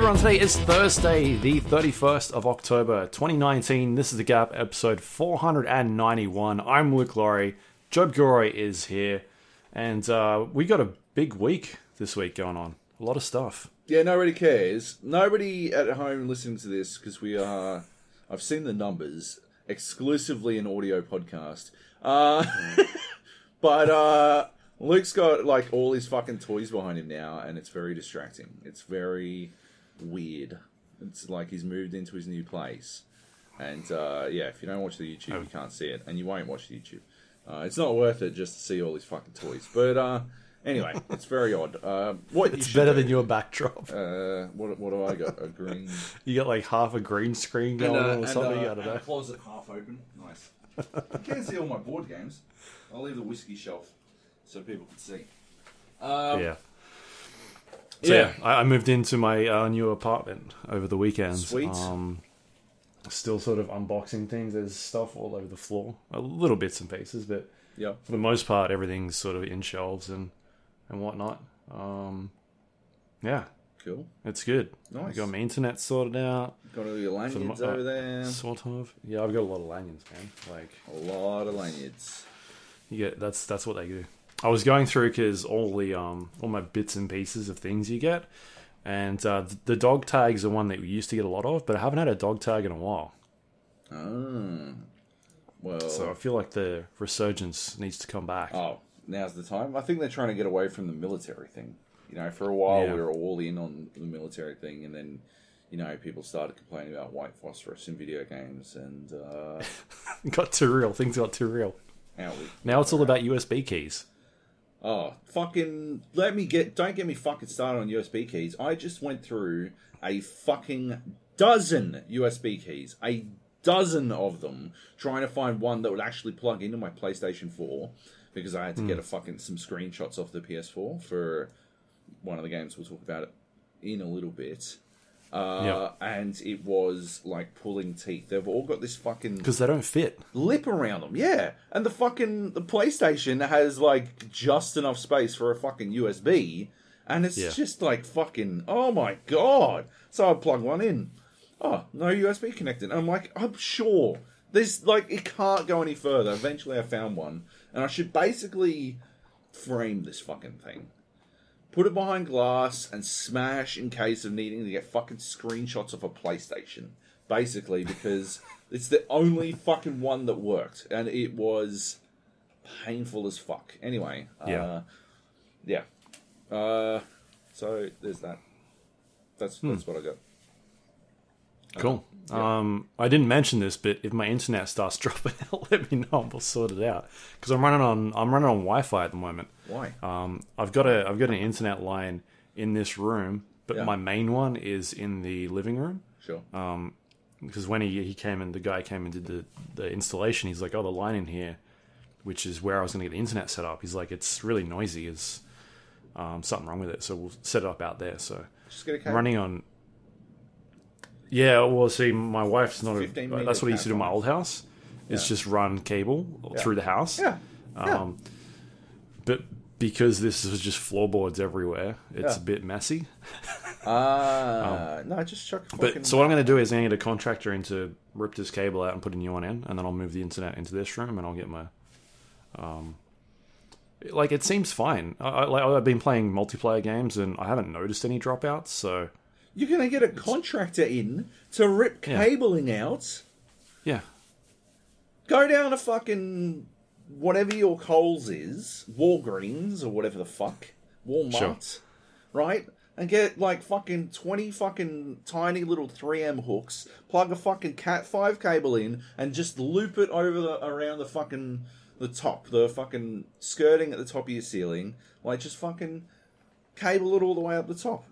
Everyone, today is Thursday, the 31st of October 2019. This is The Gap, episode 491. I'm Luke Lawrie. Joab Gilroy is here. And uh, we got a big week this week going on. A lot of stuff. Yeah, nobody cares. Nobody at home listening to this because we are. I've seen the numbers exclusively an audio podcast. Uh, but uh, Luke's got like all his fucking toys behind him now, and it's very distracting. It's very weird. It's like he's moved into his new place, and uh, yeah, if you don't watch the YouTube, you can't see it, and you won't watch the YouTube. Uh, it's not worth it just to see all his fucking toys. But uh, anyway, it's very odd. Uh, what It's should better do- than your backdrop. Uh, what what do I got? A green. You got like half a green screen going on or something. I don't and know. a closet half open. Nice. you can't see all my board games. I'll leave the whiskey shelf so people can see. Um, Yeah. So yeah, yeah. I, I moved into my uh, new apartment over the weekend. Sweet. Um, still sort of unboxing things. There's stuff all over the floor, a little bits and pieces, but Yeah. for the most part, everything's sort of in shelves and and whatnot. Um, yeah, Cool. it's good. I Nice. got my internet sorted out, Got all your the lanyards mo- uh, over there. sort of. Yeah, I've got a lot of lanyards, man. Like A lot of lanyards. you get that's that's what they do. I was going through because all the um all my bits and pieces of things you get, and uh, th- the dog tags are one that we used to get a lot of, but I haven't had a dog tag in a while. Oh. Well. So I feel like the resurgence needs to come back. oh, now's the time. I think they're trying to get away from the military thing. You know, for a while Yeah. we were all in on the military thing, and then. You know, people started complaining about white phosphorus in video games, and uh, got too real. Things got too real. now we Now it's all about USB keys. Oh, fucking let me get don't get me fucking started on USB keys. I just went through a fucking dozen USB keys. A dozen of them trying to find one that would actually plug into my PlayStation 4 because I had to get a hmm. fucking some screenshots off the PS4 for one of the games we'll talk about it in a little bit. Uh, and it was like pulling teeth. They've all got this fucking Because they don't fit. lip around them. Yeah, and the fucking the PlayStation has like just enough space for a fucking USB, and it's Yeah. just like fucking oh my god. So I plug one in. Oh, no USB connected. And I'm like, I'm sure there's like it can't go any further. Eventually, I found one, and I should basically frame this fucking thing. Put it behind glass and smash in case of needing to get fucking screenshots of a PlayStation. Basically, because it's the only fucking one that worked, and it was painful as fuck. Anyway, Yeah. uh, yeah. Uh, so there's that. That's Hmm. that's what I got. Cool. Yeah. Um, I didn't mention this, but if my internet starts dropping out, let me know and we'll sort it out. Because I'm running on I'm running on Wi-Fi at the moment. Why? Um, I've got a I've got an internet line in this room, but Yeah. my main one is in the living room. Sure. Um, Because when he he came and the guy came and did the the installation, he's like, "Oh, the line in here, which is where I was going to get the internet set up." He's like, "It's really noisy. Is um, something wrong with it?" So we'll set it up out there. So Just get a I'm cable. running on. Yeah, well, see, my wife's not. A, that's what I used to do in my old house. Is Yeah. just run cable through the house. Yeah. yeah. Um, but because this was just floorboards everywhere, it's Yeah. a bit messy. Ah, no, just chuck. But so what I'm going to do is I'm going to get a contractor in to rip this cable out and put a new one in, and then I'll move the internet into this room, and I'll get my. Um, like it seems fine. I, I, like, I've been playing multiplayer games, and I haven't noticed any dropouts. So You're gonna get a contractor in to rip Yeah. cabling out. yeah, Go down to fucking whatever your Coles is, Walgreens or whatever the fuck, Walmart, right? And get like fucking twenty fucking tiny little 3M hooks, plug a fucking Cat five cable in, and just loop it over the around the fucking the top, the fucking skirting at the top of your ceiling, like just fucking cable it all the way up the top.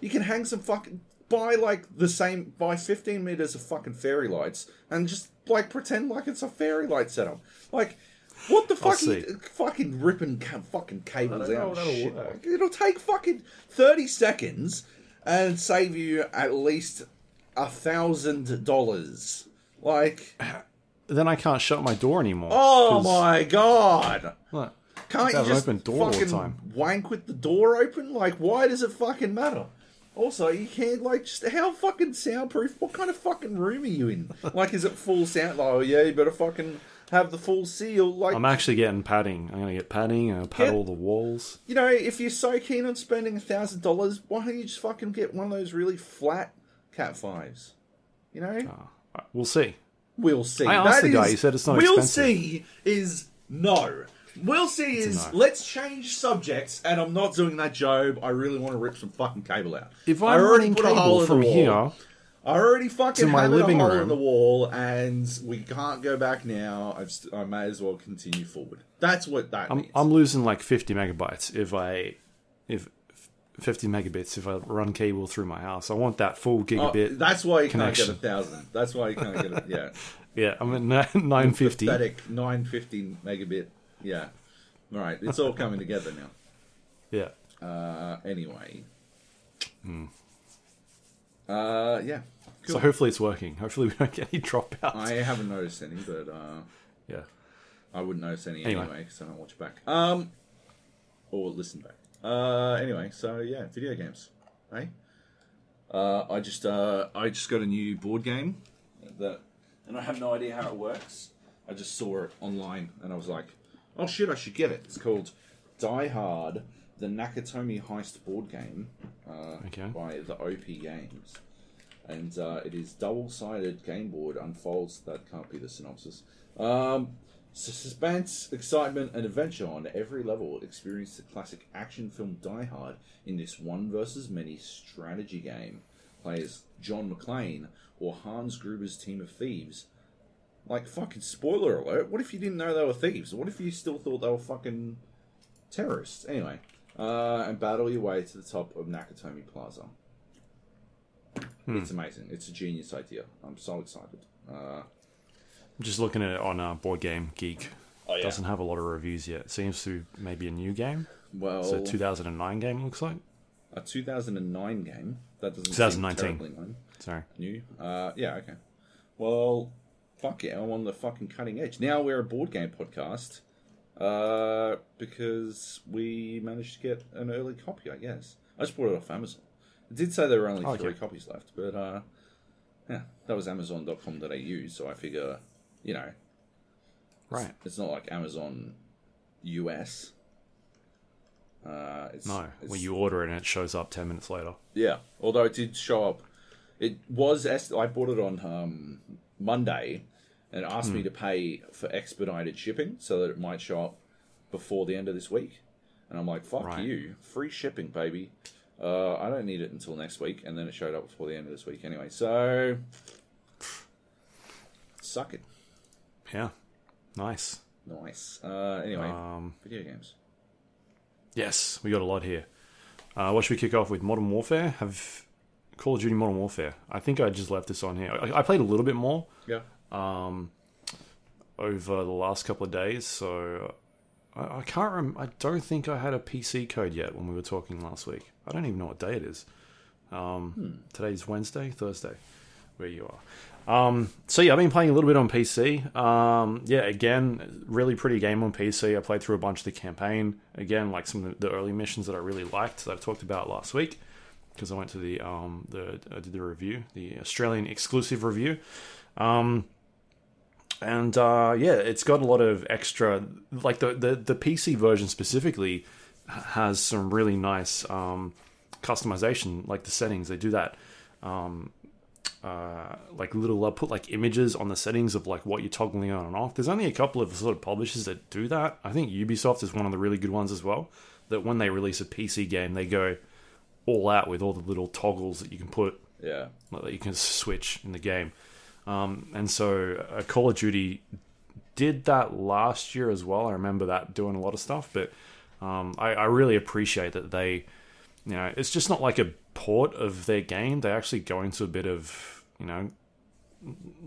You can hang some fucking buy like the same buy 15 meters of fucking fairy lights and just like pretend like it's a fairy light setup. Like what the fuck? Are you, fucking ripping ca- fucking cables I don't know out. Shit. work. It'll take fucking 30 seconds and save you at least a thousand dollars. Like, then I can't shut my door anymore. Oh my god! What? Can't you just open door all the fucking time. wank with the door open? Like, why does it fucking matter? Also, you can't like just how fucking soundproof. What kind of fucking room are you in? Like, is it full sound? Like, oh yeah, you better fucking have the full seal. Like, I'm actually getting padding. I'm gonna get padding. and pad Yeah. all the walls. you know, if you're so keen on spending a thousand dollars, why don't you just fucking get one of those really flat Cat Fives? You know, Uh, We'll see. we'll see. I asked That the guy, is- he said it's not We'll expensive. see is no. We'll see is no. let's change subjects, and I'm not doing that, Joab. I really want to rip some fucking cable out. If I I'm already running put a hole in the from wall. here, I already fucking to my living a hole room. in the wall, and we can't go back now. I've st- I may as well continue forward. That's what that I'm, means. I'm losing like 50 megabytes if I if 50 megabits if I run cable through my house. I want that full Oh, gigabit. that's why you connection. can't get a thousand. That's why you can't get it. Yeah, yeah, I'm at 950. pathetic nine fifty megabit. Yeah, all right. It's all coming together now. Yeah. Uh, anyway. Hmm. Uh, yeah. So hopefully it's working. Hopefully we don't get any dropouts. I haven't noticed any, but uh, yeah. I wouldn't notice any Anyway. anyway because I don't watch back. Um, or listen back. Uh, anyway, so yeah, video games. Hey, uh, I just uh, I just got a new board game that, and I have no idea how it works. I just saw it online and I was like, oh shit, I should get it. It's called Die Hard, the Nakatomi Heist board game uh, Okay. by the OP Games. And uh, it is double-sided game board unfolds. That can't be the synopsis. Um, suspense, excitement, and adventure on every level. Experience the classic action film Die Hard in this one versus many strategy game. Play as John McClane or Hans Gruber's team of thieves. Like fucking spoiler alert! What if you didn't know they were thieves? What if you still thought they were fucking terrorists? Anyway, uh, and battle your way to the top of Nakatomi Plaza. It's amazing. It's a genius idea. I'm so excited. Uh, I'm just looking at it on uh, Board Game Geek. Oh, yeah. Doesn't have a lot of reviews yet. Seems to be maybe a new game. well, It's a 2009 game, it looks like. a 2009 game. That doesn't 2019. seem terribly new. Sorry. new. Uh, yeah, okay. Well, fuck yeah, I'm on the fucking cutting edge. Now we're a board game podcast uh, because we managed to get an early copy, I guess. I just bought it off Amazon. It did say there were only Oh, okay. three copies left, but uh, yeah, that was Amazon.com.au, so I figure, you know, Right. it's not like Amazon US. Uh, it's, No. it's, When you order it and it shows up 10 minutes later. yeah, although it did show up. It was I bought it on um, Monday, and it asked me to pay for expedited shipping so that it might show up before the end of this week. And I'm like, "Fuck Right. you, free shipping, baby." Uh, I don't need it until next week, and then it showed up before the end of this week anyway. So, suck it. Yeah. Nice. Nice. Uh, anyway, Um, video games. yes, we got a lot here. Uh, what should we kick off with? Modern Warfare? Have Call of Duty Modern Warfare. I think I just left this on here. I, I played a little bit more Yeah. Um, over the last couple of days, so I, I can't. Rem- I don't think I had a PC code yet when we were talking last week. I don't even know what day it is. Um, Today's Wednesday, Thursday, where you are. Um, so yeah, I've been playing a little bit on PC. Um, yeah, again, really pretty game on PC. I played through a bunch of the campaign. Again, like some of the early missions that I really liked that I talked about last week because I went to the um the I did the review, the Australian exclusive review. Um, and uh, yeah, it's got a lot of extra, like the the, the PC version specifically has some really nice um, customization, like the settings. They do that, um, uh, like little uh, put like images on the settings of like what you're toggling on and off. There's only a couple of sort of publishers that do that. I think Ubisoft is one of the really good ones as well. That when they release a PC game, they go all out with all the little toggles that you can put Yeah. like, that you can switch in the game. Um, and so uh, Call of Duty did that last year as well. I remember that doing a lot of stuff, but um, I, I really appreciate that they, you know, it's just not like a port of their game. They actually go into a bit of, you know,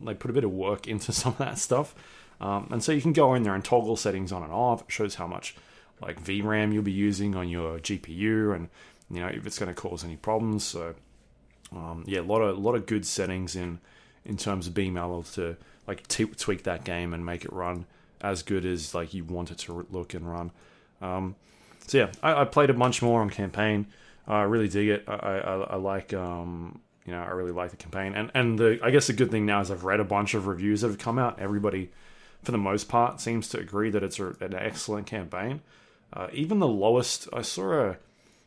they put a bit of work into some of that stuff. Um, and so you can go in there and toggle settings on and off. It shows how much like VRAM you'll be using on your GPU and, you know, if it's going to cause any problems. So, um, yeah, a lot of a lot of good settings in in terms of being able to like t- tweak that game and make it run as good as like you want it to look and run. Um, so yeah, I, I played a bunch more on campaign. I really dig it. I, I, I like um, you know I really like the campaign, and and the I guess the good thing now is I've read a bunch of reviews that have come out. Everybody, for the most part, seems to agree that it's a, an excellent campaign. Uh, even the lowest, I saw a,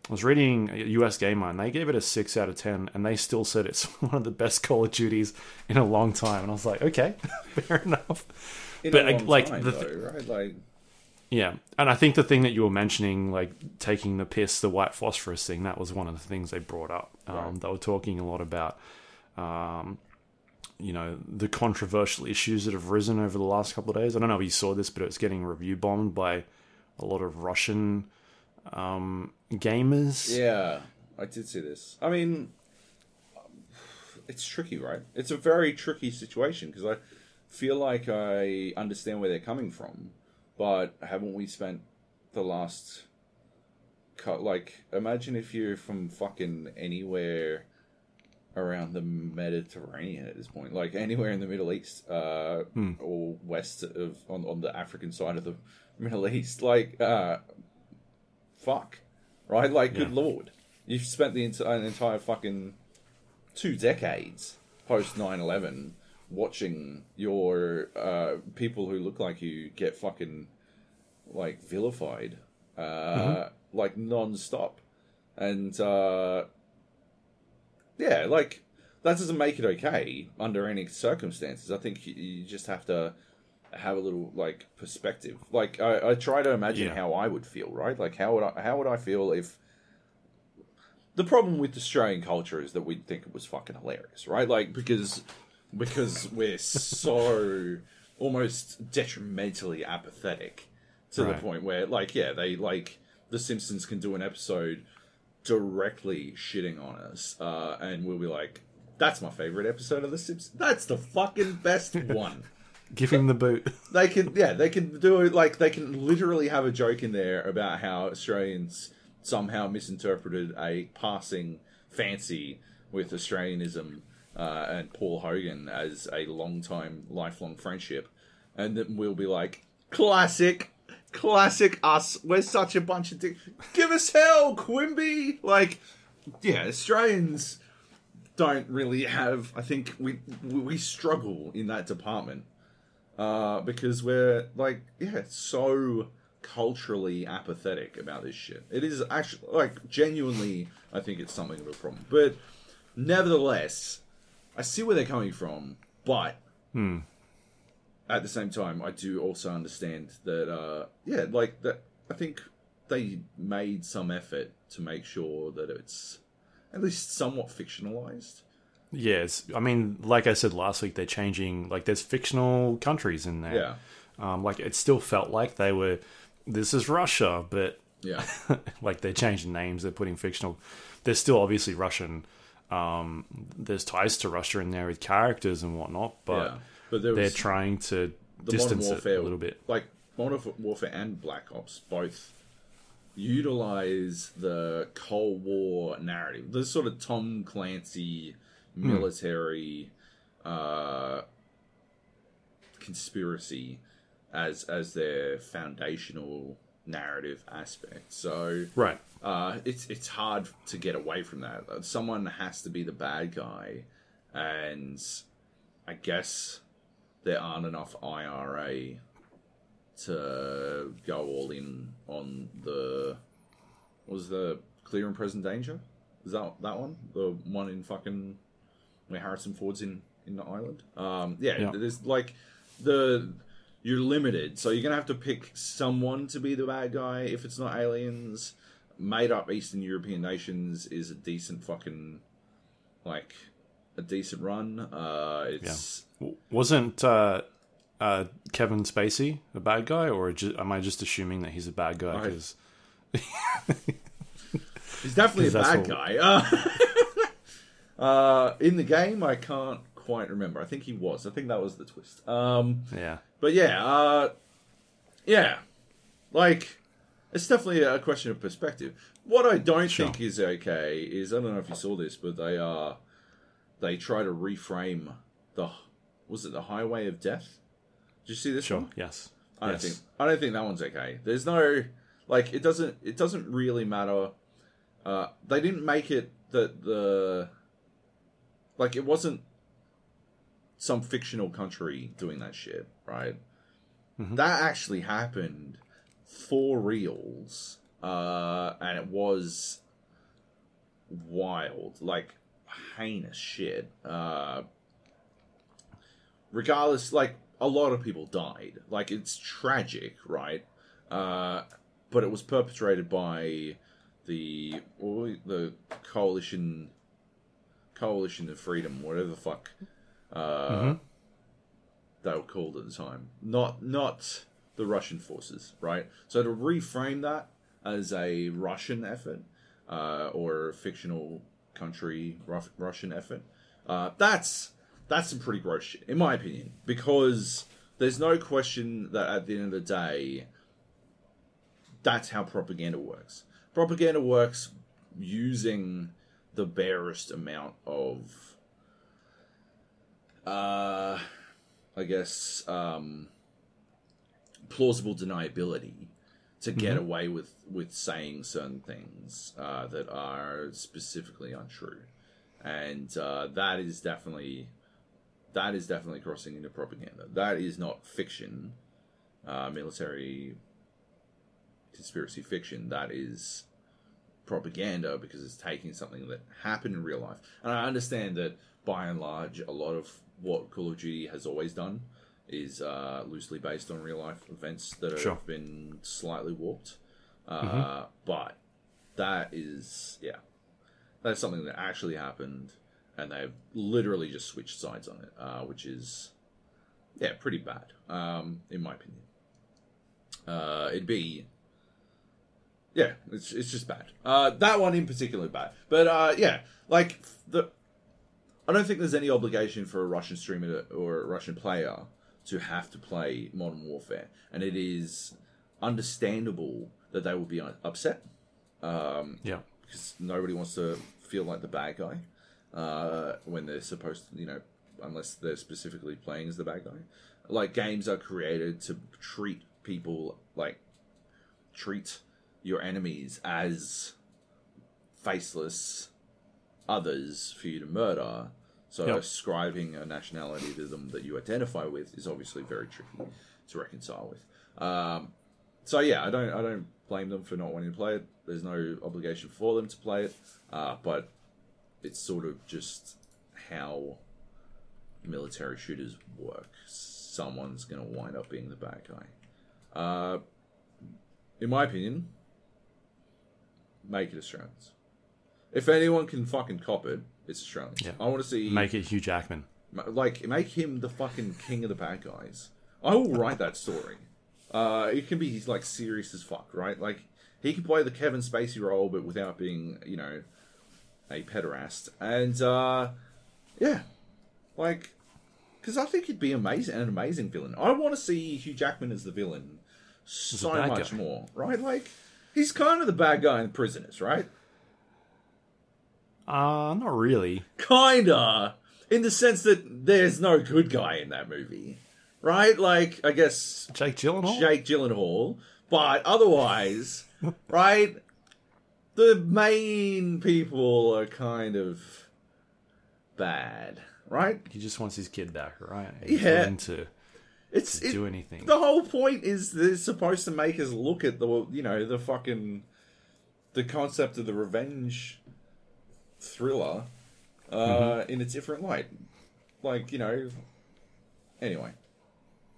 I was reading US Gamer and they gave it a six out of ten, and they still said it's one of the best Call of Duties in a long time. And I was like, okay, fair enough. In But, a long like, time, the though, right? Like, Yeah, and I think the thing that you were mentioning, like taking the piss, the white phosphorus thing, that was one of the things they brought up. Um, Right. They were talking a lot about, um, you know, the controversial issues that have risen over the last couple of days. I don't know if you saw this, but it's getting review bombed by a lot of Russian um, gamers. yeah, I did see this. I mean, it's tricky, right? It's a very tricky situation because I feel like I understand where they're coming from, but haven't we spent the last cut? Like, imagine if you're from fucking anywhere around the Mediterranean at this point, like anywhere in the Middle East, uh, or west of on on the African side of the Middle East, like, uh, fuck, right? Like, good lord, you've spent the enti- an entire fucking two decades post 9-11 watching your uh, people who look like you get fucking like vilified uh, like non-stop. And uh, yeah like that doesn't make it okay under any circumstances. I think you, you just have to have a little like perspective like i, I try to imagine Yeah. how i would feel right like how would i how would i feel if the problem with Australian culture is that we'd think it was fucking hilarious, right? Like because because we're so almost detrimentally apathetic to the point where like yeah, they like the Simpsons can do an episode directly shitting on us, uh, and we'll be like, "That's my favorite episode of the Simpsons. That's the fucking best one." Give him the boot. they can yeah they can do it like they can literally have a joke in there about how australians somehow misinterpreted a passing fancy with australianism uh, and paul hogan as a long time lifelong friendship. And then we'll be like classic classic us. We're such a bunch of dick give us hell quimby. Like yeah australians don't really have i think we we struggle in that department uh, because we're like, yeah, so culturally apathetic about this shit. It is actually like genuinely, I think it's something of a problem. But nevertheless, I see where they're coming from, but at the same time, I do also understand that, uh, yeah, like that. I think they made some effort to make sure that it's at least somewhat fictionalized. Yes, I mean, like I said last week, they're changing. Like, there's fictional countries in there. Yeah, Um, like, it still felt like they were. This is Russia, but yeah, like they're changing names, they're putting fictional. There's still obviously Russian. Um, there's ties to Russia in there with characters and whatnot, but yeah. But they're trying to the distance Warfare it a little bit. Like Modern Warfare and Black Ops both utilize the Cold War narrative, the sort of Tom Clancy Hmm. military uh, conspiracy as as their foundational narrative aspect. So Right. uh, it's it's hard to get away from that. Someone has to be the bad guy, and I guess there aren't enough IRA to go all in on the what was the clear and present danger. Is that that one? The one in fucking where Harrison Ford's in in the island. Um, yeah, Yeah. there's like the you're limited, so you're gonna have to pick someone to be the bad guy. If it's not aliens, made up Eastern European nations is a decent fucking like a decent run. Uh, it's W- Wasn't uh, uh, Kevin Spacey a bad guy, or ju- am I just assuming that he's a bad guy? Because he's definitely a bad all- guy. Uh, uh, in the game, I can't quite remember. I think he was. I think that was the twist. Um, yeah, But yeah, uh, yeah, like it's definitely a question of perspective. What I don't Sure. think is okay is I don't know if you saw this, but they uh they try to reframe the was it the Highway of Death? Did you see this sure, one? yes, I don't yes. think I don't think that one's okay. There's no like it doesn't it doesn't really matter Uh, they didn't make it that the like it wasn't some fictional country doing that shit, right? That actually happened for reals, uh, and it was wild, like heinous shit. Uh, regardless, like a lot of people died. Like it's tragic, right? Uh, but it was perpetrated by the the coalition, coalition of freedom, whatever the fuck uh, they were called at the time. Not not the Russian forces, right? So to reframe that as a Russian effort uh, or a fictional country Ru- Russian effort, uh, that's that's some pretty gross shit, in my opinion, because there's no question that at the end of the day, that's how propaganda works. Propaganda works using the barest amount of, uh, I guess, um, plausible deniability to get away with with saying certain things uh, that are specifically untrue, and uh, that is definitely that is definitely crossing into propaganda. That is not fiction, uh, military conspiracy fiction. That is propaganda because it's taking something that happened in real life. And I understand that by and large, a lot of what Call of Duty has always done is uh, loosely based on real life events that have been slightly warped. Uh, But that is, yeah, that's something that actually happened, and they've literally just switched sides on it, uh, which is, yeah, pretty bad, um, in my opinion. Uh, it'd be yeah, it's it's just bad. Uh, that one in particular bad. But uh, yeah, like the, I don't think there's any obligation for a Russian streamer to, or a Russian player to have to play Modern Warfare, and it is understandable that they will be upset Yeah. because nobody wants to feel like the bad guy uh, when they're supposed to, you know, unless they're specifically playing as the bad guy. Like games are created to treat people like treat your enemies as faceless others for you to murder. So Yep. ascribing a nationality to them that you identify with is obviously very tricky to reconcile with. Um, so yeah, I don't I don't blame them for not wanting to play it. There's no obligation for them to play it, uh, but it's sort of just how military shooters work. Someone's going to wind up being the bad guy. Uh, in my opinion, make it Australians. If anyone can fucking cop it, it's Australians. Yeah. I want to see Make it Hugh Jackman. like make him the fucking king of the bad guys. I will write that story. Uh, it can be like serious as fuck, right? Like he can play the Kevin Spacey role, but without being, you know, a pederast. And uh, yeah, like because I think he'd be amazing, an amazing villain. I want to see Hugh Jackman as the villain so much guy. more, right? Like he's kind of the bad guy in Prisoners, right? Uh, not really. Kinda, in the sense that there's no good guy in that movie, right? Like, I guess Jake Gyllenhaal? Jake Gyllenhaal, but otherwise, right? The main people are kind of bad, right? He just wants his kid back, right? He's Yeah. to It's it, do anything. the whole point is they're supposed to make us look at the you know the fucking the concept of the revenge thriller uh, Mm-hmm. in a different light. Like you know, anyway,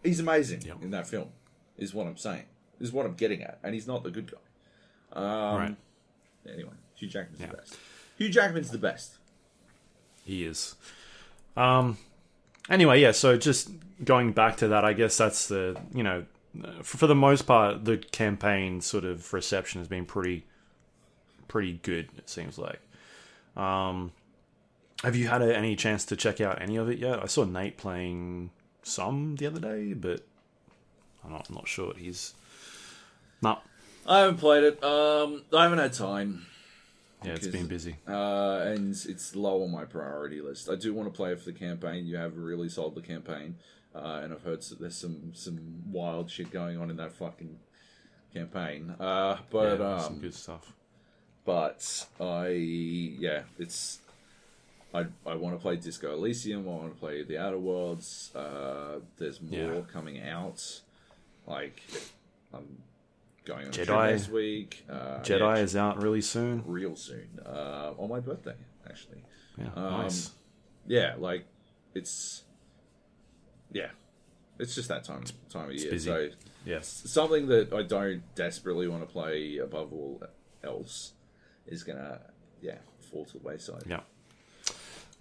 he's amazing Yep. in that film. Is what I'm saying. Is what I'm getting at, and he's not the good guy. Um, right. Anyway, Hugh Jackman's Yeah. the best. Hugh Jackman's the best. He is. Um. Anyway, yeah. So just going back to that, I guess that's the you know, for, for the most part, the campaign sort of reception has been pretty, pretty good. It seems like. Um, have you had any chance to check out any of it yet? I saw Nate playing some the other day, but I'm not, I'm not sure. He's not. I haven't played it. Um, I haven't had time. Yeah, it's been busy. uh, and it's low on my priority list. I do want to play for the campaign. You have really sold the campaign, uh, and I've heard s- there's some some wild shit going on in that fucking campaign. Uh, but yeah, some um, good stuff. but I yeah, it's I I want to play Disco Elysium. I want to play The Outer Worlds. Uh, there's more Yeah. coming out. Like I'm going on Jedi. next week. Uh, Jedi yeah, is out really soon. real soon uh, on my birthday actually. Yeah, Um, nice. Yeah, like it's yeah, it's just that time time of year. busy. So Yes. something that I don't desperately want to play above all else is gonna yeah fall to the wayside. Yeah.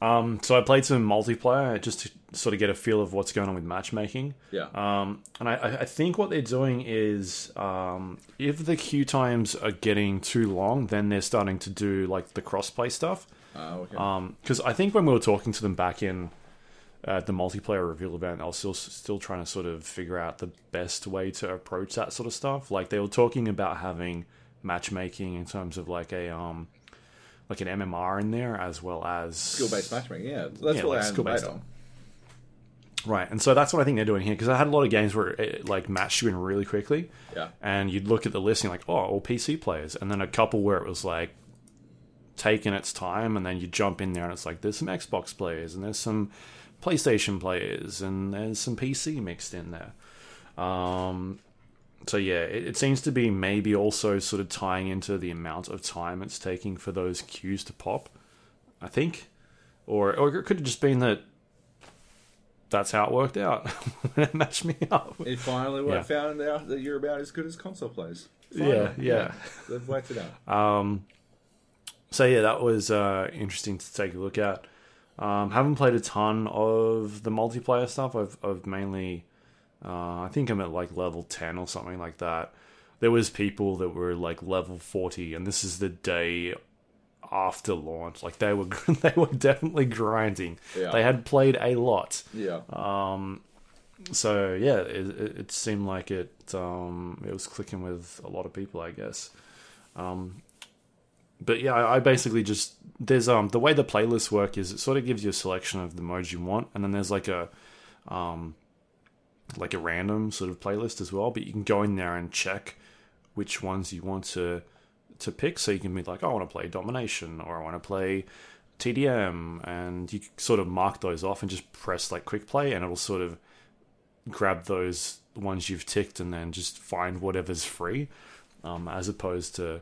Um, so I played some multiplayer just to sort of get a feel of what's going on with matchmaking. Yeah, Um, and I, I think what they're doing is um, if the queue times are getting too long, then they're starting to do like the crossplay stuff. uh, okay. Because I think when we were talking to them back in uh, the multiplayer reveal event, I was still still trying to sort of figure out the best way to approach that sort of stuff. Like they were talking about having matchmaking in terms of like a um like an MMR in there as well as skill based matchmaking. Yeah, that's Yeah, what like I on. Right, and so that's what I think they're doing here because I had a lot of games where it like matched you in really quickly, Yeah, and you'd look at the list and you're like, oh, all PC players, and then a couple where it was like taking its time, and then you jump in there and it's like there's some Xbox players and there's some PlayStation players and there's some PC mixed in there. Um, so yeah, it, it seems to be maybe also sort of tying into the amount of time it's taking for those queues to pop. I think, or or it could have just been that that's how it worked out when it matched me up. it finally Yeah. found out that you're about as good as console players. Yeah, Finally. yeah. they've worked it out. Um, so yeah, that was uh, interesting to take a look at. Um, haven't played a ton of the multiplayer stuff. I've I've mainly, uh, I think I'm at like level ten or something like that. There was people that were like level forty, and this is the day after launch. Like they were they were definitely grinding. Yeah. They had played a lot. Yeah, Um, so yeah, it, it, it seemed like it um, it was clicking with a lot of people, I guess. Um, but yeah, I, I basically just there's um the way the playlists work is it sort of gives you a selection of the modes you want, and then there's like a um like a random sort of playlist as well. But you can go in there and check which ones you want to to pick. So you can be like, oh, I want to play Domination, or I want to play TDM, and you sort of mark those off and just press like quick play, and it'll sort of grab those ones you've ticked and then just find whatever's free, um, as opposed to,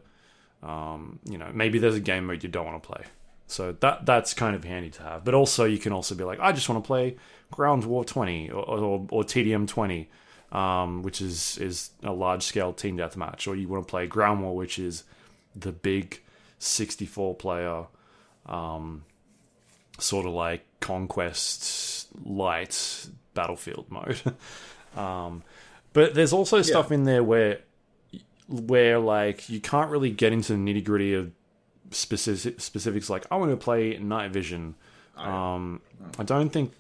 um, you know, maybe there's a game mode you don't want to play. So that that's kind of handy to have. But also you can also be like, I just want to play Ground War 20 or, or, or TDM 20, um, which is is a large scale team deathmatch, or you want to play Ground War, which is the big 64 player um, sort of like conquest light battlefield mode. um, but there's also stuff in there where where like you can't really get into the nitty gritty of specific specifics. Like I want to play night vision. Um, I don't think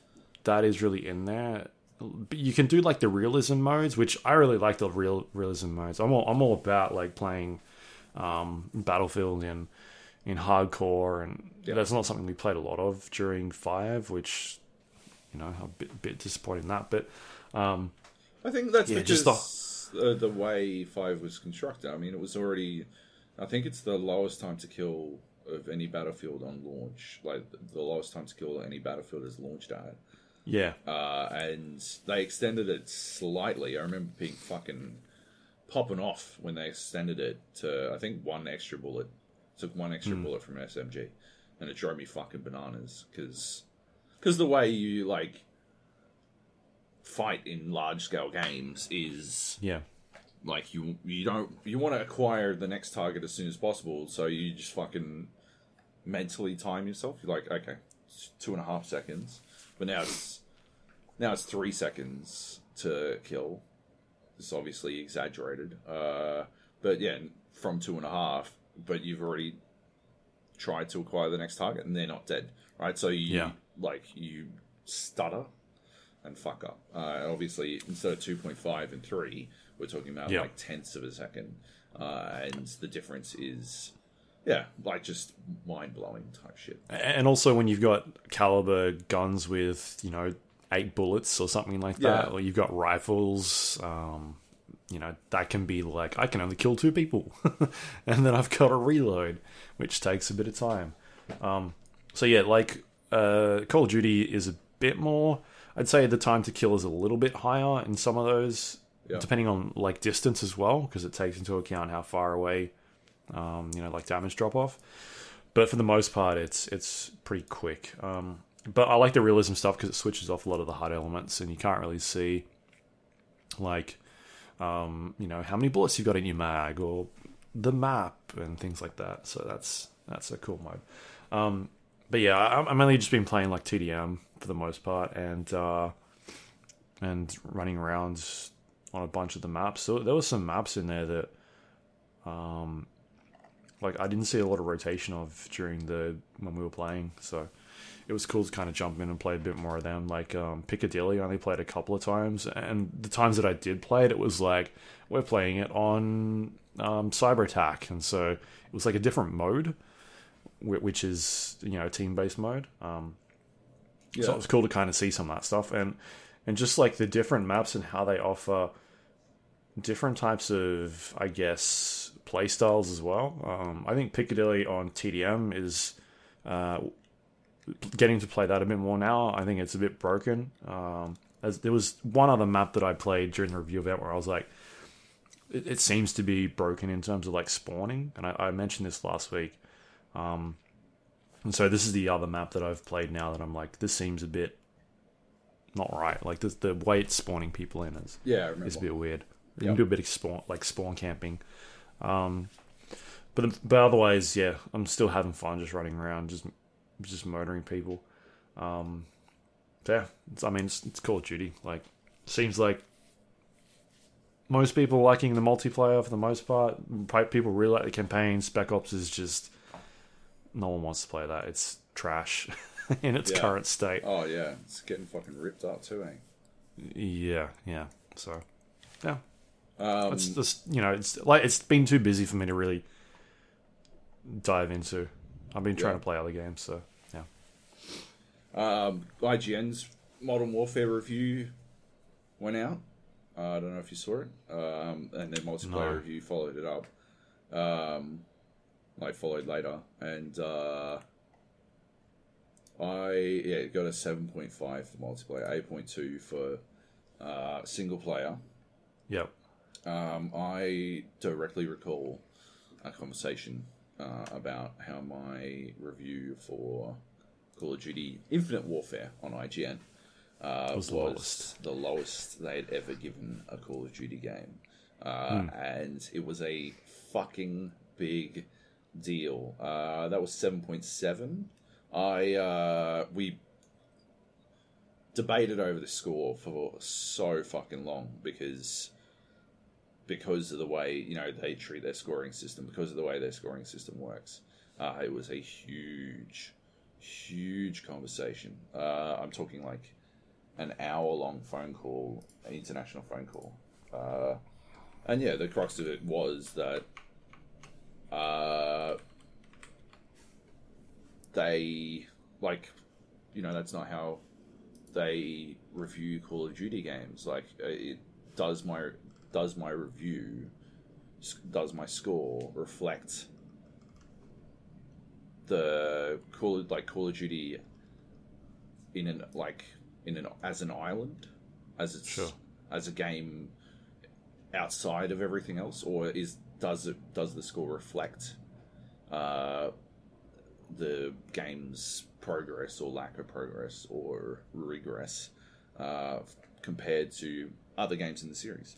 that is really in there. But you can do like the realism modes, which I really like the real realism modes. I'm all I'm all about like playing um, Battlefield in in hardcore, and that's not something we played a lot of during Five, which you know a bit, bit disappointed in that. But um, I think that's Yeah, because just uh, the way Five was constructed. I mean, it was already. I think it's the lowest time to kill of any battlefield on launch. Like the lowest time to kill any battlefield is launched at. Yeah, uh, and they extended it slightly. I remember being fucking popping off when they extended it to I think one extra bullet. Took one extra bullet from an SMG, and it drove me fucking bananas because because the way you like fight in large scale games is yeah, like you you don't you want to acquire the next target as soon as possible, so you just fucking mentally time yourself. You're like, okay, two and a half seconds, but now it's now it's three seconds to kill. It's obviously exaggerated, uh, but yeah, from two and a half, but you've already tried to acquire the next target, and they're not dead, right? So you Yeah. like you stutter and fuck up. Uh, obviously, instead of 2.5 and 3, we're talking about like tenths of a second. Uh, and the difference is, yeah, like just mind blowing type shit. and also when you've got caliber guns with you know eight bullets or something like that, Yeah. or you've got rifles, um, you know that can be like I can only kill two people, and then I've got to reload, which takes a bit of time. Um, so yeah, like uh, Call of Duty is a bit more. I'd say the time to kill is a little bit higher in some of those, Yeah. depending on like distance as well, because it takes into account how far away, um, you know, like damage drop off. But for the most part, it's it's pretty quick. Um, but I like the realism stuff because it switches off a lot of the HUD elements, and you can't really see like um, you know how many bullets you've got in your mag or the map and things like that. So that's that's a cool mode. Um, but yeah, I'm mainly just been playing like TDM for the most part, and uh, and running around on a bunch of the maps. So there were some maps in there that, um, like I didn't see a lot of rotation of during the when we were playing. So it was cool to kind of jump in and play a bit more of them. Like um, Piccadilly, I only played a couple of times, and the times that I did play it, it was like we're playing it on um, Cyber Attack, and so it was like a different mode, which is you know team based mode. Um, So it was cool to kind of see some of that stuff, and and just like the different maps and how they offer different types of, I guess, play styles as well. Um, I think Piccadilly on TDM is uh, getting to play that a bit more now. I think it's a bit broken. Um, as there was one other map that I played during the review event where I was like, it, it seems to be broken in terms of like spawning, and I, I mentioned this last week. Um, and so this is the other map that I've played now that I'm like, this seems a bit not right. Like the the way it's spawning people in is Yeah, is a bit weird. You Yep. can do a bit of spawn like spawn camping. Um, but but otherwise, yeah, I'm still having fun just running around, just just murdering people. Um, yeah, it's, I mean, it's, it's Call of Duty. Like, seems like most people liking the multiplayer for the most part. People really like the campaign. Spec Ops is just no one wants to play that. It's trash in its Yeah. current state. Oh yeah, it's getting fucking ripped up too, eh? Yeah, yeah. So yeah, Um, it's just you know, it's like it's been too busy for me to really dive into. I've been trying Yeah. to play other games, so yeah. Um, IGN's Modern Warfare review went out. Uh, I don't know if you saw it. Um, and their multiplayer No. review followed it up. Um, like followed later, and uh, I yeah got a seven point five for multiplayer, eight point two for uh, single player. Yep. Um, I directly recall a conversation uh, about how my review for Call of Duty Infinite Warfare on IGN uh, Was was, the lowest. the lowest they'd ever given a Call of Duty game. Uh, Hmm. And it was a fucking big deal. Uh, that was 7.7. I, uh, we debated over the score for so fucking long because because of the way you know they treat their scoring system, because of the way their scoring system works. Uh, it was a huge, huge conversation. Uh, I'm talking like an hour long phone call, an international phone call. Uh, and yeah, the crux of it was that uh, they like, you know, that's not how they review Call of Duty games. Like, uh, it does my does my review, does my score reflect the Call of, like Call of Duty in an like in an as an island, as it's Sure. as a game outside of everything else, or is does it does the score reflect uh, the game's progress or lack of progress or regress uh, compared to other games in the series.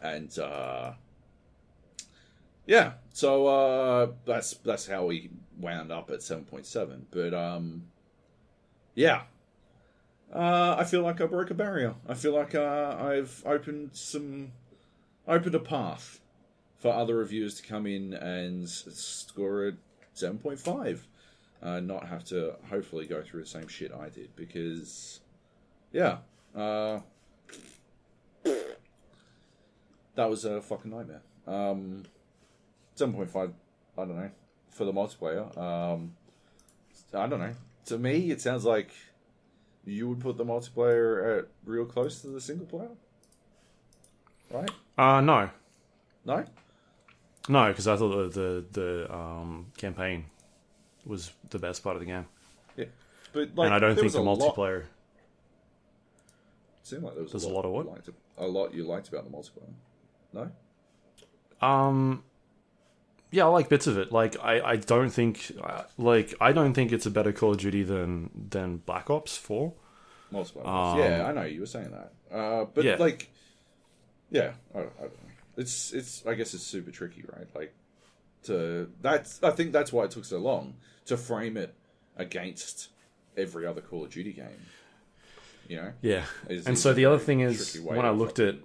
And uh, yeah, so uh, that's that's how we wound up at seven point seven. But um, yeah, uh, I feel like I broke a barrier. I feel like uh, I've opened some opened a path for other reviewers to come in and score a seven point five, uh, not have to hopefully go through the same shit I did because, yeah, uh, that was a fucking nightmare. Um, seven point five, I don't know, for the multiplayer. Um, I don't know. To me, it sounds like you would put the multiplayer at real close to the single player. right? Uh, no, No. no, because I thought the the, the um, campaign was the best part of the game, Yeah, but like, and I don't think the a lot- multiplayer. It seemed like there was There's a a lot of you what? liked, a lot you liked about the multiplayer. No. Um, yeah, I like bits of it. Like, I, I don't think, uh, like, I don't think it's a better Call of Duty than than Black Ops Four. Multiplayer. Um, yeah, I know you were saying that. Uh, but Yeah. like, yeah, I, I don't know. It's it's. I guess it's super tricky, right? Like, to that's. I think that's why it took so long to frame it against every other Call of Duty game. You know. Yeah, Is- and is so the other thing is when I looked at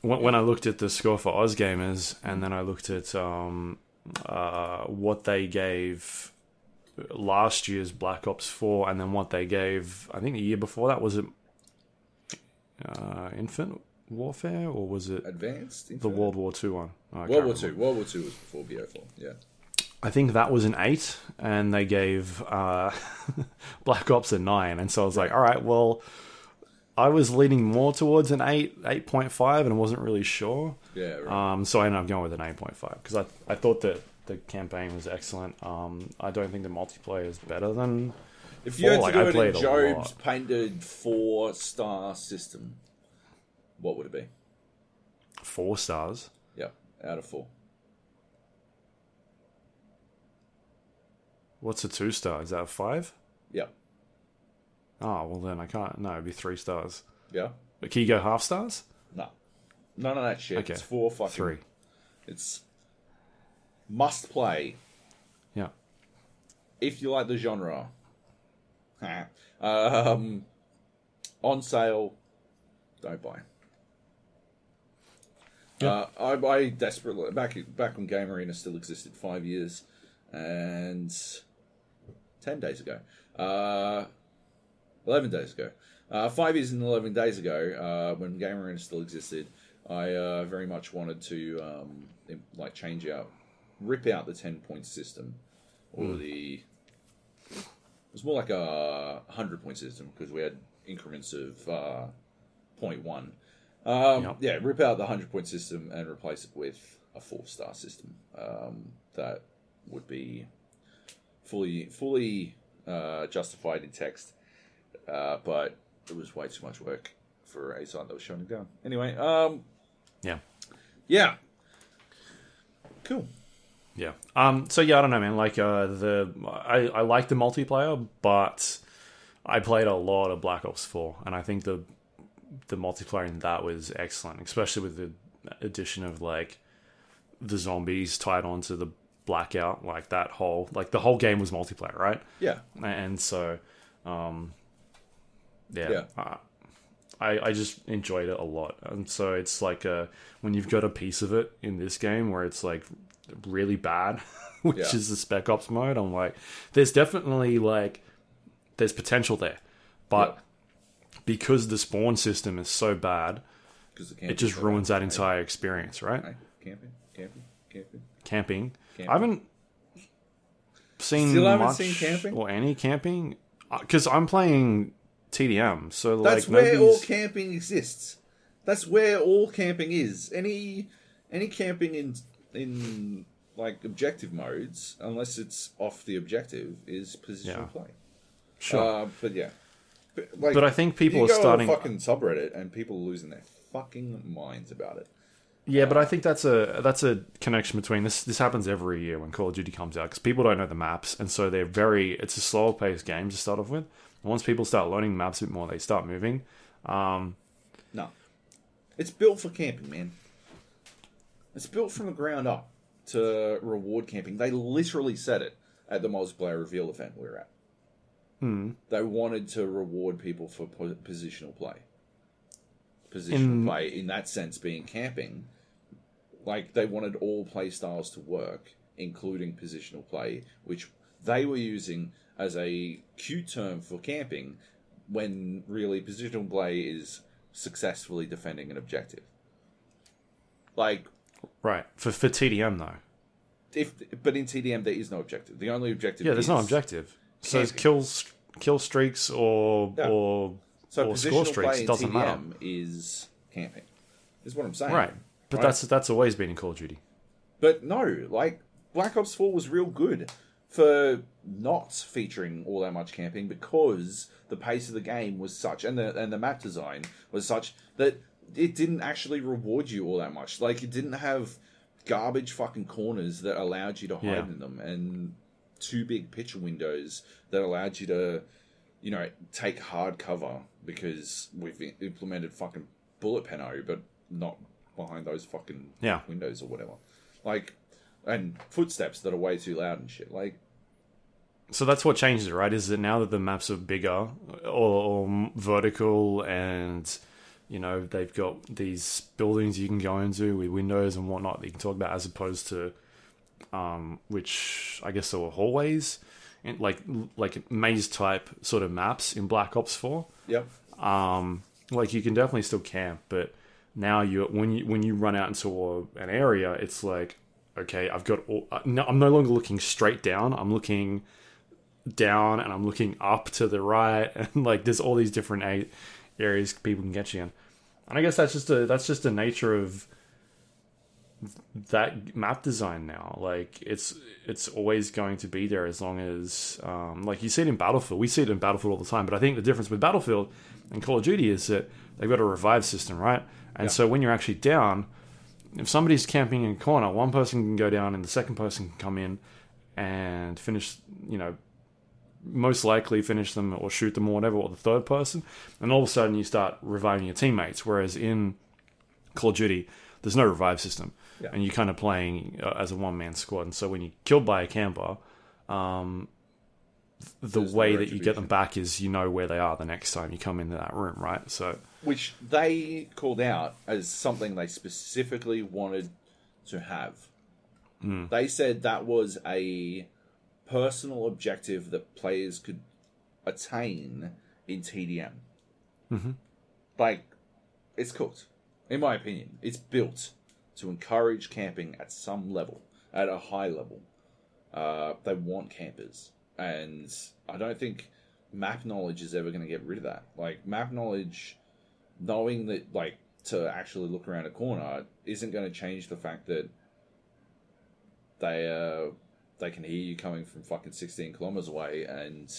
when, when I looked at the score for Oz Gamers, and then I looked at um, uh, what they gave last year's Black Ops Four, and then what they gave, I think the year before that was it uh, Infinite Warfare or was it Advanced. the World War Two one? I World War. Two. World War Two was before BO4. Yeah. I think that was an eight, and they gave uh, Black Ops a nine, and so I was like, all right, well, I was leaning more towards an eight, eight point five, and wasn't really sure. Yeah. Right. Um, so I ended up going with an eight point five because I I thought that the campaign was excellent. Um, I don't think the multiplayer is better than if you had to like, do I it in played Joab's painted four star system, what would it be? four stars. Yeah, out of four. What's a two star? Is that a five? Yeah. Oh well, then I can't. No, it'd be three stars. Yeah. But can you go half stars? No. None of that shit. Okay. It's four fucking. Three. It's must play Yeah. if you like the genre. Um, on sale, don't buy. Uh, I, I desperately back back when Game Arena still existed five years and ten days ago, uh, eleven days ago, uh, five years and eleven days ago, uh, when Game Arena still existed, I uh, very much wanted to um, like change out, rip out the ten point system, or the. It was more like a hundred point system because we had increments of uh, 0.1. Um, Yep. Yeah, rip out the hundred point system and replace it with a four star system um, that would be fully fully uh, justified in text, uh, but it was way too much work for a site that was shutting down. Anyway, um, Yeah. yeah, cool. Yeah. Um. So yeah, I don't know, man. Like, uh, the I I like the multiplayer, but I played a lot of Black Ops Four, and I think the the multiplayer in that was excellent, especially with the addition of like the zombies tied onto the blackout, like that whole like the whole game was multiplayer, right? Yeah, And so, um, yeah, Yeah. uh, I I just enjoyed it a lot, and so it's like uh when you've got a piece of it in this game where it's like really bad, which Yeah. is the Spec Ops mode. I'm like, there's definitely like there's potential there, but because the spawn system is so bad, it just ruins that entire experience, right? Camping, camping, camping. Camping. Camping. I haven't seen Still haven't much seen camping? or any camping because I'm playing TDM, so That's like where all camping exists. That's where all camping is. Any any camping in in like objective modes, unless it's off the objective, is positional Yeah. play. Sure. Uh, but yeah, but, like, But I think people are go on a starting- fucking subreddit, and people are losing their fucking minds about it. Yeah, but I think that's a that's a connection between this. This happens every year when Call of Duty comes out because people don't know the maps, and so they're very. It's a slower paced game to start off with. Once people start learning maps a bit more, they start moving. Um, No, it's built for camping, man. It's built from the ground up to reward camping. They literally said it at the multiplayer reveal event we were at. hmm. They wanted to reward people for po- positional play. Positional In- play, in that sense, being camping. Like they wanted all play styles to work, including positional play, which they were using as a cute term for camping, when really positional play is successfully defending an objective. Like right for for TDM though. if, but in TDM there is no objective. The only objective. Yeah, there's is, no objective. So it's camping. kills kill streaks or Yeah. or So or score streaks. Doesn't TDM matter. is camping. Is what I'm saying. Right. But Right. that's that's always been in Call of Duty. But no, like Black Ops 4 was real good for not featuring all that much camping because the pace of the game was such and the and the map design was such that it didn't actually reward you all that much. Like it didn't have garbage fucking corners that allowed you to hide Yeah. in them and two big picture windows that allowed you to you know take hard cover because we've implemented fucking bullet peno but not behind those fucking Yeah. windows or whatever. Like, and footsteps that are way too loud and shit. Like, So that's what changes it, right? Is that now that the maps are bigger or, or vertical and you know they've got these buildings you can go into with windows and whatnot that you can talk about as opposed to um, which I guess there were hallways and like like maze type sort of maps in Black Ops Four. yep, Um, like you can definitely still camp, but now you when you when you run out into a, an area, it's like okay, I've got all, uh, no, I'm no longer looking straight down. I'm looking down and I'm looking up to the right, and like there's all these different a- areas people can get you in. And I guess that's just a that's just the nature of that map design now. Like it's it's always going to be there as long as um, like you see it in Battlefield. We see it in Battlefield all the time. But I think the difference with Battlefield and Call of Duty is that they've got a revive system, right? And Yeah. so when you're actually down, if somebody's camping in a corner, one person can go down and the second person can come in and finish. You know, most likely finish them or shoot them or whatever, or the third person, and all of a sudden you start reviving your teammates. Whereas in Call of Duty, there's no revive system, Yeah. and you're kind of playing uh, as a one man squad. And so when you're killed by a camper, um, the There's no way that you get them back is you know where they are the next time you come into that room, right? So which they called out as something they specifically wanted to have. They said that was a personal objective that players could attain in TDM. Mhm. Like, it's cooked. In my opinion, it's built to encourage camping at some level, at a high level. Uh, they want campers, and I don't think map knowledge is ever going to get rid of that. Like map knowledge, knowing that like to actually look around a corner isn't going to change the fact that they uh, they can hear you coming from fucking sixteen kilometers away, and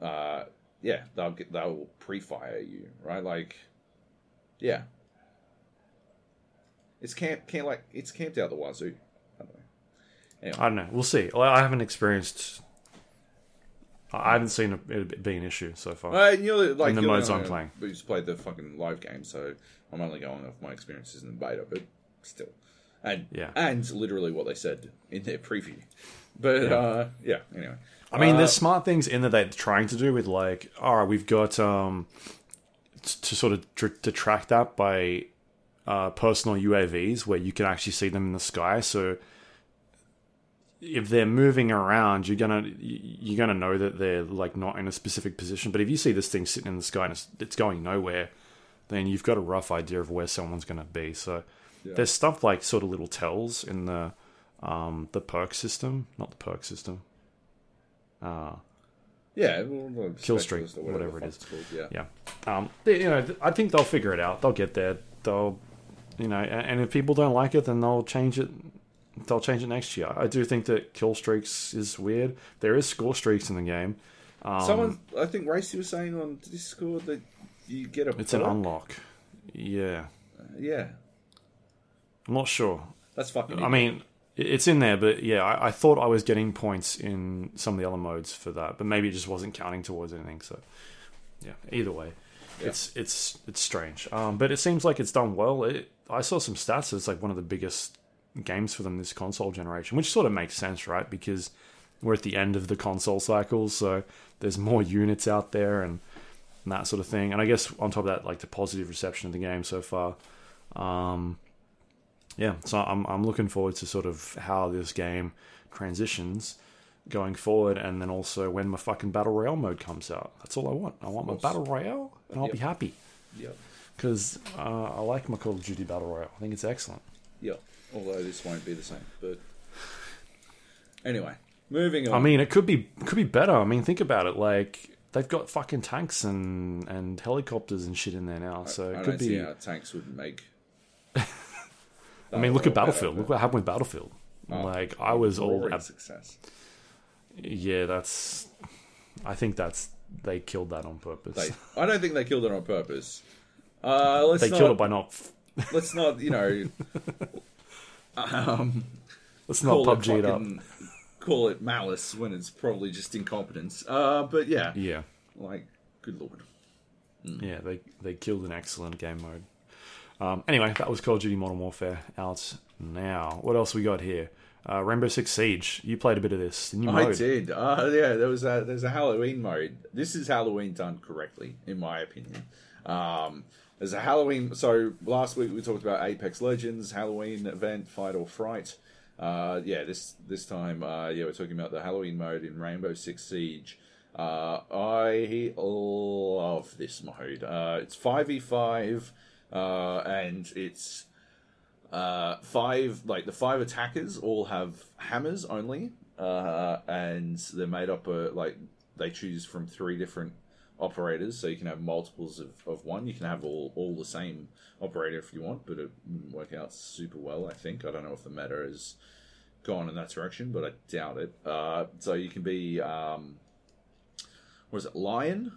uh, yeah, they'll get they'll pre-fire you, right? Like, yeah, it's camp can't like it's camped out the wazoo. I don't know. I don't know. We'll see. I haven't experienced. I haven't seen it- be an issue so far. Uh, you're like In the modes I'm playing. We just played the fucking live game, so I'm only going off my experiences in the beta, but still, and Yeah. and literally what they said in their preview. But uh, yeah, anyway. I mean, Uh, there's smart things in there they're trying to do with like, all right, we've got um, t- to sort of tr- to track that by uh, personal UAVs where you can actually see them in the sky. So if they're moving around, you're gonna you're gonna know that they're like not in a specific position. But if you see this thing sitting in the sky and it's, it's going nowhere, then you've got a rough idea of where someone's gonna be. So Yeah. there's stuff like sort of little tells in the um, the perk system, not the perk system. Uh, yeah, well, Kill streak, or whatever the it it's called, yeah. yeah. Um, they, you know, I think they'll figure it out. They'll get there. They'll, you know, a- and if people don't like it, then they'll change it. They'll change it next year. I do think that kill streaks is weird. There is score streaks in the game. Um, Someone, I think Racy was saying on Discord that you get a it's an unlock. Yeah, Yeah, I'm not sure. that's fucking. I mean, it's in there, but yeah, I, I thought I was getting points in some of the other modes for that, but maybe it just wasn't counting towards anything. So, yeah, either way, Yeah. it's it's it's strange. Um, but it seems like it's done well. It, I saw some stats. It's like one of the biggest games for them this console generation, which sort of makes sense, right? Because we're at the end of the console cycle, so there's more units out there and, and that sort of thing. And I guess on top of that, like the positive reception of the game so far. Um, yeah, so I'm I'm looking forward to sort of how this game transitions going forward, and then also when my fucking battle royale mode comes out. That's all I want. I want my battle royale, and I'll Yep. be happy Yep, because uh, I like my Call of Duty battle royale. I think it's excellent. Yeah. Although this won't be the same, but anyway, moving on. I mean, it could be could be better. I mean, think about it. Like they've got fucking tanks and and helicopters and shit in there now, so I it don't could see be. how tanks would make I mean, look at Battlefield. Look what happened with Battlefield. like I was all ab- success. yeah. That's I think that's they killed that on purpose. They, I don't think they killed it on purpose. Uh, let's they not, killed it by not. let's not, you know, um, Let's not call it PUBG it up. call it malice when it's probably just incompetence. Uh, but yeah, Yeah, like, good lord. yeah. They they killed an excellent game mode. Um, anyway, that was Call of Duty Modern Warfare out now. What else we got here? Uh, Rainbow Six Siege. You played a bit of this. I mode. did. Uh, yeah, there was a there's a Halloween mode. This is Halloween done correctly, in my opinion. Um, there's a Halloween. So last week we talked about Apex Legends Halloween event, Fight or Fright. Uh, yeah, this this time, uh, yeah, we're talking about the Halloween mode in Rainbow Six Siege. Uh, I love this mode. Uh, it's five v five, uh, and it's uh, five like the five attackers all have hammers only, uh, and they're made up of like they choose from three different operators, so you can have multiples of, of one. You can have all all the same operator if you want, but it wouldn't work out super well. I think I don't know if the meta has gone in that direction, but I doubt it. Uh, so you can be um, what is it, lion?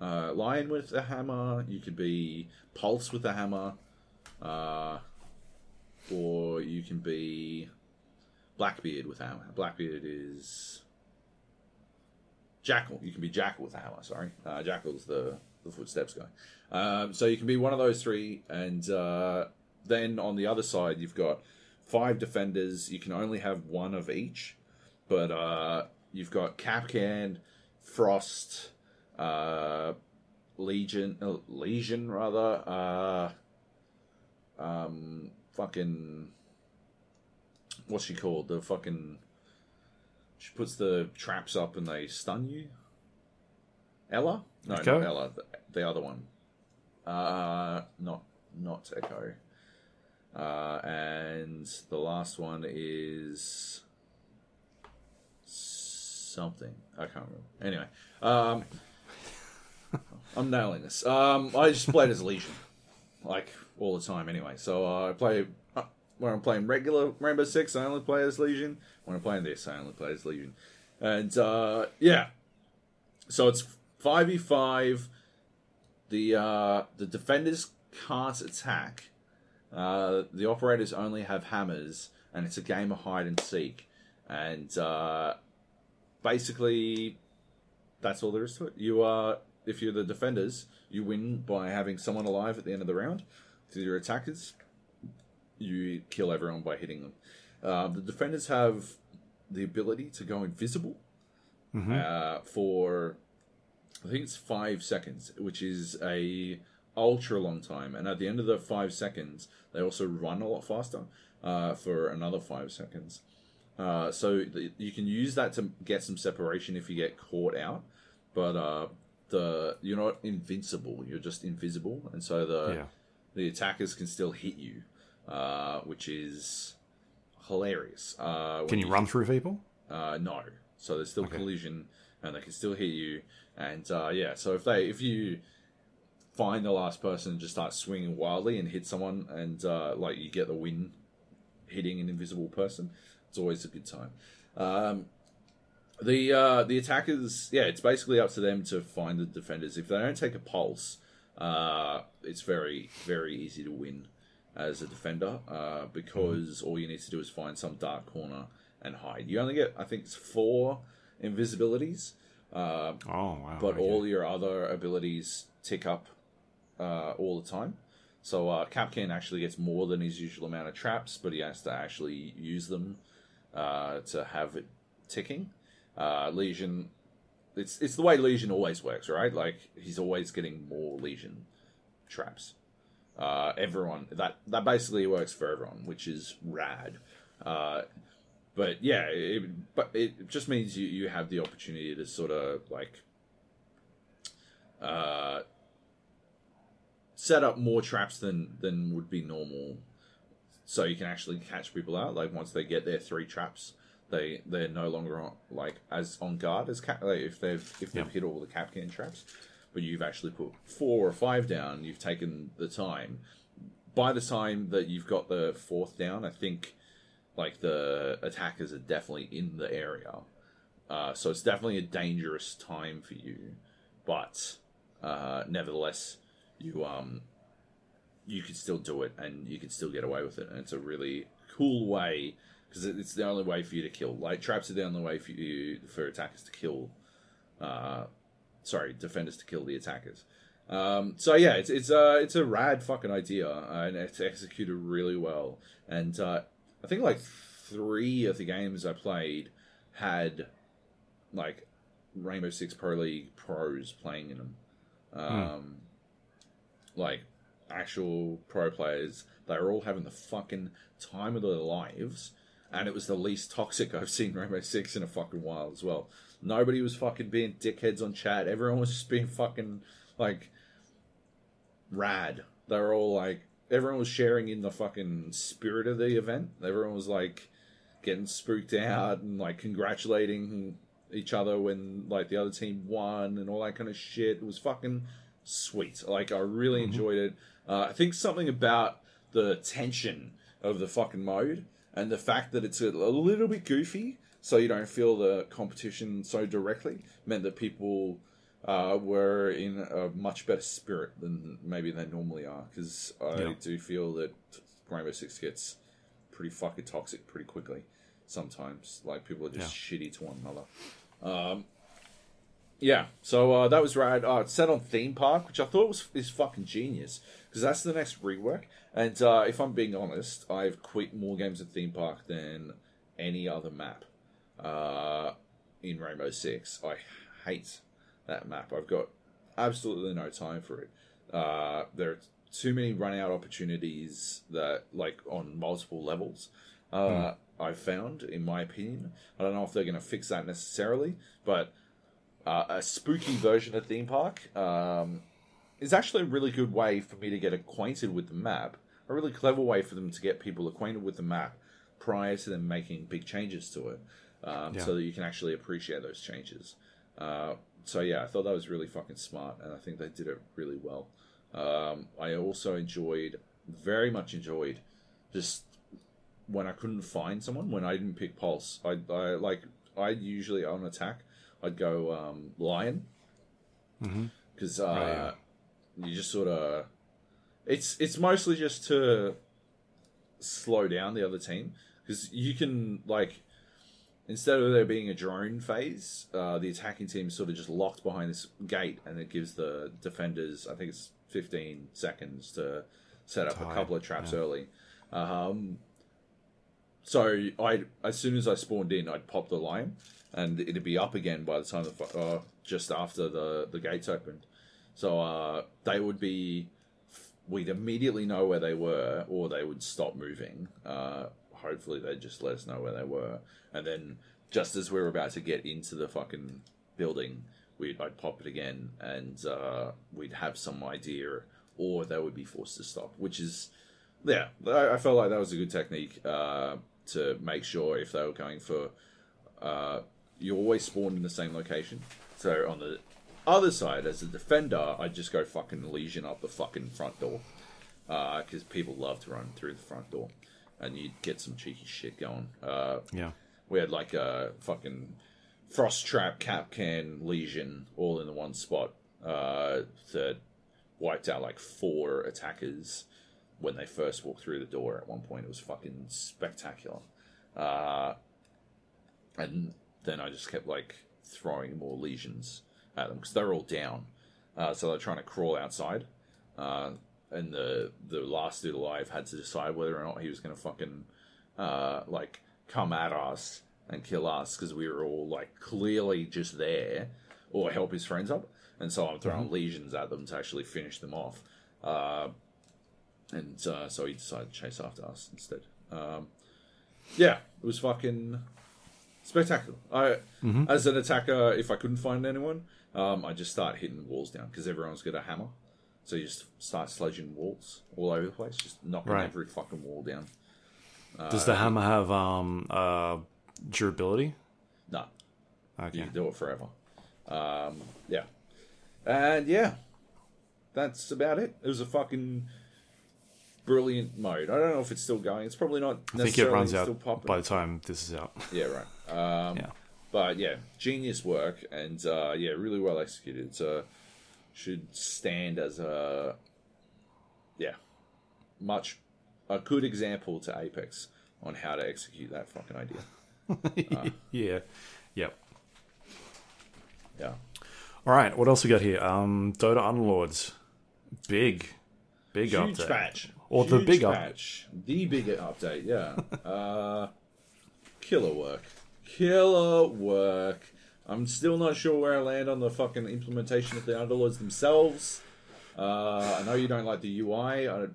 Uh, lion with a hammer. You could be pulse with a hammer. Uh, or you can be Blackbeard with a hammer. Blackbeard is Jackal. You can be Jackal with a hammer. Sorry, uh, Jackal's the the footsteps guy. Um, so you can be one of those three, and uh, then on the other side you've got five defenders. You can only have one of each, but uh, you've got Kapkan, Frost, uh, Legion, uh, Lesion rather. Uh, um, fucking what's she called? The fucking she puts the traps up and they stun you. Ela? No, Echo? not Ela. The, the other one. Uh, not not Echo. Uh, and the last one is something I can't remember. Anyway, um, I'm nailing this. Um, I just played as Lesion, like all the time anyway. So uh, I play uh, when I'm playing regular Rainbow Six. I only play as Lesion. When I'm playing this, I only play as Lesion. And uh, yeah, so it's five v five. The uh, the defenders can't attack. Uh, the operators only have hammers, and it's a game of hide and seek. And uh, basically, that's all there is to it. You are, if you're the defenders, you win by having someone alive at the end of the round. If you're attackers, you kill everyone by hitting them. Uh, the defenders have the ability to go invisible uh, for, I think it's five seconds, which is a ultra long time. And at the end of the five seconds, they also run a lot faster uh, for another five seconds. Uh, so th- you can use that to get some separation if you get caught out, but uh, the you're not invincible. You're just invisible, and so the Yeah. the attackers can still hit you, uh, which is hilarious. Uh, Can you run through people? uh, no. So there's still Okay. collision, and they can still hit you. And uh, yeah, so if they if you find the last person and just start swinging wildly and hit someone, and uh, like you get the win hitting an invisible person, it's always a good time. Um, the uh, the attackers, yeah, it's basically up to them to find the defenders. If they don't take a pulse, uh, it's very very easy to win as a defender uh, because all you need to do is find some dark corner and hide. You only get, I think, it's four invisibilities, uh, Oh wow! but okay. all your other abilities tick up uh, all the time. So uh, Kapkan actually gets more than his usual amount of traps, but he has to actually use them uh, to have it ticking. Uh, Lesion, it's it's the way Lesion always works, right? Like he's always getting more Lesion traps. Uh, everyone that that basically works for everyone, which is rad. Uh, but yeah, it, but it just means you, you have the opportunity to sort of like uh, set up more traps than than would be normal, so you can actually catch people out. Like once they get their three traps, they they're no longer on, like as on guard as cap, like if they've if they've Yeah. hit all the Kapkan traps. But you've actually put four or five down. You've taken the time. by the time that you've got the fourth down, I think like the attackers are definitely in the area. Uh, so it's definitely a dangerous time for you, but uh, nevertheless, you um you can still do it and you can still get away with it, and it's a really cool way because it's the only way for you to kill. Like traps are the only way for you for attackers to kill. Uh, sorry, defenders to kill the attackers. Um, so yeah, it's it's a it's a rad fucking idea, and it's executed really well. And uh, I think like three of the games I played had like Rainbow Six Pro League pros playing in them, um, like actual pro players. They were all having the fucking time of their lives, and it was the least toxic I've seen Rainbow Six in a fucking while as well. Nobody was fucking being dickheads on chat. Everyone was just being fucking like rad. They were all like everyone was sharing in the fucking spirit of the event. Everyone was like getting spooked out and like congratulating each other when like the other team won and all that kind of shit. It was fucking sweet. Like I really enjoyed it. Uh, I think something about the tension of the fucking mode and the fact that it's a, little bit goofy, so you don't feel the competition so directly, meant that people uh, were in a much better spirit than maybe they normally are. Because I Yeah. do feel that Rainbow Six gets pretty fucking toxic pretty quickly sometimes. Like people are just shitty to one another. Um, yeah, so uh, that was rad. Uh, it's set on theme park, which I thought was is fucking genius because that's the next rework. And uh, if I'm being honest, I've quit more games of theme park than any other map uh, in Rainbow Six. I hate that map. I've got absolutely no time for it. Uh, there are too many run out opportunities that like on multiple levels. Uh, I've found, in my opinion, I don't know if they're going to fix that necessarily, but uh, a spooky version of theme park um, is actually a really good way for me to get acquainted with the map. A really clever way for them to get people acquainted with the map prior to them making big changes to it, um, Yeah. so that you can actually appreciate those changes. Uh, so yeah, I thought that was really fucking smart, and I think they did it really well. Um, I also enjoyed, very much enjoyed, just when I couldn't find someone, when I didn't pick Pulse, I, I like I usually on attack, I'd go um, Lion. Because uh, Right, you just sort of it's it's mostly just to slow down the other team. Because you can like instead of there being a drone phase, uh, the attacking team is sort of just locked behind this gate, and it gives the defenders I think it's 15 seconds to set up a couple of traps yeah. early. Um, so I, as soon as I spawned in, I'd pop the lion, and it'd be up again by the time the uh, just after the the gates opened. So uh, they would be, we'd immediately know where they were, or they would stop moving. Uh, hopefully, they'd just let us know where they were, and then just as we were about to get into the fucking building, we'd I'd pop it again, and uh, we'd have some idea, or they would be forced to stop, which is yeah, I, I felt like that was a good technique uh, to make sure if they were going for. Uh, you always spawn in the same location. So on the other side, as a defender, I'd just go fucking Lesion up the fucking front door. Because people love to run through the front door. And you'd get some cheeky shit going. Uh, Yeah. we had like a fucking frost trap, cap can, Lesion, all in the one spot. Uh, that wiped out like four attackers when they first walked through the door. At one point, it was fucking spectacular. Uh, and then I just kept like throwing more lesions at them because they were all down. Uh, so they're trying to crawl outside. Uh, and the the last dude alive had to decide whether or not he was going to fucking uh, like come at us and kill us because we were all like clearly just there or help his friends up. And so I'm throwing lesions at them to actually finish them off. Uh, and uh, so he decided to chase after us instead. Um, yeah, it was fucking spectacular. I, as an attacker, if I couldn't find anyone, um, I just start hitting walls down because everyone's got a hammer. So you just start sledging walls all over the place, just knocking Right. every fucking wall down. Does the hammer have um uh durability? No, Okay. you can do it forever. Um, yeah, and yeah, that's about it. It was a fucking brilliant mode. I don't know if it's still going. It's probably not. I think it runs out by the time this is out. Yeah, right. Um, Yeah. But yeah, genius work and uh, yeah, really well executed. So should stand as a yeah, much a good example to Apex on how to execute that fucking idea. yeah. Yep. Yeah. All right. What else we got here? Um, Dota Underlords. Big, big Huge update. Or the Huge big up- patch. The bigger update, yeah. uh, killer work. Killer work. I'm still not sure where I land on the fucking implementation of the Underlords themselves. Uh, I know you don't like the UI. I,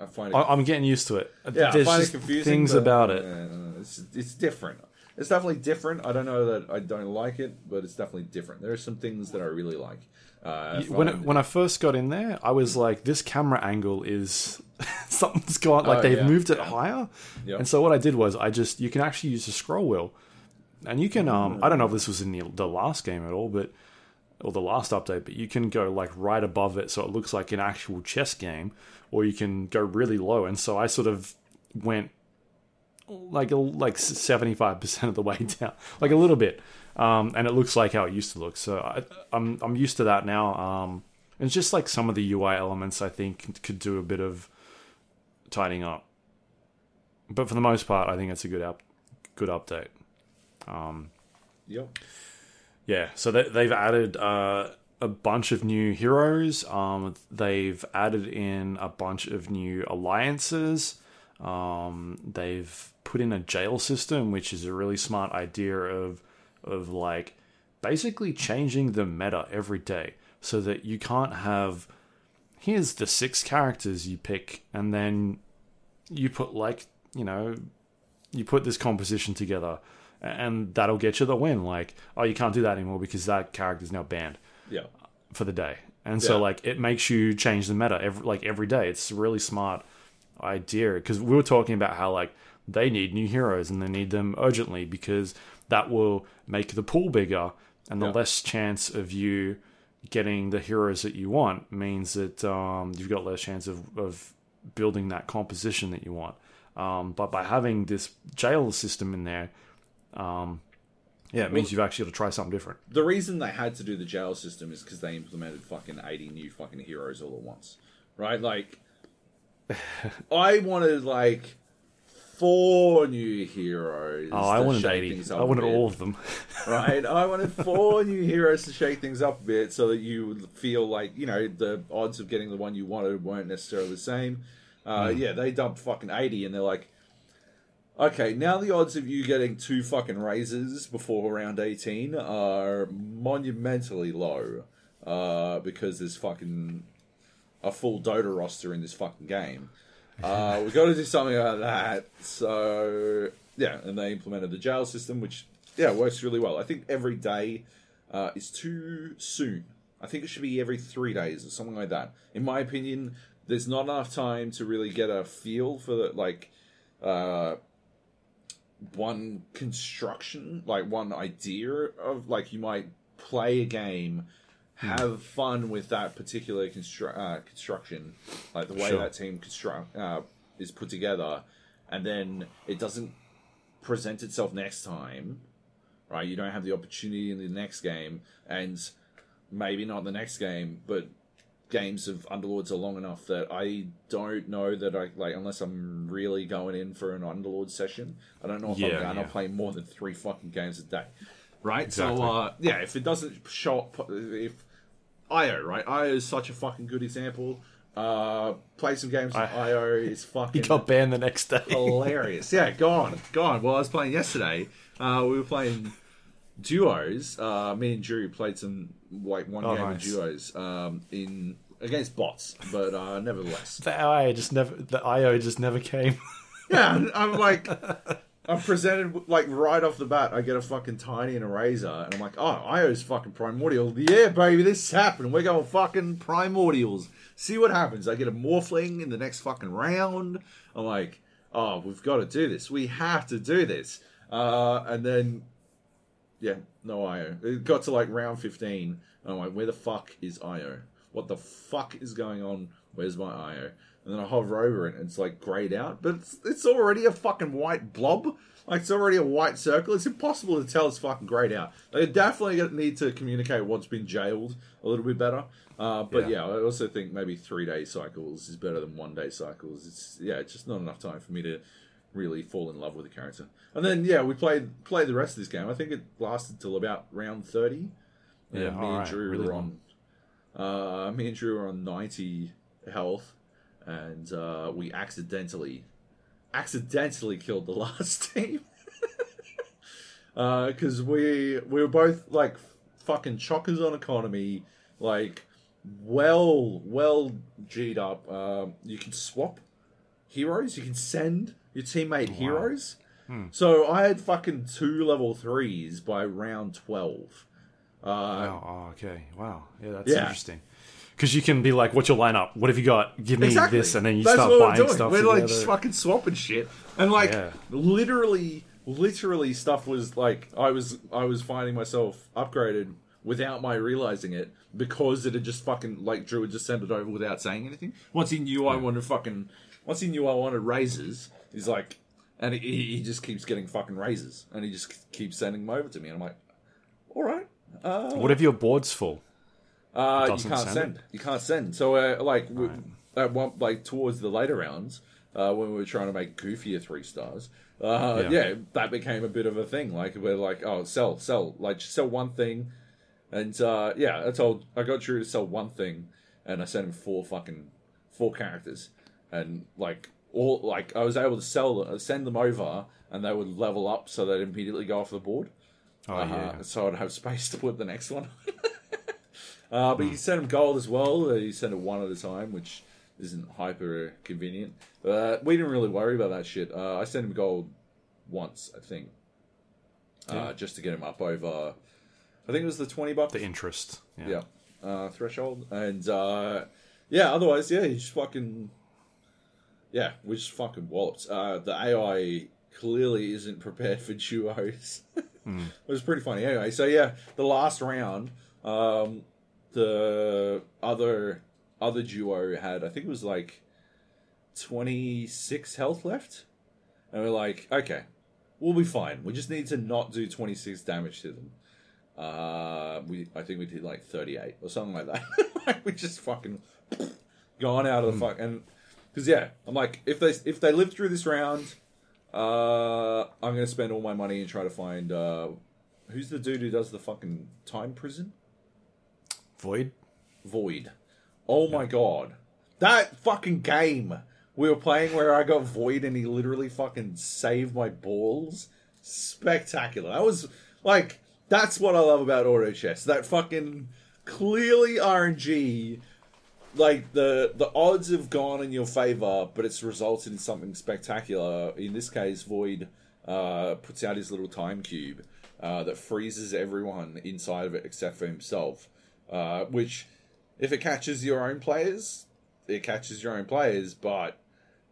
I find it I, I'm getting used to it. yeah, There's I find it confusing. things about it. no, it's it's different. It's definitely different. I don't know that I don't like it, but it's definitely different. There are some things that I really like. Uh, when it, when I first got in there, I was like, this camera angle is something's gone. Like Oh, they've yeah, moved it yeah. higher. Yep. And so what I did was I just you can actually use the scroll wheel, and you can um I don't know if this was in the the last game at all, but or the last update, but you can go like right above it, so it looks like an actual chess game, or you can go really low. And so I sort of went like like seventy five percent of the way down, like a little bit, um, and it looks like how it used to look. So I, I'm I'm used to that now. Um, and it's just like some of the UI elements I think could do a bit of tidying up, but for the most part, I think it's a good up good update. Yep. Yeah, so they, they've added uh, a bunch of new heroes. Um, they've added in a bunch of new alliances. Um, they've put in a jail system, which is a really smart idea of of like basically changing the meta every day, so that you can't have here's the six characters you pick, and then you put like you know you put this composition together and that'll get you the win. Like oh you can't do that anymore because that character's now banned Yeah. for the day. And so like it makes you change the meta every like every day. It's a really smart idea because we were talking about how like they need new heroes and they need them urgently because that will make the pool bigger and the Yeah. less chance of you getting the heroes that you want means that um, you've got less chance of, of building that composition that you want um, but by having this jail system in there um, yeah it means you've actually got to try something different The reason they had to do the jail system is because they implemented fucking 80 new fucking heroes all at once. Right? Like, I wanted, like, four new heroes. oh i wanted shake 80 things i wanted all of them Right? I wanted four new heroes to shake things up a bit so that you would feel like, you know, the odds of getting the one you wanted weren't necessarily the same. Uh, Yeah, they dumped fucking 80 and they're like, Okay, now the odds of you getting two fucking Razors before round 18 are monumentally low. Uh, because there's fucking a full Dota roster in this fucking game. Uh, we've got to do something about that. So, yeah, and they implemented the jail system, which, yeah, works really well. I think every day uh, is too soon. I think it should be every three days or something like that. In my opinion, there's not enough time to really get a feel for the, like, uh, one construction, like one idea of like you might play a game, have fun with that particular constru- uh, construction, like the way Sure. that team construct uh, is put together, and then it doesn't present itself next time, right? You don't have the opportunity in the next game, and maybe not the next game, but games of Underlords are long enough that I don't know that I like unless I'm really going in for an Underlord session. I don't know if Yeah, I'm gonna yeah. play more than three fucking games a day. Right? Exactly. So uh, yeah, if it doesn't show up if IO, right? IO is such a fucking good example. Uh play some games with I- IO is he fucking got banned the next day hilarious. Yeah, go on, go on. Well, I was playing yesterday. Uh, we were playing duos. Uh, me and Drew played some like one Oh, game nice. of duos um, in against bots, but uh, nevertheless, the IO just never the IO just never came. yeah. I'm like, I'm presented like right off the bat. I get a fucking tiny and a razor, and I'm like, oh, IO's fucking primordial. Yeah, baby, this happened. We're going fucking primordials. See what happens. I get a morphling in the next fucking round. I'm like, oh, we've got to do this. We have to do this. Uh, and then, yeah, no IO. It got to like round 15. And I'm like, where the fuck is IO? What the fuck is going on? Where's my IO? And then I hover over it, and it's like grayed out, but it's, it's already a fucking white blob. Like it's already a white circle. It's impossible to tell it's fucking grayed out. They definitely need to communicate what's been jailed a little bit better. Uh, but yeah. Yeah. I also think maybe three day cycles is better than one day cycles. It's yeah, it's just not enough time for me to really fall in love with the character. And then yeah, we played played the rest of this game. I think it lasted till about round thirty. Yeah, me and alright, Drew really were on. Uh, me and Drew were on ninety health, and uh, we accidentally, accidentally killed the last team. Because we we were both like fucking chockers on economy, like well well g'd up. Um, you can swap heroes. You can send your teammate heroes. So I had fucking two level threes by round twelve. Uh, Wow. Oh, okay. Wow. Yeah, that's Yeah. interesting. Because you can be like, "What's your lineup? What have you got? Give me exactly. this," and then you That's start buying we're stuff. We're like together. just fucking swapping shit, and like Yeah. literally, literally stuff was like I was I was finding myself upgraded without my realizing it because it had just fucking like Drew had just sent it over without saying anything. Once he knew I wanted fucking, once he knew I wanted Razors, he's like, and he, he just keeps getting fucking Razors, and he just keeps sending them over to me, and I'm like, all right. Uh, What if your board's full? Uh, you can't send send. You can't send. So, uh, like, we, at one, like towards the later rounds, uh, when we were trying to make goofier three stars, uh, Yeah. yeah. that became a bit of a thing. Like, we're like, oh, sell, sell, like, sell one thing, and uh, yeah, I told, I got Drew to sell one thing, and I sent him four fucking four characters, and like all, like I was able to sell, uh, send them over, and they would level up, so they'd immediately go off the board. Oh Uh, yeah. So I'd have space to put the next one. uh, but you send them gold as well. Uh, you send it one at a time, which isn't hyper convenient. But we didn't really worry about that shit. Uh, I sent him gold once, I think, uh, Yeah. just to get him up over. I think it was the twenty bucks. The interest. Yeah. yeah, uh, threshold, and uh, yeah. Otherwise, yeah, just fucking yeah, we just fucking walloped. Uh, the AI clearly isn't prepared for duos. Hmm. It was pretty funny. Anyway, so yeah, the last round, um, the other other duo had I think it was like twenty six health left, and we're like, okay, we'll be fine. We just need to not do twenty six damage to them. Uh, we I think we did like thirty eight or something like that. like we just fucking gone out of the fuck and because yeah, I'm like if they if they live through this round, uh, I'm gonna spend all my money and try to find uh, who's the dude who does the fucking time prison Void. Void. Oh my god, that fucking game we were playing where I got Void and he literally fucking saved my balls. Spectacular. That was like that's what I love about auto chess. That fucking clearly RNG. Like the the odds have gone in your favor, but it's resulted in something spectacular. In this case, Void uh, puts out his little time cube uh, that freezes everyone inside of it except for himself. Uh, which, if it catches your own players, it catches your own players. But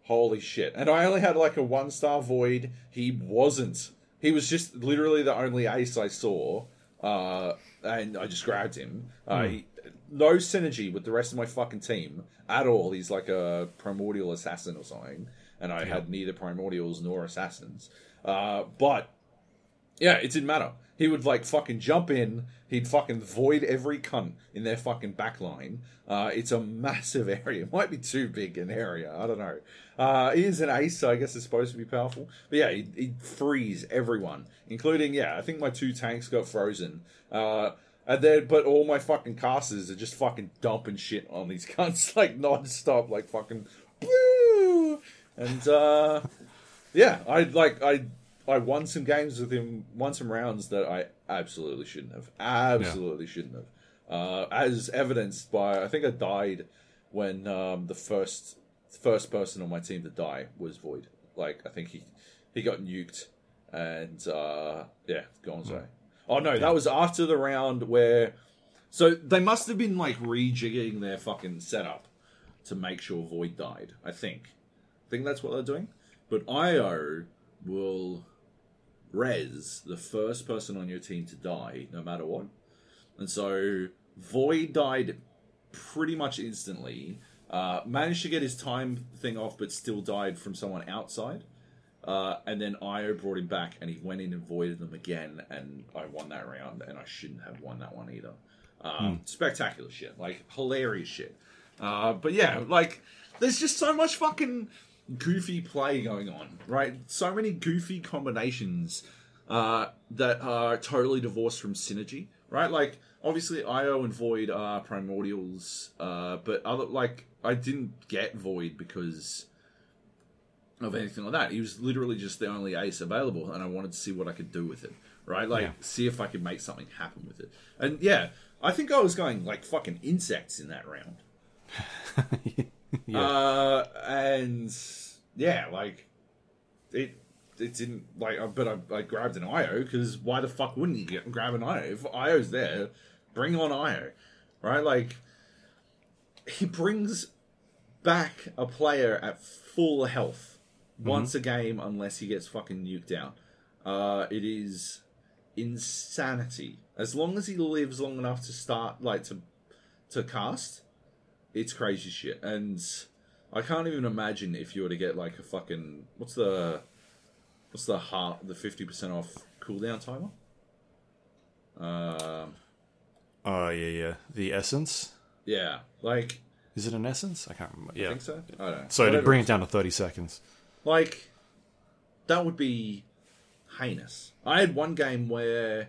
holy shit! And I only had like a one star Void. He wasn't. He was just literally the only ace I saw, uh, and I just grabbed him. Uh, he, no synergy with the rest of my fucking team at all. He's like a primordial assassin or something, and I had neither primordials nor assassins. Uh, but yeah, it didn't matter. He would like fucking jump in. He'd fucking void every cunt in their fucking backline. Uh, it's a massive area. It might be too big an area. I don't know. Uh, he is an ace, so I guess it's supposed to be powerful. But yeah, he'd, he'd freeze everyone, including yeah. I think my two tanks got frozen. Uh, and then, but all my fucking casters are just fucking dumping shit on these cunts like non-stop, like fucking woo. And uh, yeah, I like I I won some games with him, won some rounds that I absolutely shouldn't have. Absolutely shouldn't have. Uh, as evidenced by, I think I died when um, the first first person on my team to die was Void. Like I think he he got nuked and uh, yeah, gone away. Oh no, that was after the round where. So they must have been like rejigging their fucking setup to make sure Void died. I think. I think that's what they're doing. But IO will res the first person on your team to die, no matter what. And so Void died pretty much instantly. Uh, managed to get his time thing off, but still died from someone outside. Uh, and then Io brought him back, and he went in and voided them again, and I won that round, and I shouldn't have won that one either. Um, Spectacular shit, like hilarious shit. Uh, but yeah, like there's just so much fucking goofy play going on, right? So many goofy combinations uh, that are totally divorced from synergy, right? Like obviously Io and Void are primordials, uh, but other like I didn't get Void because of anything like that. He was literally just the only ace available, and I wanted to see what I could do with it, right? Like Yeah. see if I could make something happen with it. And yeah, I think I was going like fucking insects in that round. Yeah. Uh, and yeah, like it. It didn't like, uh, but I, I grabbed an IO because why the fuck wouldn't you get, grab an IO if IO's there? Bring on IO, right? Like he brings back a player at full health once a game, unless he gets fucking nuked out. Uh, it is insanity. As long as he lives long enough to start, like to to cast, it's crazy shit. And I can't even imagine if you were to get like a fucking what's the what's the heart the fifty percent off cooldown timer? Um, oh yeah, yeah. The essence. yeah, like Is it an essence? I can't remember. I Yeah. think so. I don't know. So to bring it it down to thirty seconds. Like, that would be heinous. I had one game where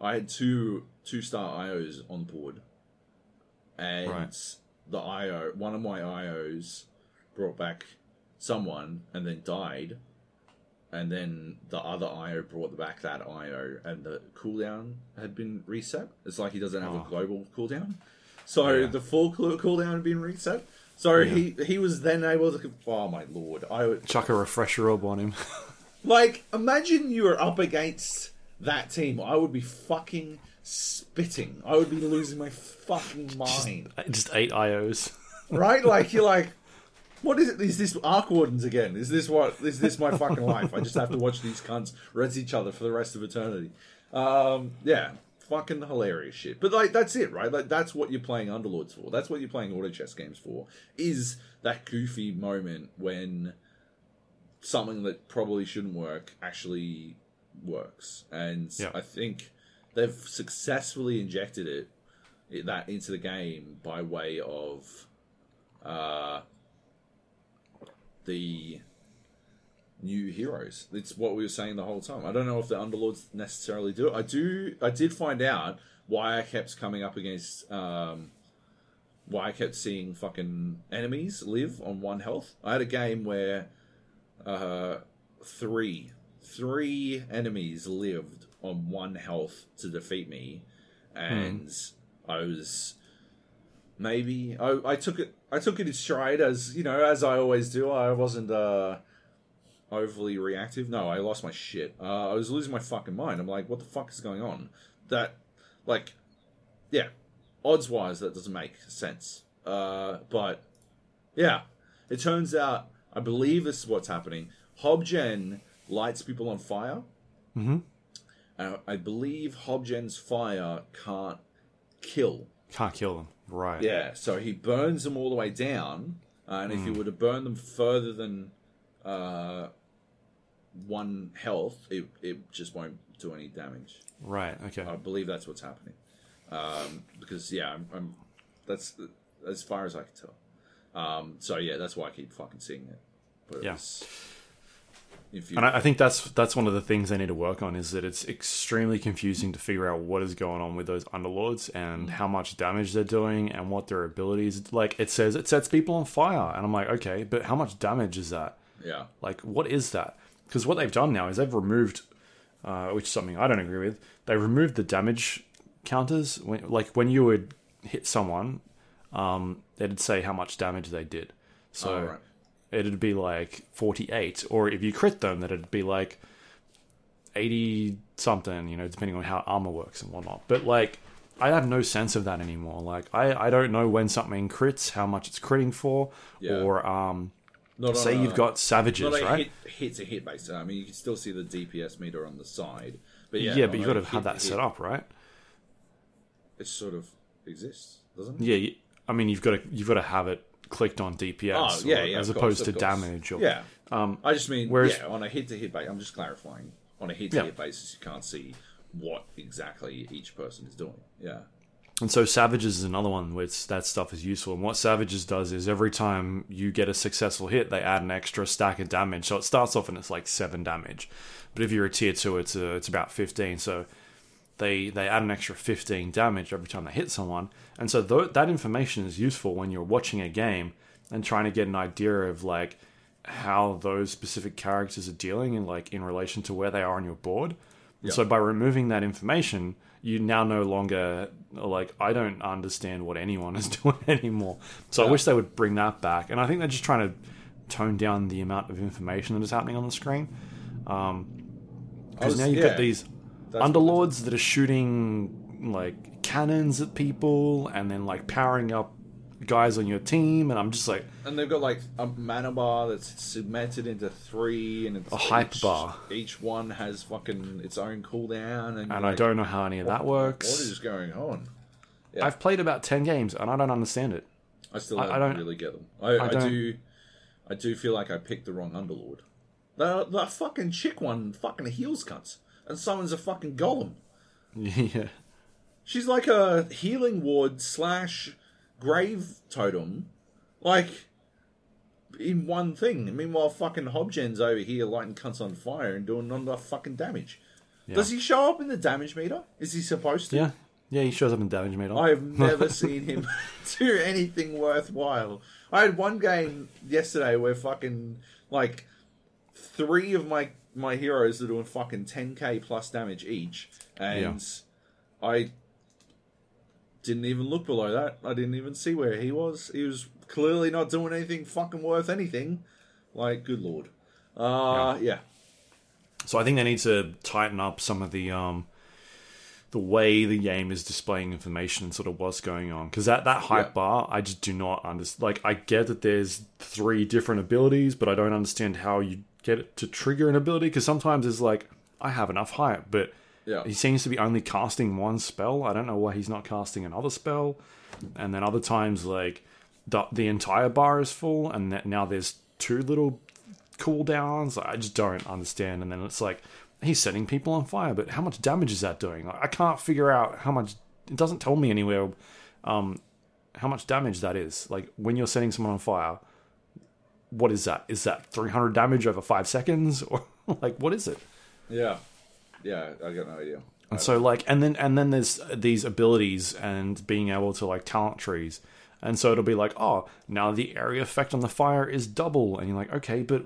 I had two two star IOs on board, and Right. The IO, one of my IOs, brought back someone and then died, and then the other IO brought back that IO, and the cooldown had been reset. It's like he doesn't have Oh. a global cooldown, so Yeah. the full cooldown had been reset. So Yeah. he he was then able to. Oh my lord! I would Chuck a refresher orb on him. like imagine you were up against that team. I would be fucking spitting. I would be losing my fucking mind. Just eight IOs. right? Like you're like, what is it? Is this Arc Wardens again? Is this what? Is this my fucking life? I just have to watch these cunts res each other for the rest of eternity. Um, yeah, fucking hilarious shit. But like that's it, right? Like that's what you're playing Underlords for. That's what you're playing auto chess games for. Is that goofy moment when something that probably shouldn't work actually works, and Yeah. I think they've successfully injected it that into the game by way of uh, the new heroes. It's what we were saying the whole time. I don't know if the Underlords necessarily do it. I do. I did find out why I kept coming up against. Um, why I kept seeing fucking enemies live on one health. I had a game where uh, three three enemies lived on one health to defeat me, and I was maybe I, I took it I took it in stride as you know as I always do. I wasn't uh, overly reactive. No, I lost my shit. Uh, I was losing my fucking mind. I'm like, what the fuck is going on? That like, yeah, odds wise, that doesn't make sense. Uh, but yeah, it turns out I believe this is what's happening. Hobgen lights people on fire. Mm-hmm. Uh, I believe Hobgen's fire can't kill. Can't kill them. Right. Yeah, so he burns them all the way down, uh, and if you were to burn them further than uh, one health, it it just won't do any damage. Right. Okay. I believe that's what's happening. Um, because yeah, I'm, I'm that's as far as I can tell. Um, so yeah, that's why I keep fucking seeing it. But it Yeah. was If you, And I, I think that's that's one of the things they need to work on is that it's extremely confusing to figure out what is going on with those underlords and how much damage they're doing and what their abilities. Like it says, it sets people on fire, and I'm like, okay, but how much damage is that? yeah, Like, what is that? Because what they've done now is they've removed, uh, which is something I don't agree with. They removed the damage counters. When, like when you would hit someone, um, it'd say how much damage they did. So Oh, right. It'd be like 48, or if you crit them, that it'd be like 80 something. You know, depending on how armor works and whatnot. But like. I have no sense of that anymore. Like I, I don't know when something crits, how much it's critting for, Yeah. or um, not say a- you've got savages, a right? hit, hit to hit base. I mean, you can still see the DPS meter on the side, but Yeah, yeah, but you've a got to have that to set up, right? It sort of exists, doesn't it? Yeah, I mean, you've got to you've got to have it clicked on DPS, Oh, yeah, or- yeah, as opposed course, to damage. Or, Yeah. Um, I just mean, whereas- yeah, on a hit to hit basis, I'm just clarifying. On a hit to hit basis, you can't see what exactly each person is doing. Yeah. And so Savages is another one where that stuff is useful. And what Savages does is every time you get a successful hit, they add an extra stack of damage. So it starts off and it's like seven damage, but if you're a tier two, it's a, it's about fifteen. So they they add an extra fifteen damage every time they hit someone. And so th- that information is useful when you're watching a game and trying to get an idea of like how those specific characters are dealing and like in relation to where they are on your board. So by removing that information, you now no longer like I don't understand what anyone is doing anymore. So I wish they would bring that back. And I think they're just trying to tone down the amount of information that is happening on the screen. Um, because was- now you've yeah, got these that's underlords that are shooting like cannons at people and then like powering up guys on your team, and I'm just like And they've got like a mana bar that's segmented into three, and it's A hype each, bar. Each one has fucking its own cooldown, and, and I like, don't know how any of that works. What is going on? yeah. I've played about ten games and I don't understand it. I still I- don't, I don't- really get them. I, I, don't- do, I do feel like I picked the wrong underlord. The the fucking chick one fucking heals cunts, and summons a fucking golem. yeah. She's like a healing ward slash grave totem, like in one thing. Meanwhile, fucking Hobgen's over here lighting cunts on fire and doing non enough fucking damage. Does he show up in the damage meter? Is he supposed to? Yeah. Yeah, he shows up in damage meter. I have never seen him do anything worthwhile. I had one game yesterday where fucking like three of my my heroes are doing fucking 10k plus damage each, and I didn't even look below that. I didn't even see where he was. He was clearly not doing anything fucking worth anything. Like, good lord. Uh, yeah. So I think they need to tighten up some of the um the way the game is displaying information and sort of what's going on because that that hype Yeah. bar I just do not understand. Like I get that there's three different abilities, but I don't understand how you get it to trigger an ability because sometimes it's like I have enough hype, but Yeah. he seems to be only casting one spell. I don't know why he's not casting another spell. And then other times, like the the entire bar is full, and that now there's two little cooldowns. I just don't understand. And then it's like he's setting people on fire, but how much damage is that doing? Like, I can't figure out how much. It doesn't tell me anywhere um, how much damage that is. Like when you're setting someone on fire, what is that? Is that 300 damage over five seconds, or like what is it? Yeah. Yeah, I got no idea. And so like and then and then there's these abilities and being able to like talent trees. And so it'll be like, oh, now the area effect on the fire is double, and you're like, okay, but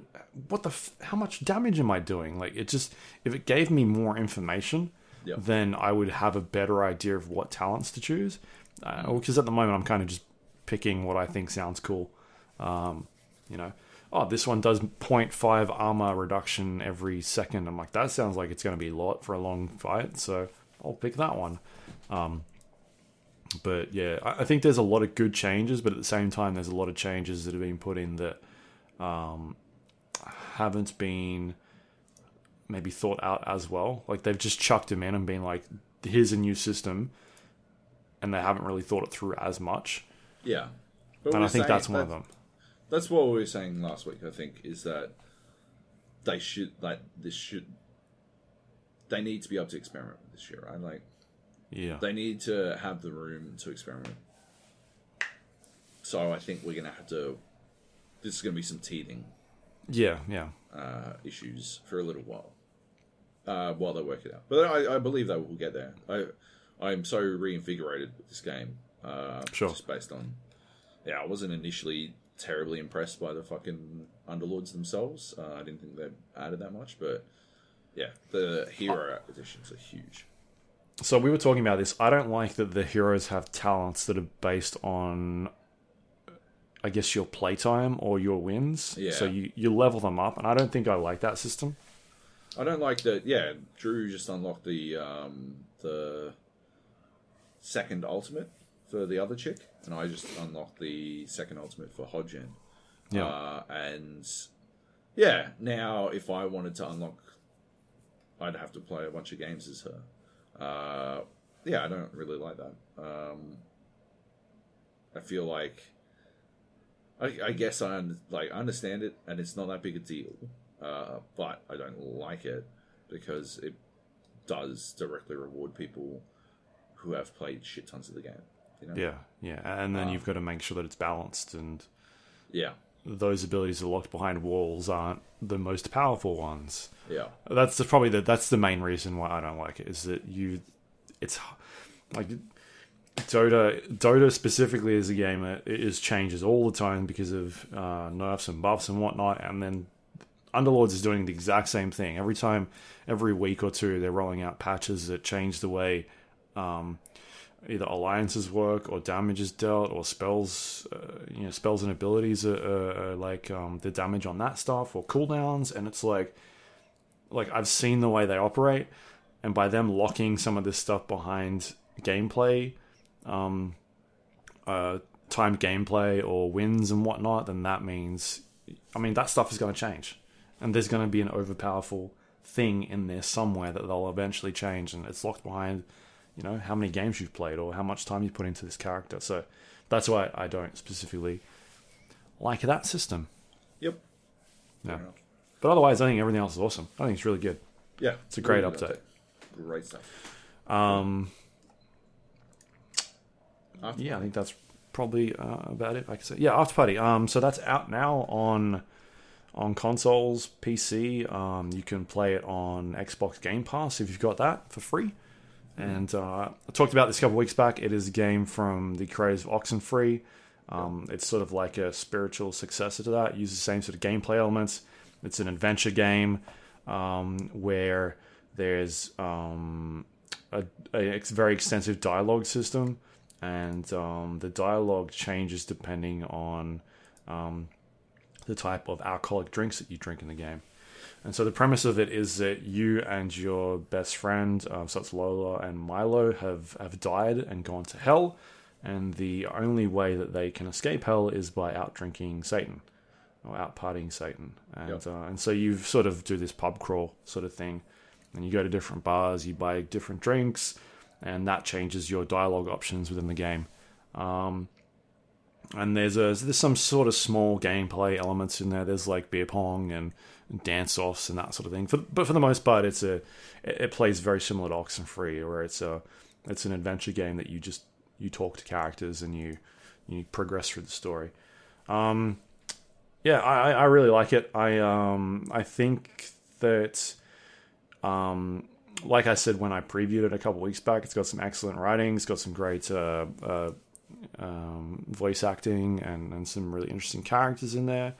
what the? F- how much damage am I doing? Like, it just if it gave me more information, Yep. then I would have a better idea of what talents to choose. Because at the moment, I'm kind of just picking what I think sounds cool. Um, you know, oh, this one does 0.5 armor reduction every second. I'm like, that sounds like it's going to be a lot for a long fight, so I'll pick that one. Um, but yeah, I, I think there's a lot of good changes, but at the same time, there's a lot of changes that have been put in that um, haven't been maybe thought out as well. Like they've just chucked them in and been like, here's a new system, and they haven't really thought it through as much. Yeah. But And I think saying that's one of them. That's what we were saying last week. I think is that they should like this should they need to be able to experiment with this shit, right? Like Yeah. they need to have the room to experiment. So I think we're gonna have to. This is gonna be some teething Yeah, yeah. uh, issues for a little while uh, while they work it out. But I, I believe they will get there. I I'm so reinvigorated with this game. Uh, Sure. Just based on yeah, I wasn't initially terribly impressed by the fucking underlords themselves. Uh, I didn't think they added that much, but yeah, the hero additions are huge. So we were talking about this. I don't like that the heroes have talents that are based on, I guess, your playtime or your wins. Yeah. So you, you level them up, and I don't think I like that system. I don't like that. Yeah, Drew just unlocked the um, the second ultimate for the other chick, and I just unlocked the second ultimate for Hobgen. Yeah. Uh, and yeah, now if I wanted to unlock, I'd have to play a bunch of games as her. Uh, yeah, I don't really like that. Um, I feel like I, I guess I un- like I understand it, and it's not that big a deal. Uh, but I don't like it because it does directly reward people who have played shit tons of the game. You know? Yeah, yeah, and then Ah. you've got to make sure that it's balanced, and Yeah. those abilities that are locked behind walls aren't the most powerful ones. Yeah. That's the, probably the that's the main reason why I don't like it is that you, it's like Dota. Dota specifically as a game, it is changes all the time because of uh, nerfs and buffs and whatnot, and then Underlords is doing the exact same thing every time. Every week or two, they're rolling out patches that change the way um, either alliances work or damage is dealt or spells uh, you know spells and abilities are, are, are like um, the damage on that stuff or cooldowns. And it's like like I've seen the way they operate. And by them locking some of this stuff behind gameplay um uh timed gameplay or wins and whatnot then that means I mean that stuff is going to change. And there's going to be an overpowerful thing in there somewhere that they'll eventually change. And it's locked behind you know how many games you've played or how much time you put into this character. So that's why I don't specifically like that system. Yep. Yeah. But otherwise, I think everything else is awesome. I think it's really good. Yeah. It's a great Really update. Great stuff. Um, After yeah, I think that's probably uh, about it. I can say, yeah, After Party. Um, so that's out now on on consoles, PC. Um, you can play it on Xbox Game Pass if you've got that for free. And uh, I talked about this a couple weeks back. It is a game from the creators of Oxenfree. Um, it's sort of like a spiritual successor to that. It uses the same sort of gameplay elements. It's an adventure game um, where there's um, a, a very extensive dialogue system, and um, the dialogue changes depending on um, the type of alcoholic drinks that you drink in the game. And so the premise of it is that you and your best friend, uh, so it's Lola and Milo, have, have died and gone to hell. And the only way that they can escape hell is by out drinking Satan or out partying Satan. And, Yep. uh, and so you sort of do this pub crawl sort of thing. And you go to different bars, you buy different drinks, and that changes your dialogue options within the game. Um, and there's a there's some sort of small gameplay elements in there. There's like beer pong and dance offs and that sort of thing. For, but for the most part, it's a it, plays very similar to Oxenfree, where it's a it's an adventure game that you just you talk to characters and you you progress through the story. Um, yeah, I, I I really like it. I um I think that um like I said when I previewed it a couple weeks back, it's got some excellent writing. It's got some great uh, uh, um, voice acting and, and some really interesting characters in there.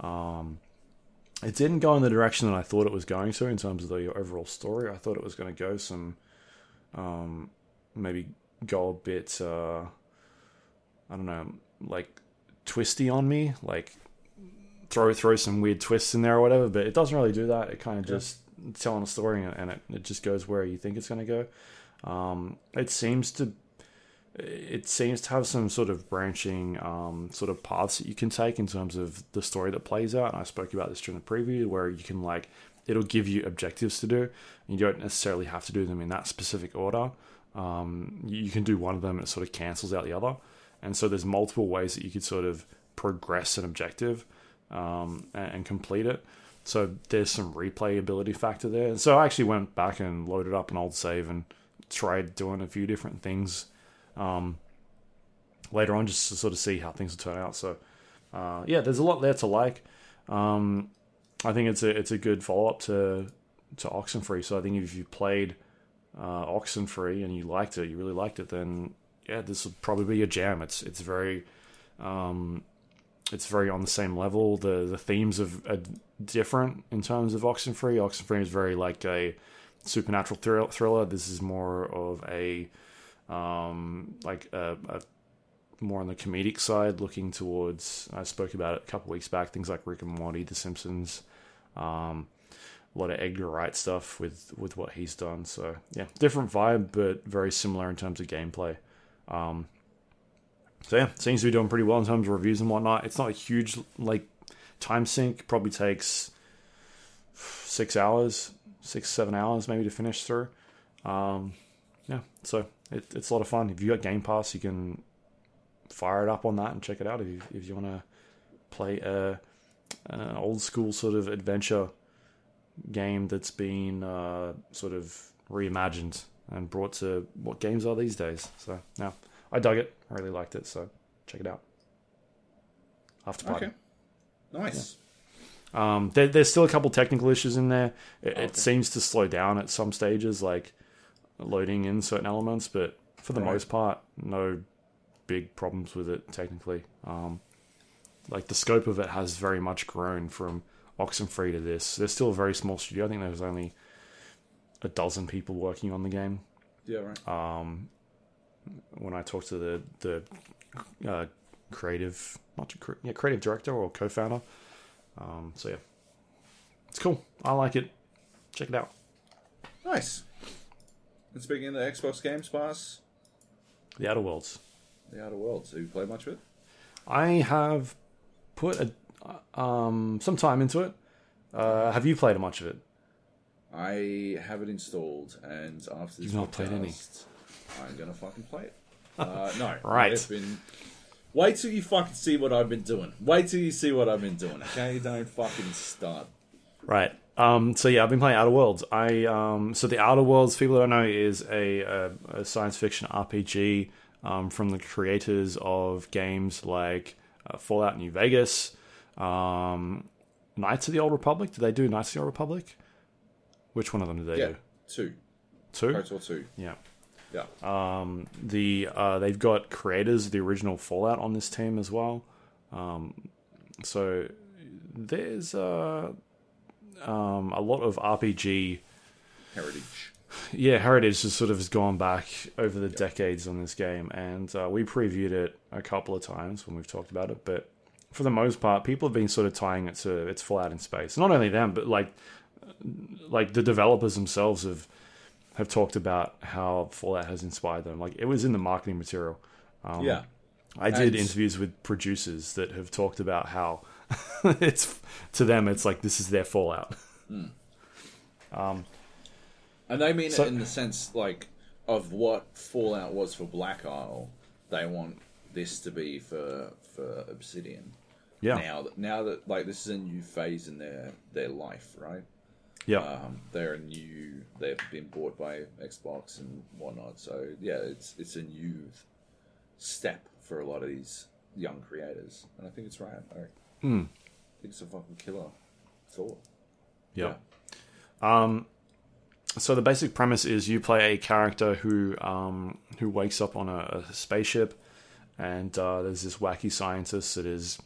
Um, it didn't go in the direction that I thought it was going to in terms of the overall story. I thought it was going to go some, um, maybe go a bit, uh, I don't know, like twisty on me, like throw throw some weird twists in there or whatever. But it doesn't really do that. It kind of Yeah. just telling a story and it, it just goes where you think it's going to go. Um, it seems to it seems to have some sort of branching um, sort of paths that you can take in terms of the story that plays out. And I spoke about this during the preview, where you can like it'll give you objectives to do. You don't necessarily have to do them in that specific order. Um, you can do one of them, and it sort of cancels out the other. And so there's multiple ways that you could sort of progress an objective um, and, and complete it. So there's some replayability factor there. And so I actually went back and loaded up an old save and tried doing a few different things um, later on just to sort of see how things will turn out. So uh, yeah, there's a lot there to like. Um, I think it's a it's a good follow up to to Oxenfree. So I think if you played uh, Oxenfree and you liked it, you really liked it, then yeah, this will probably be your jam. It's it's very um, it's very on the same level. The the themes of are different in terms of Oxenfree. Oxenfree is very like a supernatural thrill, thriller. This is more of a um, like a, a more on the comedic side, looking towards. I spoke about it a couple weeks back. Things like Rick and Morty, The Simpsons, um, a lot of Edgar Wright stuff with with what he's done. So yeah, different vibe, but very similar in terms of gameplay. Um, so yeah, seems to be doing pretty well in terms of reviews and whatnot. It's not a huge like time sink. Probably takes six hours, six seven hours maybe to finish through. Um, yeah, so it, it's a lot of fun. If you got Game Pass, you can fire it up on that and check it out if you if you want to play a an old school sort of adventure game that's been uh, sort of reimagined and brought to what games are these days. So yeah, I dug it. I really liked it. So check it out. After party. Okay. Nice. Um, there, there's still a couple technical issues in there. It, Okay. it seems to slow down at some stages, like loading in certain elements, but for the Right. most part, no big problems with it technically. Um, like the scope of it has very much grown from Oxenfree to this. There's still a very small studio. I think there's only a dozen people working on the game. Yeah, right. Um, when I talked to the the uh, creative, not cre- yeah, creative director or co-founder. Um, so yeah, it's cool. I like it. Check it out. Nice. And speaking of the Xbox Games Pass, The Outer Worlds. The Outer Worlds, have you played much of it? I have put a, um, some time into it. Uh, have you played much of it? I have it installed, and after this You've not played any. podcast, I'm gonna fucking play it. Uh, no, Right. It's been. Wait till you fucking see what I've been doing. Wait till you see what I've been doing. Okay, don't fucking start. Right. Um, so yeah, I've been playing Outer Worlds. I um, so the Outer Worlds, people don't know, is a, a, a science fiction RPG um, from the creators of games like uh, Fallout New Vegas, um, Knights of the Old Republic. Did they do Knights of the Old Republic? Which one of them did they Yeah, do? two. Two. KOTOR two. Yeah. Yeah. Um, the uh, they've got creators of the original Fallout on this team as well. Um, so there's uh, um, a lot of RPG. Heritage. Yeah, heritage just sort of has gone back over the decades on this game, and uh, we previewed it a couple of times when we've talked about it. But for the most part, people have been sort of tying it to it's Fallout in space. Not only them, but like like the developers themselves have have talked about how Fallout has inspired them. Like it was in the marketing material. Um, yeah. I did And- interviews with producers that have talked about how it's to them it's like this is their Fallout. Um, And they mean So- it in the sense like of what Fallout was for Black Isle. They want this to be for for Obsidian. Yeah, Now that now that like this is a new phase in their their life, right? yeah, Um, they're a new. They've been bought by Xbox and whatnot. So yeah, it's it's a new step for a lot of these young creators, and I think it's right. I Hmm. it's a fucking killer thought. yeah. Um, so the basic premise is you play a character who um, who wakes up on a, a spaceship, and uh, there's this wacky scientist that is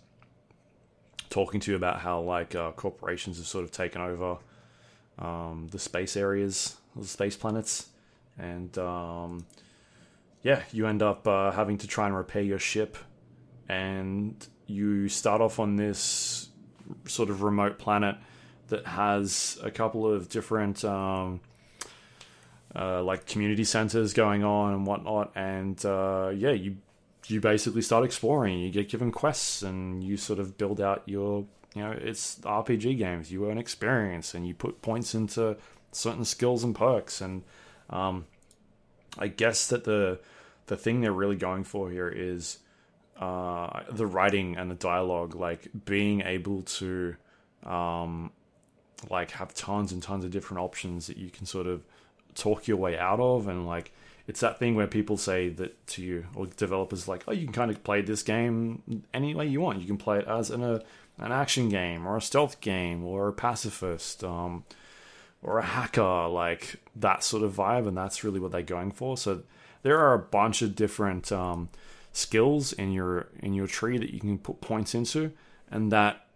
talking to you about how like uh, corporations have sort of taken over um, the space areas, the space planets, and um, yeah, you end up uh, having to try and repair your ship, and you start off on this sort of remote planet that has a couple of different um, uh, like community centers going on and whatnot, and uh, yeah, you you basically start exploring. You get given quests, and you sort of build out your you know it's RPG games. You earn experience, and you put points into certain skills and perks, and um, I guess that the the thing they're really going for here is uh, the writing and the dialogue, like being able to um, like have tons and tons of different options that you can sort of talk your way out of. And like it's that thing where people say that to you or developers like oh you can kind of play this game any way you want. You can play it as an, a, an action game or a stealth game or a pacifist um, or a hacker like that sort of vibe. And that's really what they're going for. So there are a bunch of different um, skills in your in your tree that you can put points into and that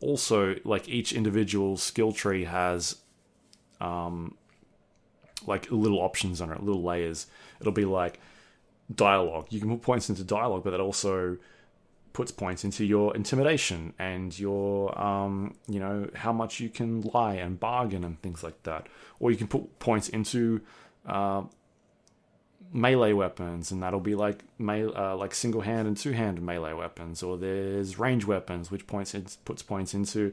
also like each individual skill tree has um like little options on it little layers. It'll be like dialogue. You can put points into dialogue but that also puts points into your intimidation and your um you know how much you can lie and bargain and things like that. Or you can put points into uh, melee weapons, and that'll be like me- uh, like single hand and two hand melee weapons, or there's range weapons, which points in, puts points into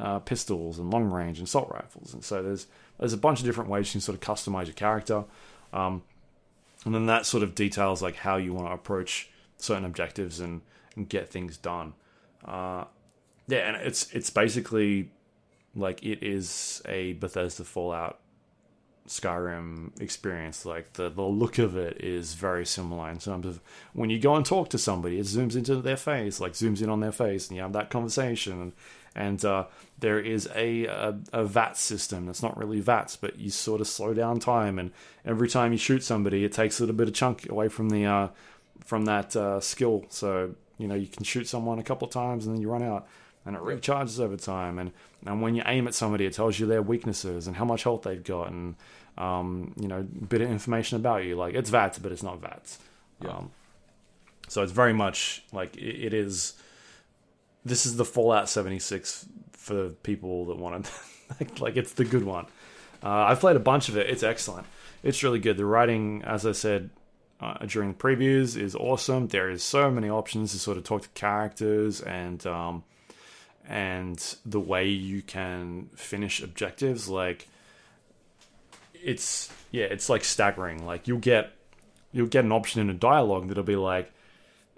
uh, pistols and long range and assault rifles, and so there's there's a bunch of different ways you can sort of customize your character, um, and then that sort of details like how you want to approach certain objectives and, and get things done. Uh, yeah, and it's it's basically like it is a Bethesda Fallout Skyrim experience. Like the the look of it is very similar in terms of when you go and talk to somebody, it zooms into their face, like zooms in on their face, and you have that conversation. And, and uh, there is a, a a VAT system that's not really VATs, but you sort of slow down time, and every time you shoot somebody, it takes a little bit of chunk away from the uh, from that uh, skill. So you know you can shoot someone a couple of times and then you run out and it recharges over time. And, and when you aim at somebody, it tells you their weaknesses and how much health they've got, and um, you know, bit of information about you. Like it's VATS, but it's not VATS. Yeah. Um, so it's very much like it, it is. This is the Fallout 76 for people that want to like, like it's the good one. Uh, I've played a bunch of it. It's excellent. It's really good. The writing, as I said uh, during the previews, is awesome. There is so many options to sort of talk to characters and um, and the way you can finish objectives. Like it's yeah, it's like staggering. Like you'll get you'll get an option in a dialogue that'll be like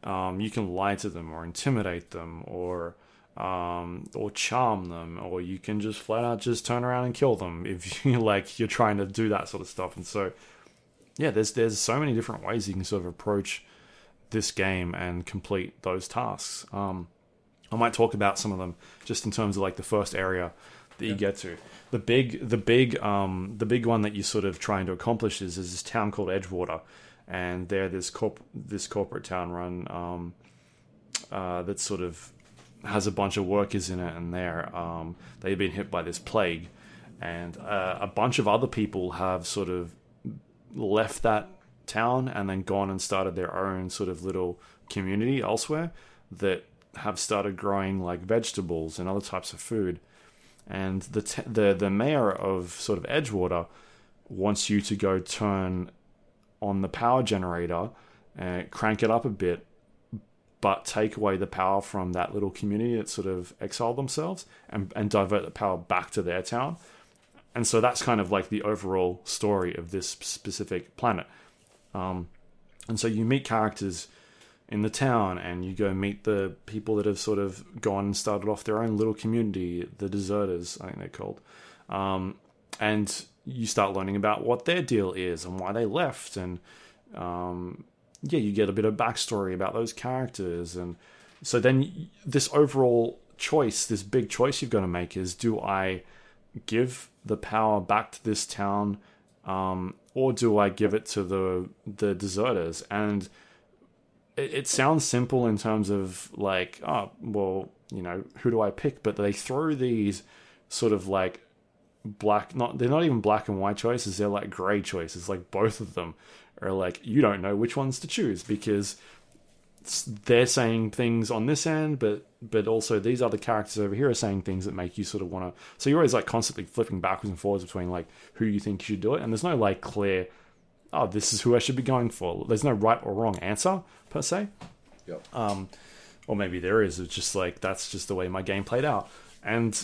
um, you can lie to them or intimidate them or um, or charm them, or you can just flat out just turn around and kill them if you like you're trying to do that sort of stuff. And so, yeah, there's there's so many different ways you can sort of approach this game and complete those tasks. Um, I might talk about some of them just in terms of like the first area that you get to. The big, the big, um, the big one that you're sort of trying to accomplish is, is this town called Edgewater, and they're this corp this corporate town run um, uh, that sort of has a bunch of workers in it, and they're um, they've been hit by this plague, and uh, a bunch of other people have sort of left that town and then gone and started their own sort of little community elsewhere that have started growing like vegetables and other types of food. And the t- the the mayor of sort of Edgewater wants you to go turn on the power generator and crank it up a bit, but take away the power from that little community that sort of exiled themselves and, and divert the power back to their town. And so that's kind of like the overall story of this specific planet. Um, and so you meet characters in the town and you go meet the people that have sort of gone and started off their own little community, the deserters, I think they're called. Um, and you start learning about what their deal is and why they left. And um, yeah, you get a bit of backstory about those characters. And so then this overall choice, this big choice you've got to make is do I give the power back to this town um, or do I give it to the the deserters? And it, it sounds simple in terms of like, oh, well, you know, who do I pick? But they throw these sort of like black not they're not even black and white choices. They're like gray choices. Like both of them are like you don't know which ones to choose because they're saying things on this end but but also these other characters over here are saying things that make you sort of want to so you're always like constantly flipping backwards and forwards between like who you think should do it. And there's no like clear oh this is who i should be going for there's no right or wrong answer per se Yep. um, or maybe there is. It's just like that's just the way my game played out, and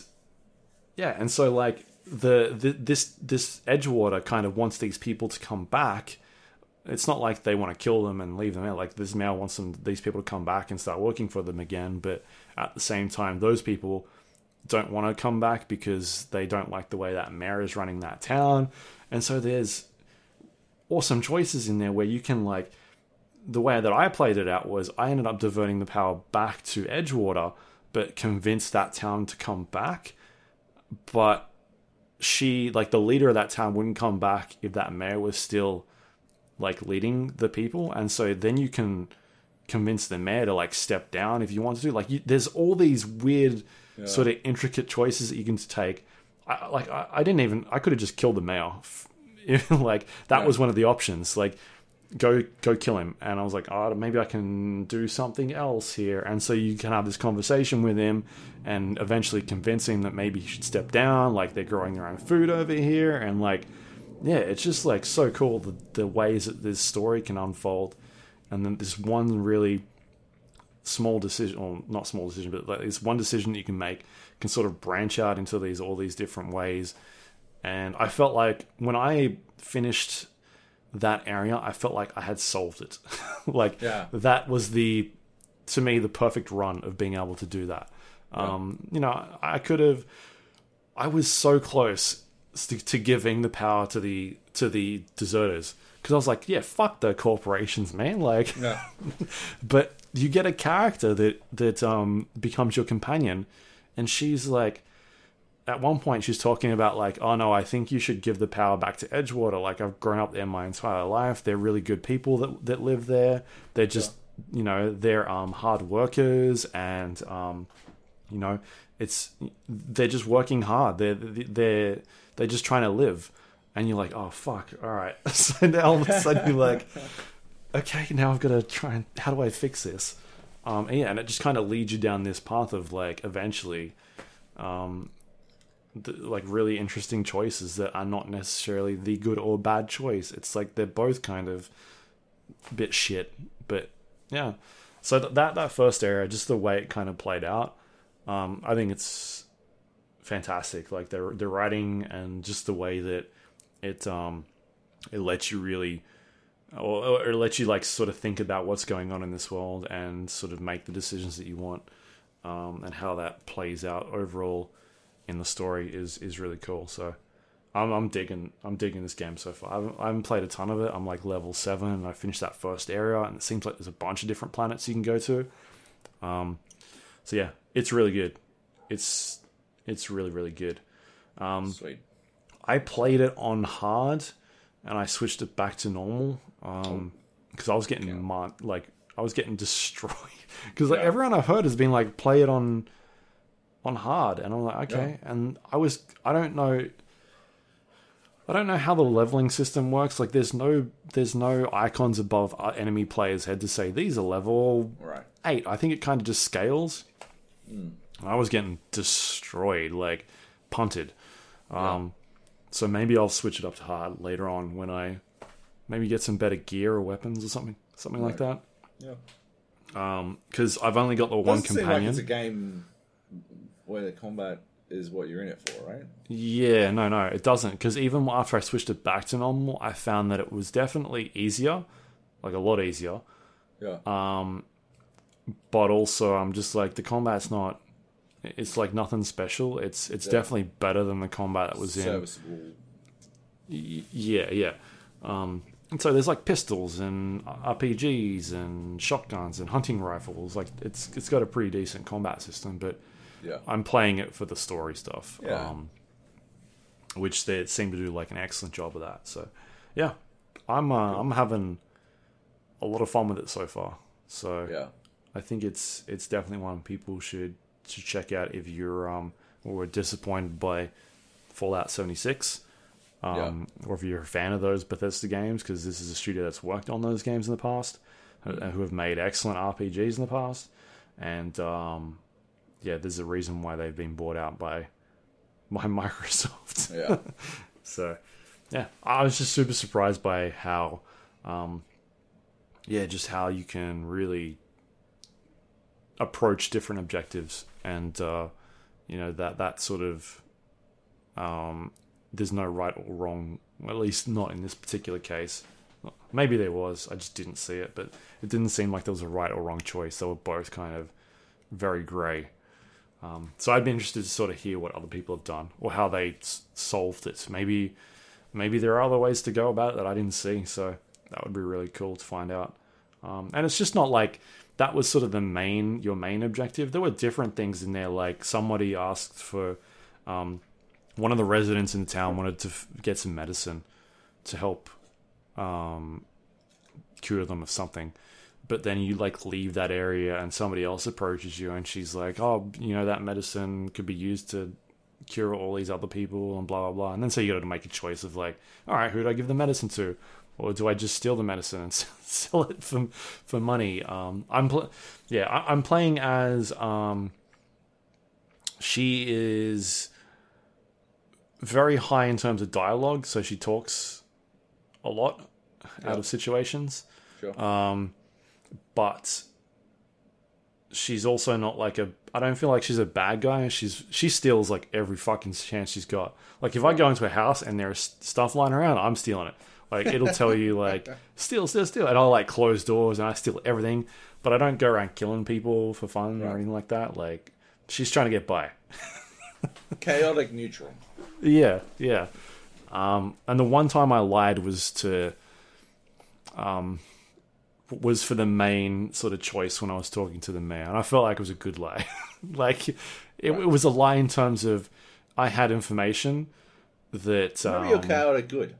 yeah, and so like the, the this this Edgewater kind of wants these people to come back. It's not like they want to kill them and leave them out. Like this mayor wants them these people to come back and start working for them again, but at the same time, those people don't want to come back because they don't like the way that mayor is running that town, and so there's awesome choices in there where you can like the way that I played it out was I ended up diverting the power back to Edgewater, but convinced that town to come back. But she, like the leader of that town, wouldn't come back if that mayor was still like leading the people, and so then you can convince the mayor to like step down if you want to do. Like, you, there's all these weird, sort of intricate choices that you can take. I, like, I, I didn't even. I could have just killed the mayor. like that Yeah. was one of the options. Like go go kill him. And i was like oh maybe i can do something else here. And so you can have this conversation with him and eventually convince him that maybe he should step down like they're growing their own food over here. And like yeah it's just like so cool the, the ways that this story can unfold. And then this one really small decision or not small decision but like this one decision that you can make can sort of branch out into these all these different ways and i felt like when i finished that area, I felt like I had solved it. like Yeah. that was the to me the perfect run of being able to do that. Um, you know, I could have. I was so close to, to giving the power to the to the deserters because I was like, yeah, fuck the corporations, man. Like, Yeah. but you get a character that that um becomes your companion, and she's like, at one point she's talking about like, oh no, I think you should give the power back to Edgewater. Like I've grown up there my entire life. They're really good people that that live there. They're just you know they're um hard workers and um you know it's they're just working hard. They're they're they're just trying to live. And you're like, oh fuck, all right. So now all of a sudden you're like, okay, now I've got to try and how do I fix this? Um, and yeah, and it just kind of leads you down this path of like eventually, um, like really interesting choices that are not necessarily the good or bad choice. It's like they're both kind of bit shit, but yeah. So th- that that first area, just the way it kind of played out, um, I think it's fantastic. Like the the writing and just the way that it um it lets you really or, or lets you like sort of think about what's going on in this world and sort of make the decisions that you want um, and how that plays out overall in the story is is really cool. So I'm, I'm digging I'm digging this game so far. I haven't, I haven't played a ton of it. I'm like level seven and I finished that first area and it seems like there's a bunch of different planets you can go to. Um, so yeah, it's really good. It's it's really really good. Um, Sweet. I played it on hard, and I switched it back to normal Um because I was getting mon- like I was getting destroyed because like Yeah. everyone I've heard has been like play it on on hard, and I'm like okay, and I was I don't know. I don't know how the leveling system works. Like, there's no there's no icons above enemy players' head to say these are level Right. eight. I think it kind of just scales. I was getting destroyed, like punted. Um, So maybe I'll switch it up to hard later on when I maybe get some better gear or weapons or something, something like that. Yeah. Because I've only got the one Doesn't seem like companion. it's a game where the combat is what you're in it for, right? Yeah, no, no, it doesn't. Because even after I switched it back to normal, I found that it was definitely easier, like a lot easier. Yeah. Uh, But also, I'm just like the combat's not. It's like nothing special. It's it's Yeah. definitely better than the combat that was in Y- yeah, yeah. Um, and so there's like pistols and RPGs and shotguns and hunting rifles. Like it's it's got a pretty decent combat system, but Yeah. I'm playing it for the story stuff. Yeah. Um, which they seem to do like an excellent job of that. So yeah, I'm uh, I'm having a lot of fun with it so far. So Yeah. I think it's it's definitely one people should should check out if you're um or were disappointed by Fallout 76. Um, or if you're a fan of those Bethesda games, because this is a studio that's worked on those games in the past, uh, who have made excellent RPGs in the past, and um, yeah, there's a reason why they've been bought out by by Microsoft. Yeah. So, yeah, I was just super surprised by how, um, yeah, just how you can really approach different objectives, and uh, you know that that sort of, um, there's no right or wrong, at least not in this particular case. Maybe there was, I just didn't see it, but it didn't seem like there was a right or wrong choice. They were both kind of very grey. Um, so I'd be interested to sort of hear what other people have done or how they s- solved it. Maybe, maybe there are other ways to go about it that I didn't see. So that would be really cool to find out. Um, and it's just not like that was sort of the main your main objective. There were different things in there. Like somebody asked for um, one of the residents in the town wanted to f- get some medicine to help um, cure them of something but then you like leave that area and somebody else approaches you and she's like oh you know that medicine could be used to cure all these other people and blah blah blah. And then so you got to make a choice of like all right who do i give the medicine to? Or do i just steal the medicine and sell it for for money? Um i'm pl- yeah I- i'm playing as um she is very high in terms of dialogue so she talks a lot out of situations. Sure. um, but she's also not like a. I don't feel like she's a bad guy. She's she steals like every fucking chance she's got. Like if I go into a house and there's stuff lying around, I'm stealing it. Like it'll tell you like steal, steal, steal, and I'll like close doors and I steal everything. But I don't go around killing people for fun or anything like that. Like she's trying to get by. Chaotic neutral. Yeah, yeah. Um, and the one time I lied was to, um, was for the main sort of choice when I was talking to the mayor, and I felt like it was a good lie. like, it, it was a lie in terms of I had information that um, Maybe you're chaotic good.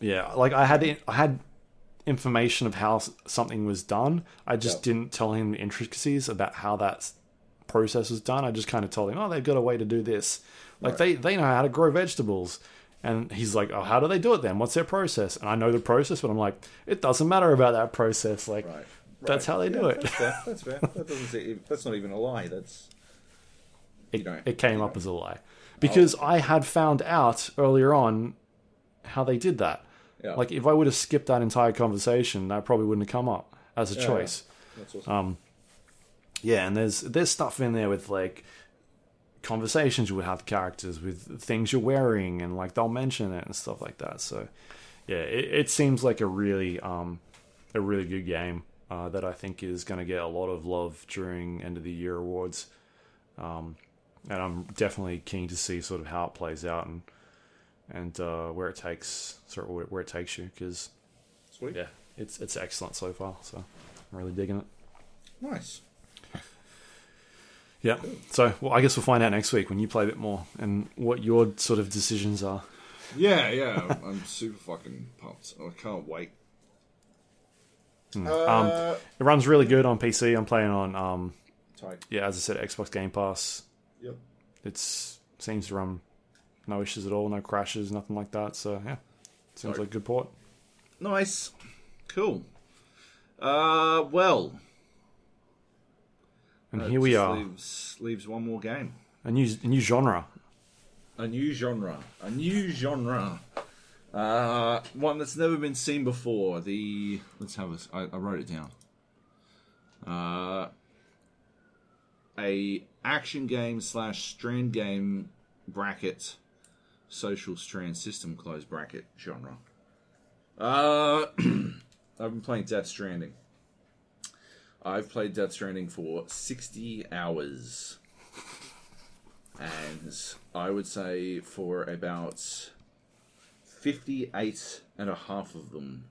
yeah, like I had I had information of how something was done. I just Yep. didn't tell him the intricacies about how that process was done. I just kind of told him, "Oh, they've got a way to do this. Like they they know how to grow vegetables." And he's like, "Oh, how do they do it then? What's their process?" And I know the process, but I'm like, "It doesn't matter about that process. Like Right. that's Right. how they Yeah, do it." That's fair. That's fair. That doesn't that's not even a lie. That's It, it came up don't. as a lie because I had found out earlier on how they did that. yeah. Like if I would have skipped that entire conversation, that probably wouldn't have come up as a Yeah, choice. that's awesome. Um, yeah, and there's there's stuff in there with like conversations you would have characters with things you're wearing and like they'll mention it and stuff like that. So yeah, it, it seems like a really um a really good game uh, that I think is going to get a lot of love during end of the year awards. Um, and I'm definitely keen to see sort of how it plays out and and uh, where it takes sort of where, where it takes you because yeah, it's it's excellent so far. So I'm really digging it. Nice. Yeah. So, well, I guess we'll find out next week when you play a bit more and what your sort of decisions are. Yeah, yeah. I'm- I'm super fucking pumped. I can't wait. Uh, It runs really good on PC. I'm playing on, um, tight. yeah, as I said, Xbox Game Pass. Yep. It's seems to run no issues at all, no crashes, nothing like that. So, yeah, seems Sorry. like a good port. Nice. Cool. Uh, well. And that here we are, Leaves, leaves one more game. a new a new genre. A new genre. A new genre. Uh, one that's never been seen before. The let's have this. I, I wrote it down. Uh, a action game slash strand game bracket, social strand system close bracket genre. Uh, I've been playing Death Stranding. I've played Death Stranding for sixty hours and I would say for about 58 and a half of them,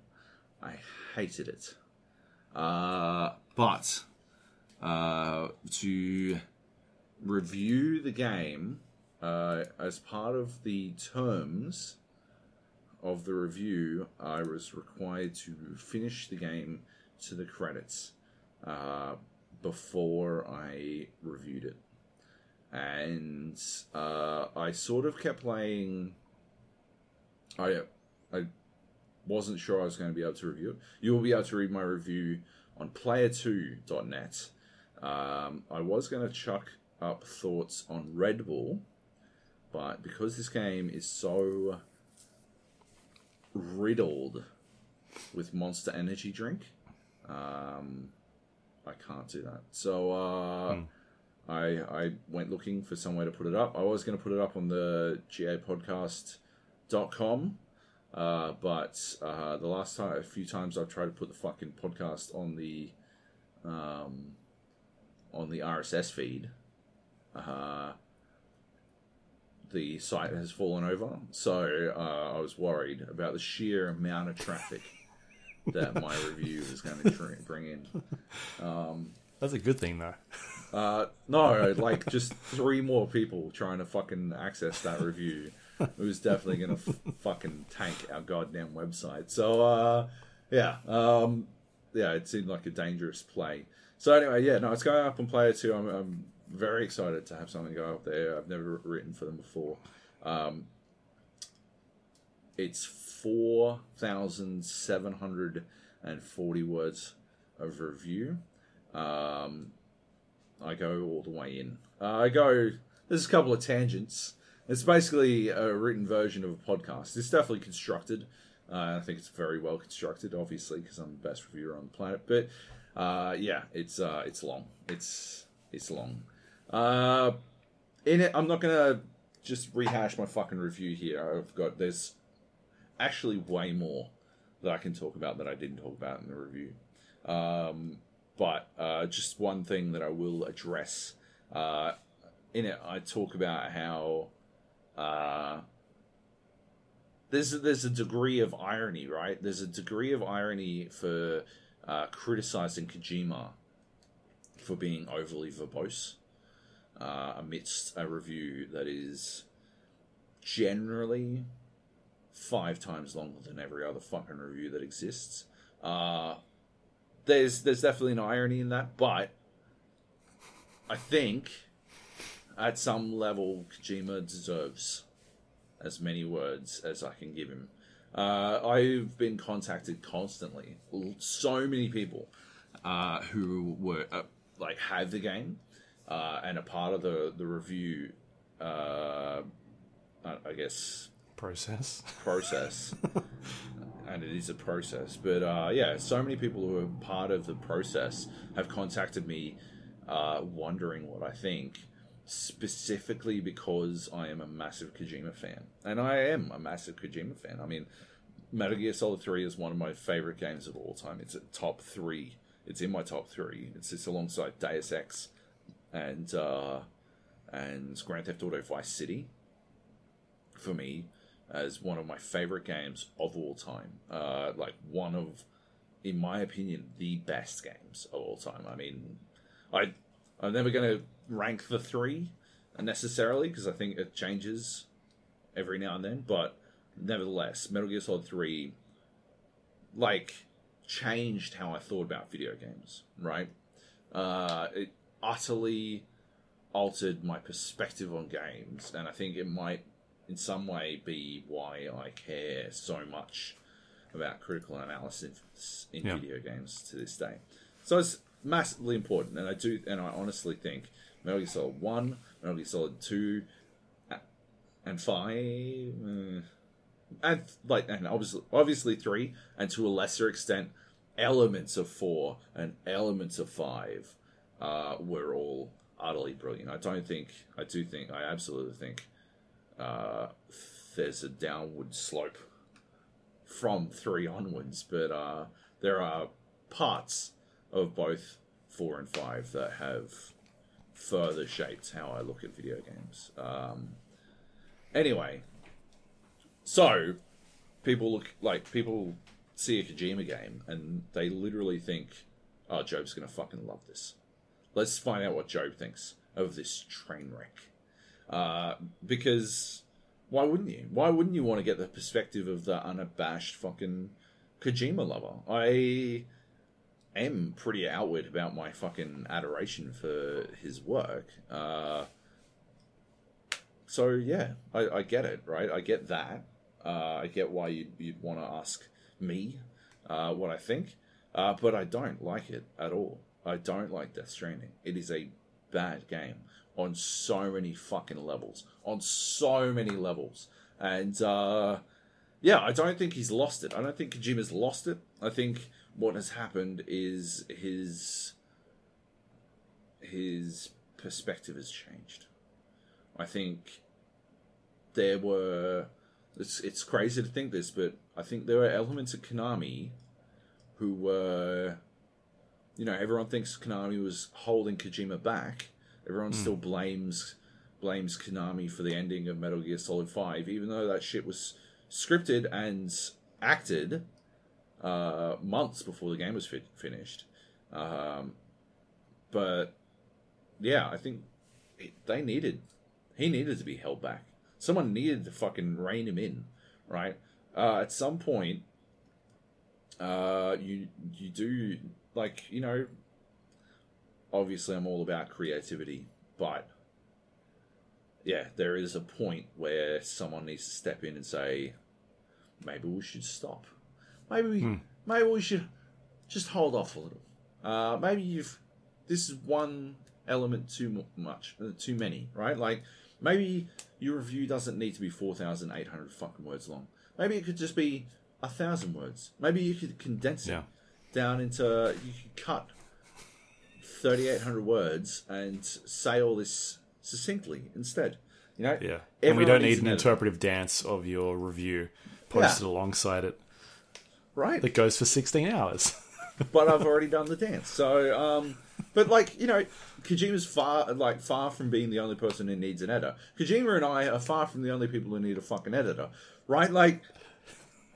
I hated it. Uh, but uh, to review the game, uh, as part of the terms of the review, I was required to finish the game to the credits uh, before I reviewed it and uh, I sort of kept playing. I I wasn't sure I was going to be able to review it. You will be able to read my review on player2.net. Um, I was going to chuck up thoughts on Red Bull, but because this game is so riddled with Monster Energy drink, um, I can't do that. So uh, I I went looking for somewhere to put it up. I was going to put it up on the gapodcast.com, uh, but uh, the last time, a few times I've tried to put the fucking podcast on the um, on the RSS feed, uh, the site has fallen over. So uh, I was worried about the sheer amount of traffic that my review is going to tr- bring in. That's a good thing, though. Uh, no, like just three more people trying to fucking access that review. It was definitely gonna f- fucking tank our goddamn website. So, uh, yeah, um, yeah, it seemed like a dangerous play. So anyway, yeah, no, it's going up on Player Two. I'm, I'm very excited to have something go up there. I've never written for them before. Um, it's four thousand seven hundred and forty words of review. Um, I go all the way in. Uh, I go. There's a couple of tangents. It's basically a written version of a podcast. It's definitely constructed. Uh, I think it's very well constructed, obviously, because I'm the best reviewer on the planet. But uh, yeah, it's uh, it's long. It's it's long. Uh, in it, I'm not gonna just rehash my fucking review here. I've got there's actually way more that I can talk about that I didn't talk about in the review. Um, but uh, just one thing that I will address Uh, in it, I talk about how uh, there's there's a degree of irony, right? There's a degree of irony for uh, criticizing Kojima for being overly verbose uh, amidst a review that is generally five times longer than every other fucking review that exists. Uh, there's there's definitely an irony in that, but I think at some level Kojima deserves as many words as I can give him. Uh, I've been contacted constantly, so many people uh, who were uh, like have the game uh, and a part of the the review. Uh, I guess process. Process. And it is a process. But uh, yeah so many people who are part of the process have contacted me uh, wondering what i think specifically because i am a massive kojima fan. And i am a massive kojima fan. I mean metal gear solid 3 is one of my favorite games of all time. It's at top three. It's in my top three. It sits alongside deus ex and uh, and grand theft auto vice city. For me as one of my favorite games of all time. Uh, like one of, in my opinion, the best games of all time. I mean, I I'm never going to rank the three necessarily because I think it changes every now and then. But nevertheless, Metal Gear Solid Three, like, changed how I thought about video games. Right? Uh, it utterly altered my perspective on games, and I think it might in some way be why I care so much about critical analysis in Yeah. video games to this day. So it's massively important, and I do, and I honestly think Metal Gear Solid One, Metal Gear Solid Two, and Five, uh, and like, and obviously, obviously three, and to a lesser extent, elements of four and elements of five uh, were all utterly brilliant. I don't think, I do think, I absolutely think uh, there's a downward slope from three onwards, but uh, there are parts of both four and five that have further shaped how I look at video games. Um, anyway, so people look like people see a Kojima game and they literally think, "Oh, Joab's gonna fucking love this." Let's find out what Job thinks of this train wreck. Uh, because why wouldn't you? Why wouldn't you want to get the perspective of the unabashed fucking Kojima lover? I am pretty outward about my fucking adoration for his work. Uh, so yeah, I, I get it, right? I get that. Uh, I get why you'd, you'd want to ask me uh, what I think, uh, but I don't like it at all. I don't like Death Stranding. It is a bad game on so many fucking levels. On so many levels. And uh, yeah, I don't think he's lost it. I don't think Kojima's lost it. I think what has happened is his his perspective has changed. I think there were it's it's crazy to think this, but I think there were elements of Konami who were you know, everyone thinks Konami was holding Kojima back. Everyone still blames blames Konami for the ending of Metal Gear Solid Five, even though that shit was scripted and acted uh, months before the game was fi- finished. Um, but yeah, I think they needed he needed to be held back. Someone needed to fucking rein him in, right? Uh, at some point, uh, you you do like you know. Obviously, I'm all about creativity, but yeah, there is a point where someone needs to step in and say, maybe we should stop. Maybe we, maybe we should just hold off a little. Uh, maybe you've this is one element too much, uh, too many, right? Like maybe your review doesn't need to be four thousand eight hundred fucking words long. Maybe it could just be a thousand words. Maybe you could condense it Yeah. down into you could cut thirty eight hundred words and say all this succinctly instead. You know, Yeah. And we don't need an an interpretive dance of your review posted Yeah. alongside it right? that goes for 16 hours. but I've already done the dance. So, um, but like you know, Kojima's far like far from being the only person who needs an editor. Kojima and I are far from the only people who need a fucking editor, right? Like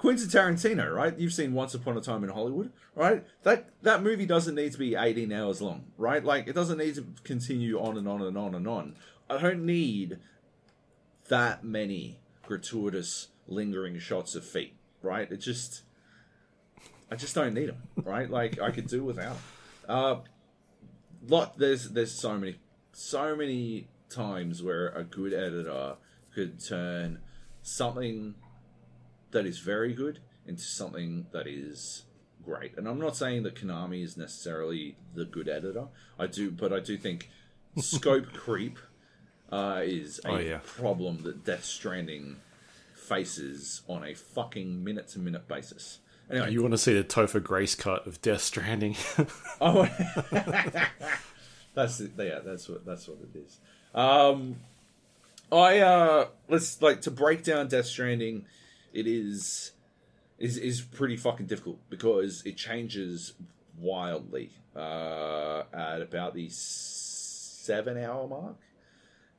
Quentin Tarantino, right? You've seen Once Upon a Time in Hollywood, right? That that movie doesn't need to be 18 hours long, right? Like it doesn't need to continue on and on and on and on. I don't need that many gratuitous lingering shots of feet, right? It just I just don't need them, right? Like I could do without. 'em. Uh lot there's there's so many so many times where a good editor could turn something that is very good into something that is great. And I'm not saying that Konami is necessarily the good editor. I do, but I do think scope creep uh, is a Oh, yeah. problem that Death Stranding faces on a fucking minute to minute basis. Anyway, You want to see the Topher Grace cut of Death Stranding? Oh, that's it. Yeah, that's what that's what it is. Um, I uh, let's like to break down Death Stranding. It is is is pretty fucking difficult because it changes wildly uh, at about the seven hour mark.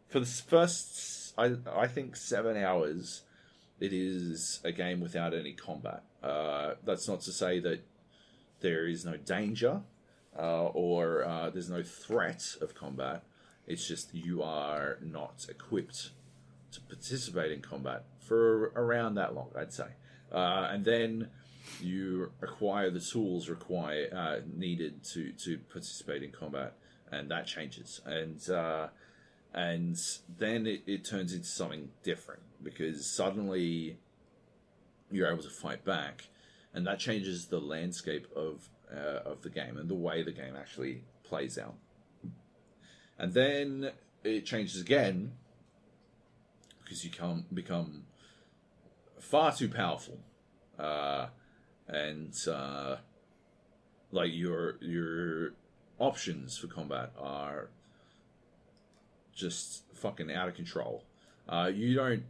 For the first, I I think seven hours, it is a game without any combat. Uh, that's not to say that there is no danger uh, or uh, there's no threat of combat. It's just you are not equipped to participate in combat for around that long, I'd say. Uh, and then you acquire the tools require uh, needed to to participate in combat, and that changes. And uh, and then it, it turns into something different because suddenly you're able to fight back, and that changes the landscape of uh, of the game and the way the game actually plays out. And then it changes again because you come become far too powerful, uh, and uh, like your your options for combat are just fucking out of control. Uh, you don't.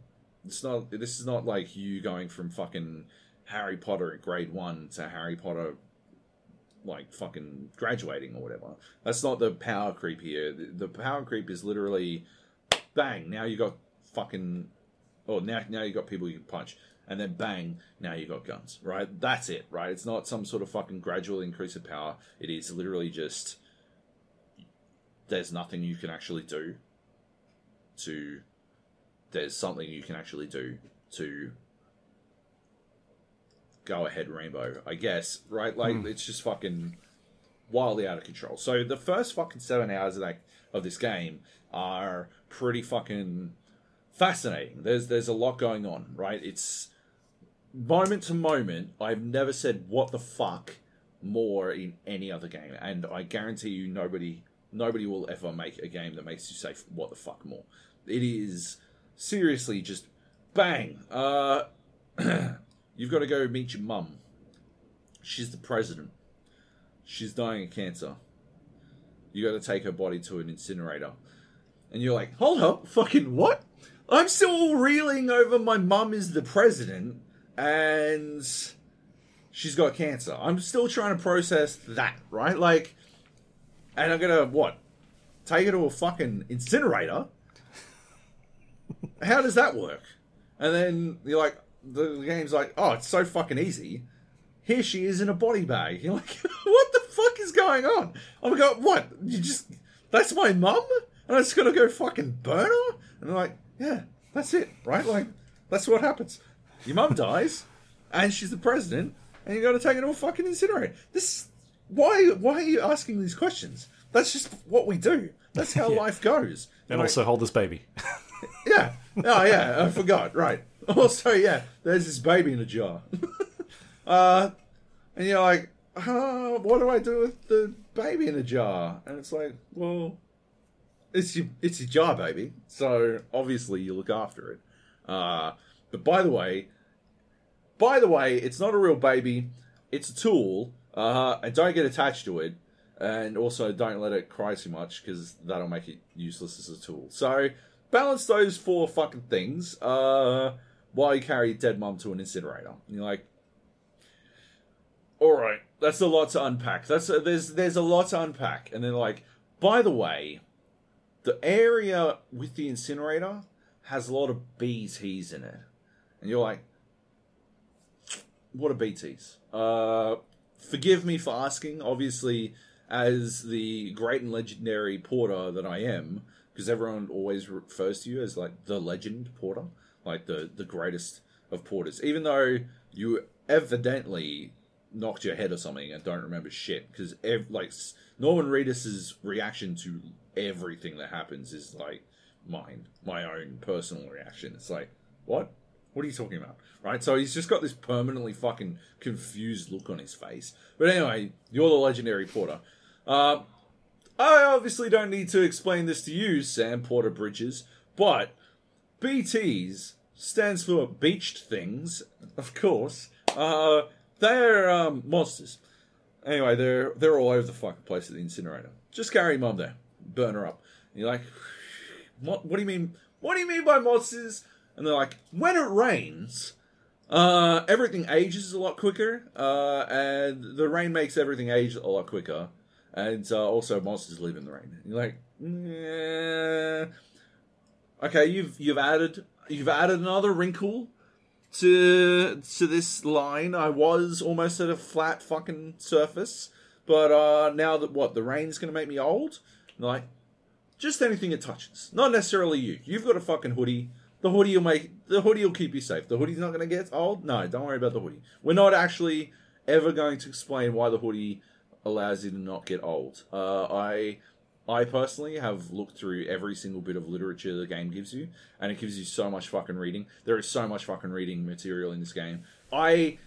It's not. This is not like you going from fucking Harry Potter at grade one to Harry Potter like fucking graduating or whatever. That's not the power creep here. The, the power creep is literally bang. Now you got fucking. Oh, now now you got people you can punch, and then bang. Now you got guns. Right. That's it. Right. It's not some sort of fucking gradual increase of power. It is literally just. There's nothing you can actually do. To. There's something you can actually do to go ahead rainbow i guess right like hmm. it's just fucking wildly out of control so the first fucking seven hours of that of this game are pretty fucking fascinating there's there's a lot going on right it's moment to moment i've never said what the fuck more in any other game and i guarantee you nobody nobody will ever make a game that makes you say what the fuck more it is seriously just bang uh You've got to go meet your mum. She's the president. She's dying of cancer. You got to take her body to an incinerator. And you're like, hold up, fucking what? I'm still reeling over my mum is the president and she's got cancer. I'm still trying to process that, right? Like, and I'm gonna, what? Take her to a fucking incinerator? How does that work? And then you're like, the game's like, oh, it's so fucking easy. Here she is in a body bag. You're like, what the fuck is going on? Oh I'm like, what? You just that's my mum, and I just gotta go fucking burn her? And they're like, yeah, that's it, right? Like, that's what happens. Your mum dies, and she's the president, and you gotta take her to a fucking incinerator. This, why? Why are you asking these questions? That's just what we do. That's how Yeah. life goes. and Like, also hold this baby. yeah. Oh, yeah. I forgot. Right. Also, yeah. There's this baby in a jar. uh, and you're like, uh, what do I do with the baby in a jar? And it's like, well, it's your it's your jar, baby. So obviously you look after it. Uh, but by the way, by the way, it's not a real baby. It's a tool. Uh, and don't get attached to it. And also don't let it cry too much because that'll make it useless as a tool. So balance those four fucking things uh, while you carry dead mum to an incinerator. And you're like, all right, that's a lot to unpack. That's a, there's there's a lot to unpack, and then like, by the way, the area with the incinerator has a lot of BTs in it, and you're like, what are BTs? Uh, forgive me for asking. Obviously, as the great and legendary porter that I am, because everyone always refers to you as like the legend porter, like the the greatest of porters, even though you evidently knocked your head or something and don't remember shit. Because ev- like Norman Reedus's reaction to everything that happens is like mine, my own personal reaction. It's like, what? What are you talking about? Right? So he's just got this permanently fucking confused look on his face. But anyway, you're the legendary porter. Uh, I obviously don't need to explain this to you, Sam Porter Bridges, but BTs stands for beached things, of course. Uh, they're um, monsters. Anyway, they're they're all over the fucking place at the incinerator. Just carry mum there, burn her up. And you're like, what? What do you mean? What do you mean by monsters? And they're like, when it rains, uh, everything ages a lot quicker, uh, and the rain makes everything age a lot quicker, and uh, also monsters live in the rain. And you're like, yeah. Okay, you've you've added you've added another wrinkle to to this line. I was almost at a flat fucking surface, but uh, now that what the rain's gonna make me old, like just anything it touches. Not necessarily you. You've got a fucking hoodie. The hoodie will make the hoodie will keep you safe. The hoodie's not gonna get old. No, don't worry about the hoodie. We're not actually ever going to explain why the hoodie allows you to not get old. Uh, I I personally have looked through every single bit of literature the game gives you, and it gives you so much fucking reading. There is so much fucking reading material in this game. I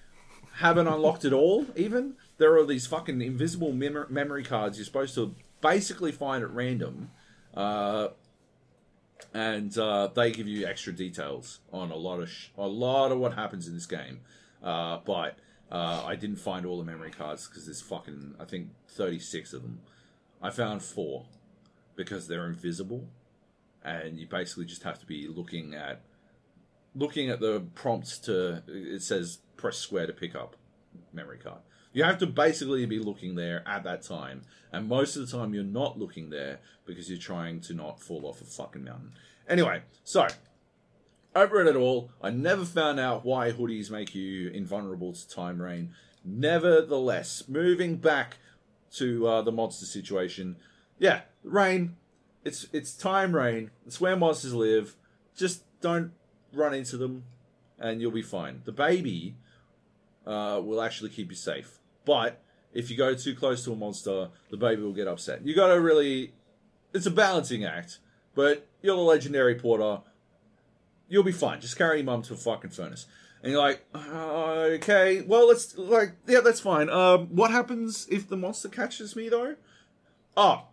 haven't unlocked it all, even. There are these fucking invisible mem- memory cards you're supposed to basically find at random, uh, and uh, they give you extra details on a lot of sh- a lot of what happens in this game. Uh, but uh, I didn't find all the memory cards because there's fucking I think 36 of them. I found four because they're invisible, and you basically just have to be looking at looking at the prompts to. It says press square to pick up memory card. You have to basically be looking there at that time, and most of the time you're not looking there because you're trying to not fall off a fucking mountain. Anyway, so read it all. I never found out why hoodies make you invulnerable to time rain. Nevertheless, moving back to uh, the monster situation, yeah, rain. It's it's time rain. It's where monsters live. Just don't run into them, and you'll be fine. The baby uh, will actually keep you safe, but if you go too close to a monster, the baby will get upset. You got to really. It's a balancing act, but you're the legendary porter you'll be fine. Just carry your mum to a fucking furnace. And you're like, uh, okay, well, let's, like, yeah, that's fine. Um, what happens if the monster catches me, though? Oh,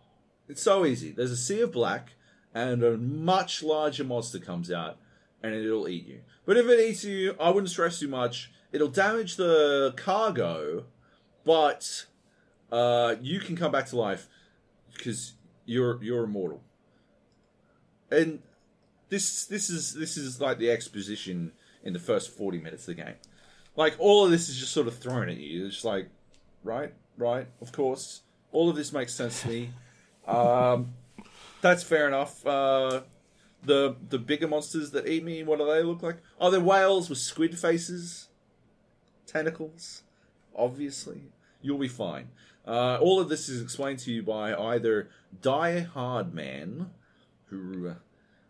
it's so easy. There's a sea of black, and a much larger monster comes out, and it'll eat you. But if it eats you, I wouldn't stress too much. It'll damage the cargo, but uh, you can come back to life because you're you're immortal. And this this is this is like the exposition in the first 40 minutes of the game. Like all of this is just sort of thrown at you. It's just like right right of course. All of this makes sense to me. Um, that's fair enough. Uh, the the bigger monsters that eat me what do they look like? Oh they're whales with squid faces. Tentacles obviously you'll be fine uh, all of this is explained to you by either die hard man who uh,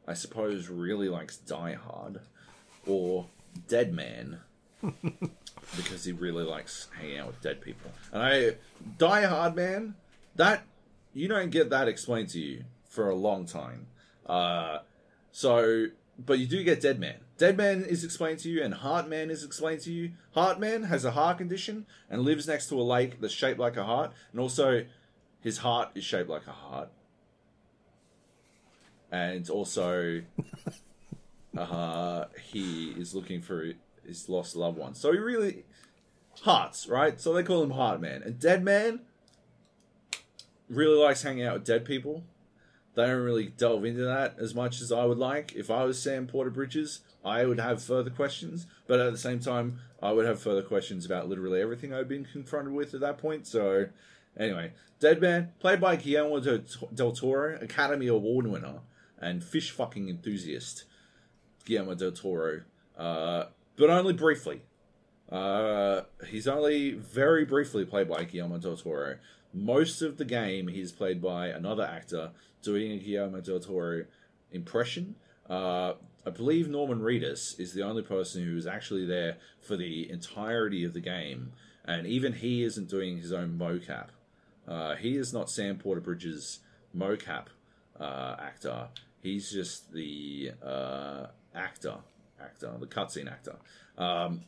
I suppose really likes Die Hard, or Dead Man, because he really likes hanging out with dead people. And I Die Hard Man, that you don't get that explained to you for a long time. Uh, so, but you do get Dead Man. Dead Man is explained to you, and Heart Man is explained to you. Heart Man has a heart condition and lives next to a lake that's shaped like a heart, and also his heart is shaped like a heart and also uh, he is looking for his lost loved one. So he really hearts, right? So they call him Heart Man. And Dead Man really likes hanging out with dead people. They don't really delve into that as much as I would like. If I was Sam Porter Bridges, I would have further questions. But at the same time, I would have further questions about literally everything I've been confronted with at that point. So, anyway, Dead Man, played by Guillermo del Toro, Academy Award winner and fish fucking enthusiast, Guillermo del Toro, uh, but only briefly. Uh, he's only very briefly played by Guillermo del Toro. Most of the game, he's played by another actor doing a Guillermo del Toro impression. Uh, I believe Norman Reedus is the only person who is actually there for the entirety of the game, and even he isn't doing his own mocap. Uh, he is not Sam Porter Bridges' mocap uh, actor. He's just the uh, actor, actor, the cutscene actor. Um,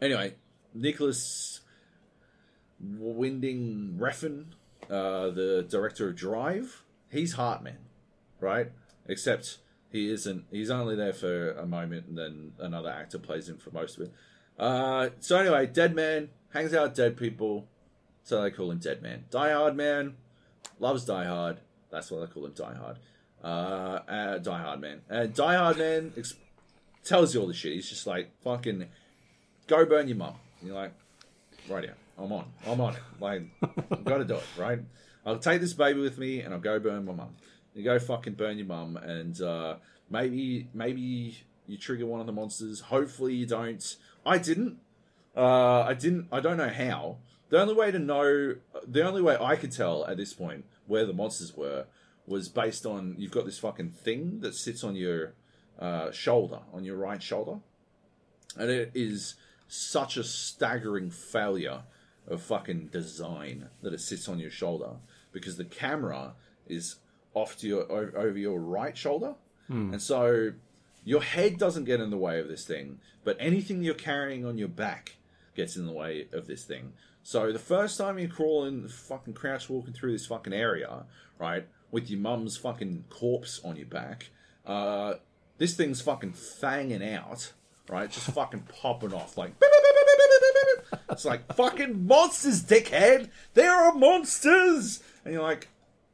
anyway, Nicolas Winding Refn, uh, the director of Drive, he's Heartman, right? Except he isn't. He's only there for a moment, and then another actor plays him for most of it. Uh, so anyway, Dead Man hangs out with dead people, so they call him Dead Man. Die Hard Man loves Die Hard. That's why they call him Die Hard. Uh, uh, Die Hard Man. And Die Hard Man ex- tells you all the shit. He's just like, fucking, go burn your mum. You're like, right here. I'm on. I'm on it. Like, I've got to do it, right? I'll take this baby with me and I'll go burn my mum. You go fucking burn your mum and uh, maybe maybe you trigger one of the monsters. Hopefully you don't. I didn't. Uh, I didn't. I don't know how. The only way to know, the only way I could tell at this point where the monsters were was based on you've got this fucking thing that sits on your uh, shoulder, on your right shoulder, and it is such a staggering failure of fucking design that it sits on your shoulder because the camera is off to your over your right shoulder, and so your head doesn't get in the way of this thing, but anything you're carrying on your back gets in the way of this thing. So the first time you crawl in, fucking crouch walking through this fucking area, right, with your mum's fucking corpse on your back, uh, this thing's fucking fanging out, right, just fucking popping off like. It's like fucking monsters, dickhead. There are monsters, and you're like,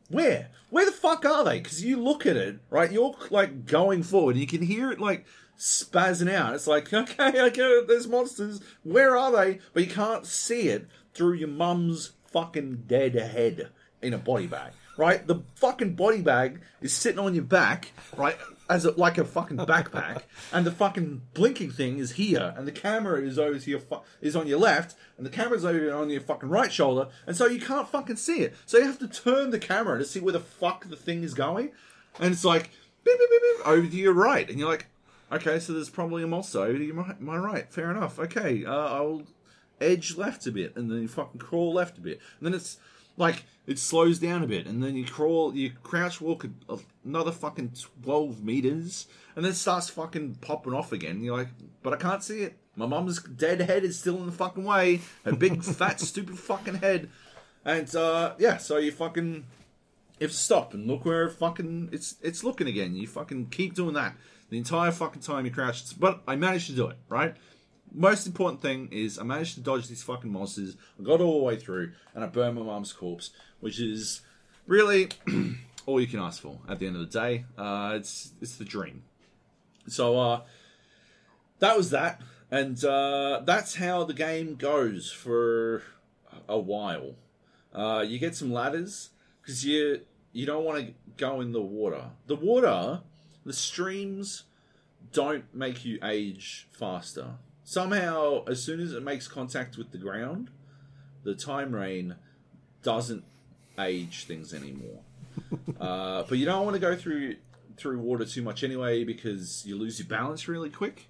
where? Where the fuck are they? Because you look at it, right? You're like going forward, and you can hear it like spazzing out. It's like, okay, I get it. There's monsters. Where are they? But you can't see it through your mum's fucking dead head in a body bag, right? The fucking body bag is sitting on your back, right? As a, like a fucking backpack, and the fucking blinking thing is here, and the camera is over to your fu- is on your left, and the camera's over on your fucking right shoulder, and so you can't fucking see it. So you have to turn the camera to see where the fuck the thing is going, and it's like beep, beep, beep, beep, over to your right, and you're like, okay, so there's probably a monster over to my, my right. Fair enough. Okay, uh, I'll edge left a bit, and then you fucking crawl left a bit, and then it's like it slows down a bit, and then you crawl, you crouch walk another fucking twelve meters, and then it starts fucking popping off again. And you're like, but I can't see it. My mum's dead head is still in the fucking way. Her big fat stupid fucking head, and uh, yeah, so you fucking if stop and look where fucking it's it's looking again. You fucking keep doing that the entire fucking time you crouch. But I managed to do it, right? Most important thing is I managed to dodge these fucking monsters. I got all the way through and I burned my mum's corpse, which is really all you can ask for at the end of the day. Uh, it's it's the dream. So uh, that was that, and uh, that's how the game goes for a while. Uh, you get some ladders because you you don't want to go in the water. The water, the streams don't make you age faster. Somehow, as soon as it makes contact with the ground, the time rain doesn't age things anymore. uh, but you don't want to go through through water too much anyway because you lose your balance really quick.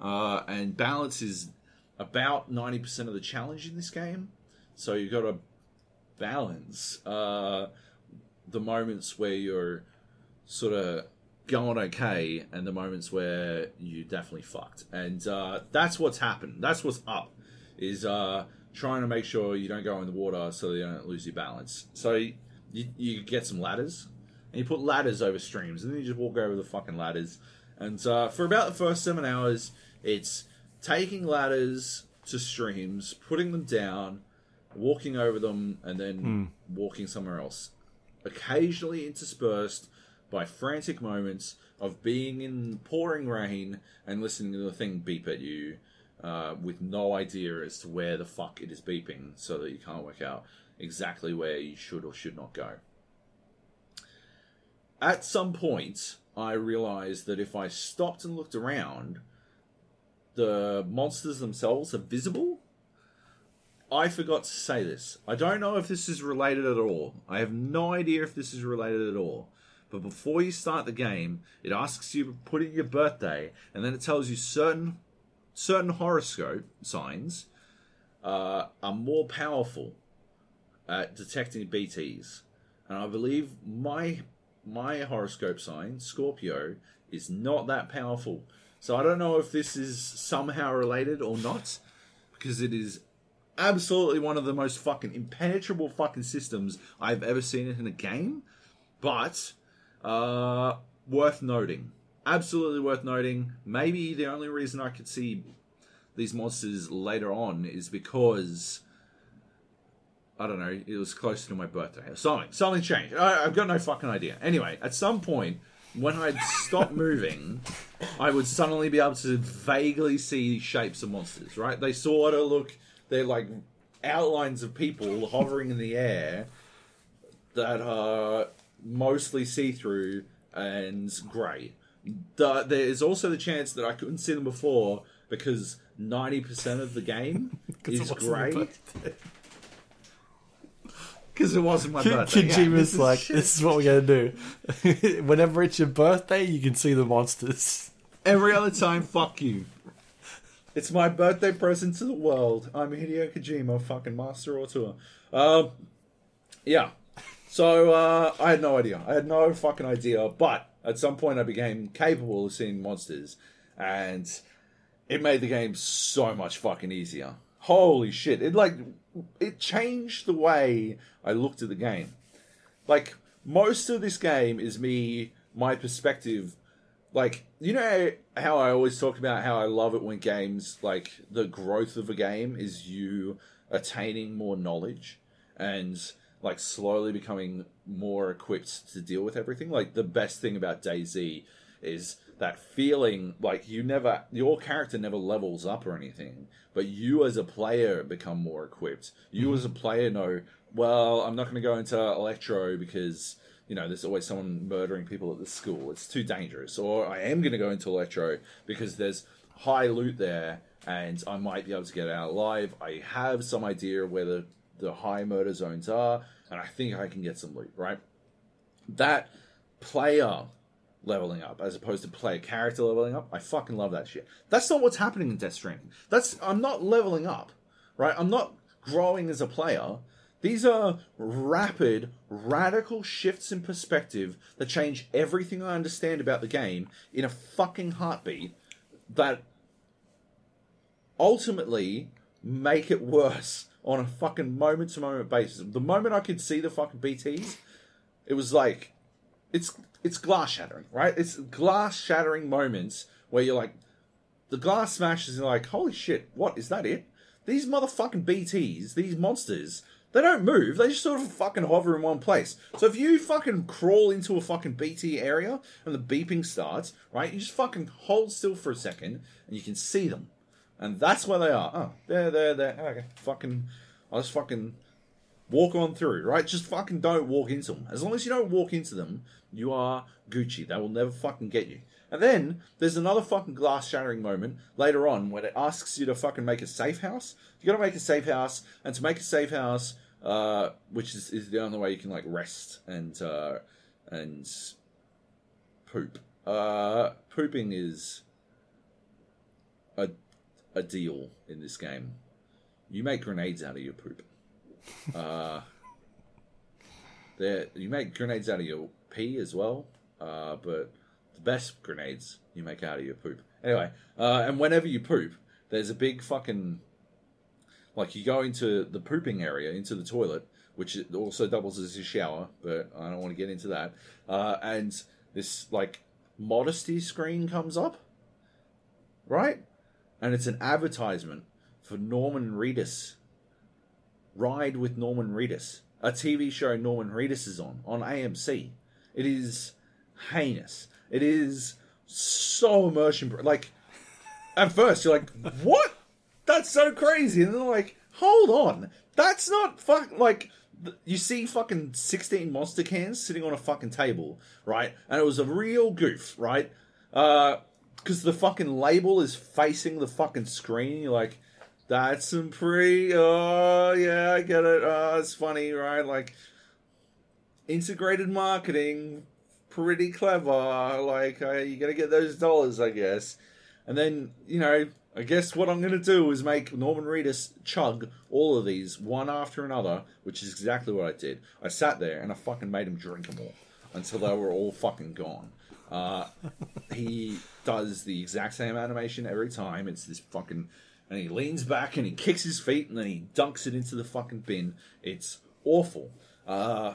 Uh, and balance is about ninety percent of the challenge in this game. So you've got to balance uh, the moments where you're sort of going okay and the moments where you definitely fucked. And uh, that's what's happened. That's what's up. Is uh, trying to make sure you don't go in the water so you don't lose your balance. So you, you get some ladders and you put ladders over streams and then you just walk over the fucking ladders. And uh, for about the first seven hours, it's taking ladders to streams, putting them down, walking over them, and then walking somewhere else. Occasionally interspersed by frantic moments of being in pouring rain and listening to the thing beep at you. uh, with no idea as to where the fuck it is beeping, so that you can't work out exactly where you should or should not go. At some point, I realized that if I stopped and looked around, the monsters themselves are visible. I forgot to say this. I don't know if this is related at all. I have no idea if this is related at all. But before you start the game, it asks you to put in your birthday, and then it tells you certain certain horoscope signs uh, are more powerful at detecting BTs. And I believe my my horoscope sign, Scorpio, is not that powerful. So I don't know if this is somehow related or not, because it is absolutely one of the most fucking impenetrable fucking systems I've ever seen in a game. But uh, worth noting. Absolutely worth noting. Maybe the only reason I could see these monsters later on is because I don't know, it was closer to my birthday. Something, something changed. I, I've got no fucking idea. Anyway, at some point, when I'd stop moving, I would suddenly be able to vaguely see shapes of monsters. Right? They sort of look. They're like outlines of people hovering in the air that are mostly see through and grey. The, there's also the chance that I couldn't see them before because 90% of the game is grey. Because it wasn't my birthday. Yeah, Kojima's like, this is what we're going to do. Whenever it's your birthday, you can see the monsters. Every other time, fuck you. It's my birthday present to the world. I'm Hideo Kojima, fucking master auteur. Um, yeah. So uh, I had no idea. I had no fucking idea. But at some point, I became capable of seeing monsters, and it made the game so much fucking easier. Holy shit! It like it changed the way I looked at the game. Like most of this game is me, my perspective. Like you know how I always talk about how I love it when games like the growth of a game is you attaining more knowledge and like slowly becoming more equipped to deal with everything. Like the best thing about DayZ is that feeling like you never your character never levels up or anything, but you as a player become more equipped. You mm-hmm. as a player know, well, I'm not going to go into Elektro because you know there's always someone murdering people at the school. It's too dangerous. Or I am going to go into Elektro because there's high loot there and I might be able to get out alive. I have some idea where the the high murder zones are, and I think I can get some loot, right? That player leveling up as opposed to player character leveling up, I fucking love that shit. That's not what's happening in Death Stranding. That's I'm not leveling up, right? I'm not growing as a player. These are rapid, radical shifts in perspective that change everything I understand about the game in a fucking heartbeat that ultimately make it worse on a fucking moment to moment basis. The moment I could see the fucking BTs, it was like it's it's glass shattering, right? It's glass shattering moments where you're like the glass smashes and you're like, holy shit, what is that it? These motherfucking BTs, these monsters, they don't move. They just sort of fucking hover in one place. So if you fucking crawl into a fucking BT area and the beeping starts, right, you just fucking hold still for a second and you can see them. And that's where they are. Oh, there, there, there. Okay, fucking. I'll just fucking walk on through, right? Just fucking don't walk into them. As long as you don't walk into them, you are Gucci. They will never fucking get you. And then there's another fucking glass shattering moment later on when it asks you to fucking make a safe house. You gotta make a safe house, and to make a safe house, uh, which is, is the only way you can like rest and uh, and poop. Uh, pooping is a a deal in this game. You make grenades out of your poop. Uh, there, you make grenades out of your pee as well, uh, but the best grenades you make out of your poop. Anyway, uh, and whenever you poop, there's a big fucking like you go into the pooping area, into the toilet, which also doubles as a shower, but I don't want to get into that. Uh, and this like modesty screen comes up, right? And it's an advertisement for Norman Reedus. Ride with Norman Reedus, a TV show Norman Reedus is on on AMC. It is heinous. It is so immersion. Like at first you're like, what? that's so crazy. And they're like, hold on, that's not fuck like. You see fucking 16 monster cans sitting on a fucking table, right? And it was a real goof, right? Uh, because the fucking label is facing the fucking screen. You're like, that's some pretty. Oh yeah, I get it. Oh, it's funny, right? Like integrated marketing, pretty clever. Like uh, you gotta get those dollars, I guess. And then you know, I guess what I'm gonna do is make Norman Reedus chug all of these one after another, which is exactly what I did. I sat there and I fucking made him drink them all until they were all fucking gone. Uh, he does the exact same animation every time. It's this fucking, and he leans back and he kicks his feet and then he dunks it into the fucking bin. It's awful. Uh,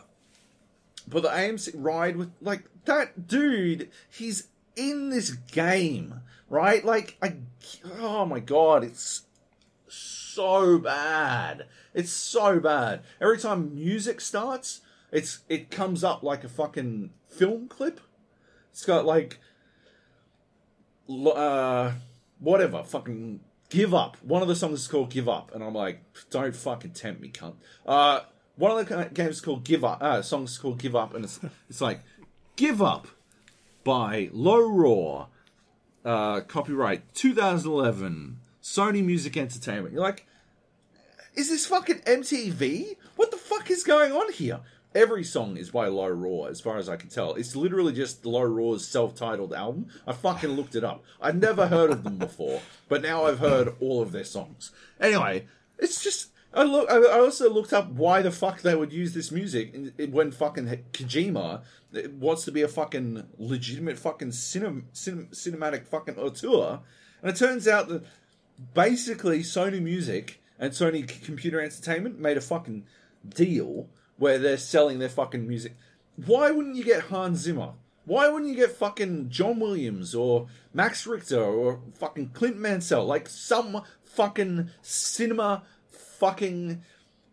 but the AMC ride with like that dude, he's in this game, right? Like I, oh my god, it's so bad. It's so bad. Every time music starts, it's it comes up like a fucking film clip. It's got like uh whatever, fucking give up. One of the songs is called Give Up and I'm like, don't fucking tempt me, cunt. Uh one of the games is called Give Up. Uh songs is called Give Up and it's it's like Give Up by Low Roar. Uh copyright 2011 Sony Music Entertainment. You're like is this fucking MTV? What the fuck is going on here? Every song is by Low Roar, as far as I can tell. It's literally just Low Roar's self-titled album. I fucking looked it up. I'd never heard of them before, but now I've heard all of their songs. Anyway, it's just I look. I also looked up why the fuck they would use this music when fucking Kojima wants to be a fucking legitimate fucking cinem, cinematic fucking auteur, and it turns out that basically Sony Music and Sony Computer Entertainment made a fucking deal where they're selling their fucking music. Why wouldn't you get Hans Zimmer? Why wouldn't you get fucking John Williams or Max Richter or fucking Clint Mansell? Like some fucking cinema fucking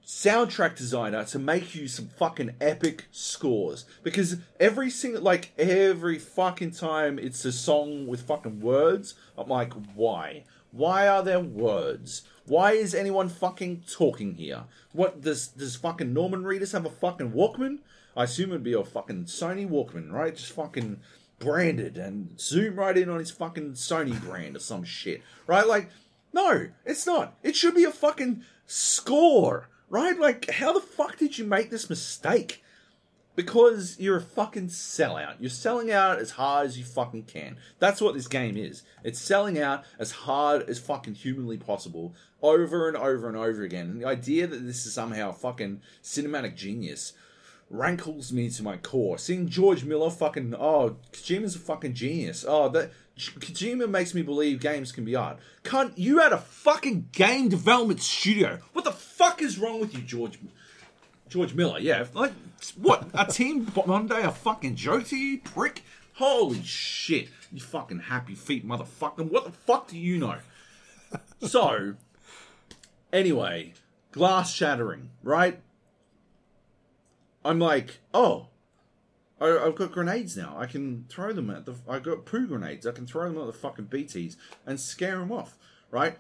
soundtrack designer to make you some fucking epic scores because every single like every fucking time it's a song with fucking words i'm like why why are there words why is anyone fucking talking here what does does fucking norman reedus have a fucking walkman i assume it'd be a fucking sony walkman right just fucking branded and zoom right in on his fucking sony brand or some shit right like no, it's not. It should be a fucking score, right? Like, how the fuck did you make this mistake? Because you're a fucking sellout. You're selling out as hard as you fucking can. That's what this game is. It's selling out as hard as fucking humanly possible over and over and over again. And the idea that this is somehow fucking cinematic genius rankles me to my core. Seeing George Miller fucking oh, Kojima's a fucking genius. Oh, that Kojima makes me believe games can be art. Cunt, you had a fucking game development studio. What the fuck is wrong with you, George? George Miller, yeah. Like, what? A Team Bondi a fucking joke to you, prick? Holy shit. You fucking happy feet motherfucker. What the fuck do you know? So, anyway, glass shattering, right? I'm like, oh, I, I've got grenades now. I can throw them at the. I got poo grenades. I can throw them at the fucking BTs and scare them off, right?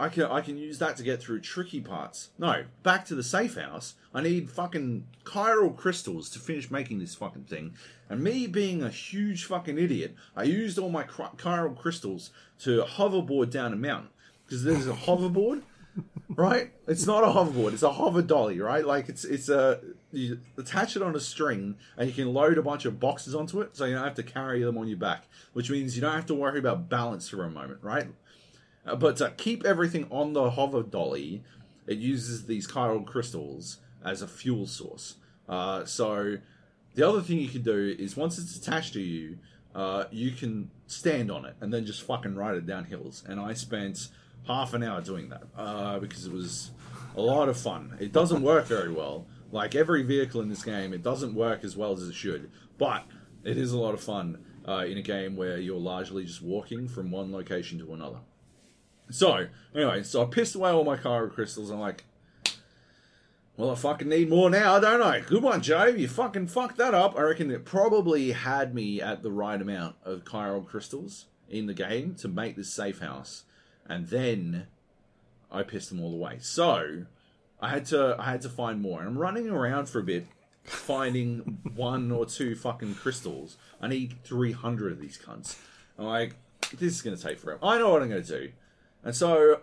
I can I can use that to get through tricky parts. No, back to the safe house. I need fucking chiral crystals to finish making this fucking thing. And me being a huge fucking idiot, I used all my chiral crystals to hoverboard down a mountain because there's a hoverboard right? It's not a hoverboard; it's a hover dolly, right? Like it's it's a you attach it on a string, and you can load a bunch of boxes onto it, so you don't have to carry them on your back, which means you don't have to worry about balance for a moment, right? Uh, but to keep everything on the hover dolly, it uses these chiral crystals as a fuel source. Uh, so the other thing you can do is once it's attached to you, uh, you can stand on it and then just fucking ride it down hills. And I spent half an hour doing that uh, because it was a lot of fun. It doesn't work very well. Like every vehicle in this game, it doesn't work as well as it should. But it is a lot of fun uh, in a game where you're largely just walking from one location to another. So, anyway, so I pissed away all my chiral crystals. I'm like, well, I fucking need more now, don't I? Good one, Joe. You fucking fucked that up. I reckon it probably had me at the right amount of chiral crystals in the game to make this safe house. and then I pissed them all away. So I had to I had to find more, and I'm running around for a bit, finding one or two fucking crystals. I need 300 of these cunts. I'm like, this is gonna take forever. I know what I'm gonna do, and so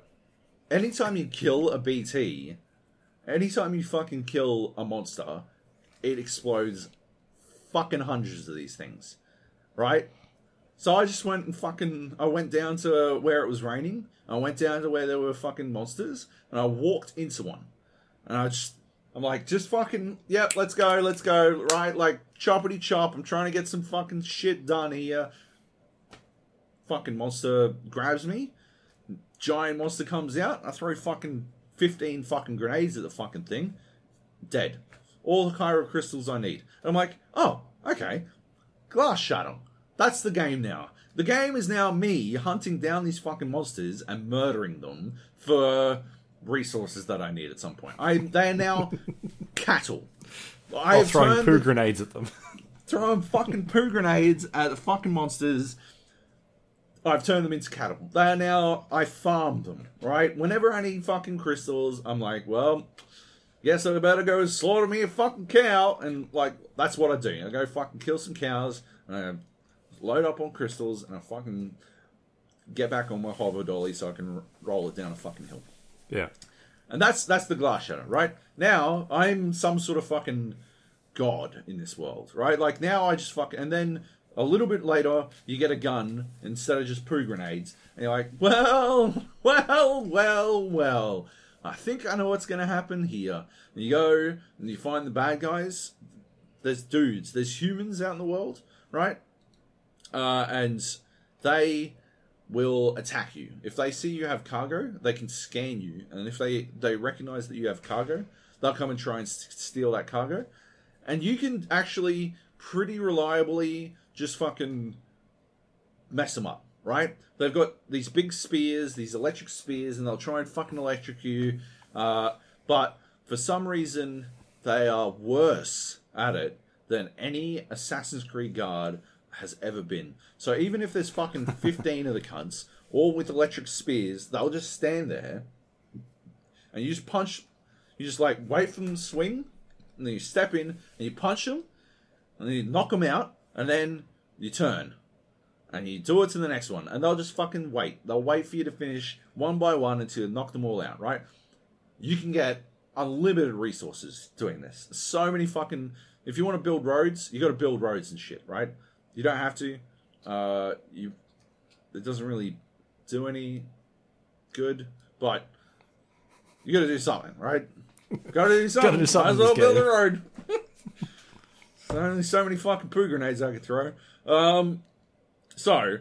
anytime you kill a BT, anytime you fucking kill a monster, it explodes fucking hundreds of these things, right? So I just went and fucking. I went down to where it was raining. I went down to where there were fucking monsters, and I walked into one. And I just. I'm like, just fucking. Yep, let's go, let's go, right? Like, choppity chop. I'm trying to get some fucking shit done here. Fucking monster grabs me. Giant monster comes out. I throw fucking 15 fucking grenades at the fucking thing. Dead. All the chiral crystals I need. And I'm like, oh, okay. Glass shuttle. That's the game now. The game is now me hunting down these fucking monsters and murdering them for resources that I need at some point. I they are now cattle. I have throwing poo grenades at them. throwing fucking poo grenades at the fucking monsters. I've turned them into cattle. They are now. I farm them. Right. Whenever I need fucking crystals, I'm like, well, guess I better go slaughter me a fucking cow, and like that's what I do. I go fucking kill some cows, and I load up on crystals, and I fucking get back on my hover dolly so I can roll it down a fucking hill. Yeah. And that's that's the glass shadow, right? Now I'm some sort of fucking god in this world, right? Like now I just fuck and then a little bit later you get a gun instead of just poo grenades, and you're like, well, well, well, well. I think I know what's gonna happen here. And you go and you find the bad guys. There's dudes, there's humans out in the world, right? Uh, and they will attack you. If they see you have cargo, they can scan you, and if they they recognize that you have cargo, they'll come and try and steal that cargo. And you can actually pretty reliably just fucking mess them up, right? They've got these big spears, these electric spears, and they'll try and fucking electric you. Uh, but for some reason, they are worse at it than any Assassin's Creed guard has ever been. So even if there's fucking 15 of the cunts, all with electric spears, they'll just stand there and you just punch, you just like wait for them to swing, and then you step in and you punch them, and then you knock them out, and then you turn. And you do it to the next one, and they'll just fucking wait. They'll wait for you to finish one by one until you knock them all out, right? You can get unlimited resources doing this. So many fucking. If you want to build roads, you got to build roads and shit, right? You don't have to. Uh, you. It doesn't really do any good, but you got to do something, right? Got to do something. got to do something Might as well build a road. There's only so many fucking poo grenades I could throw. Um, so,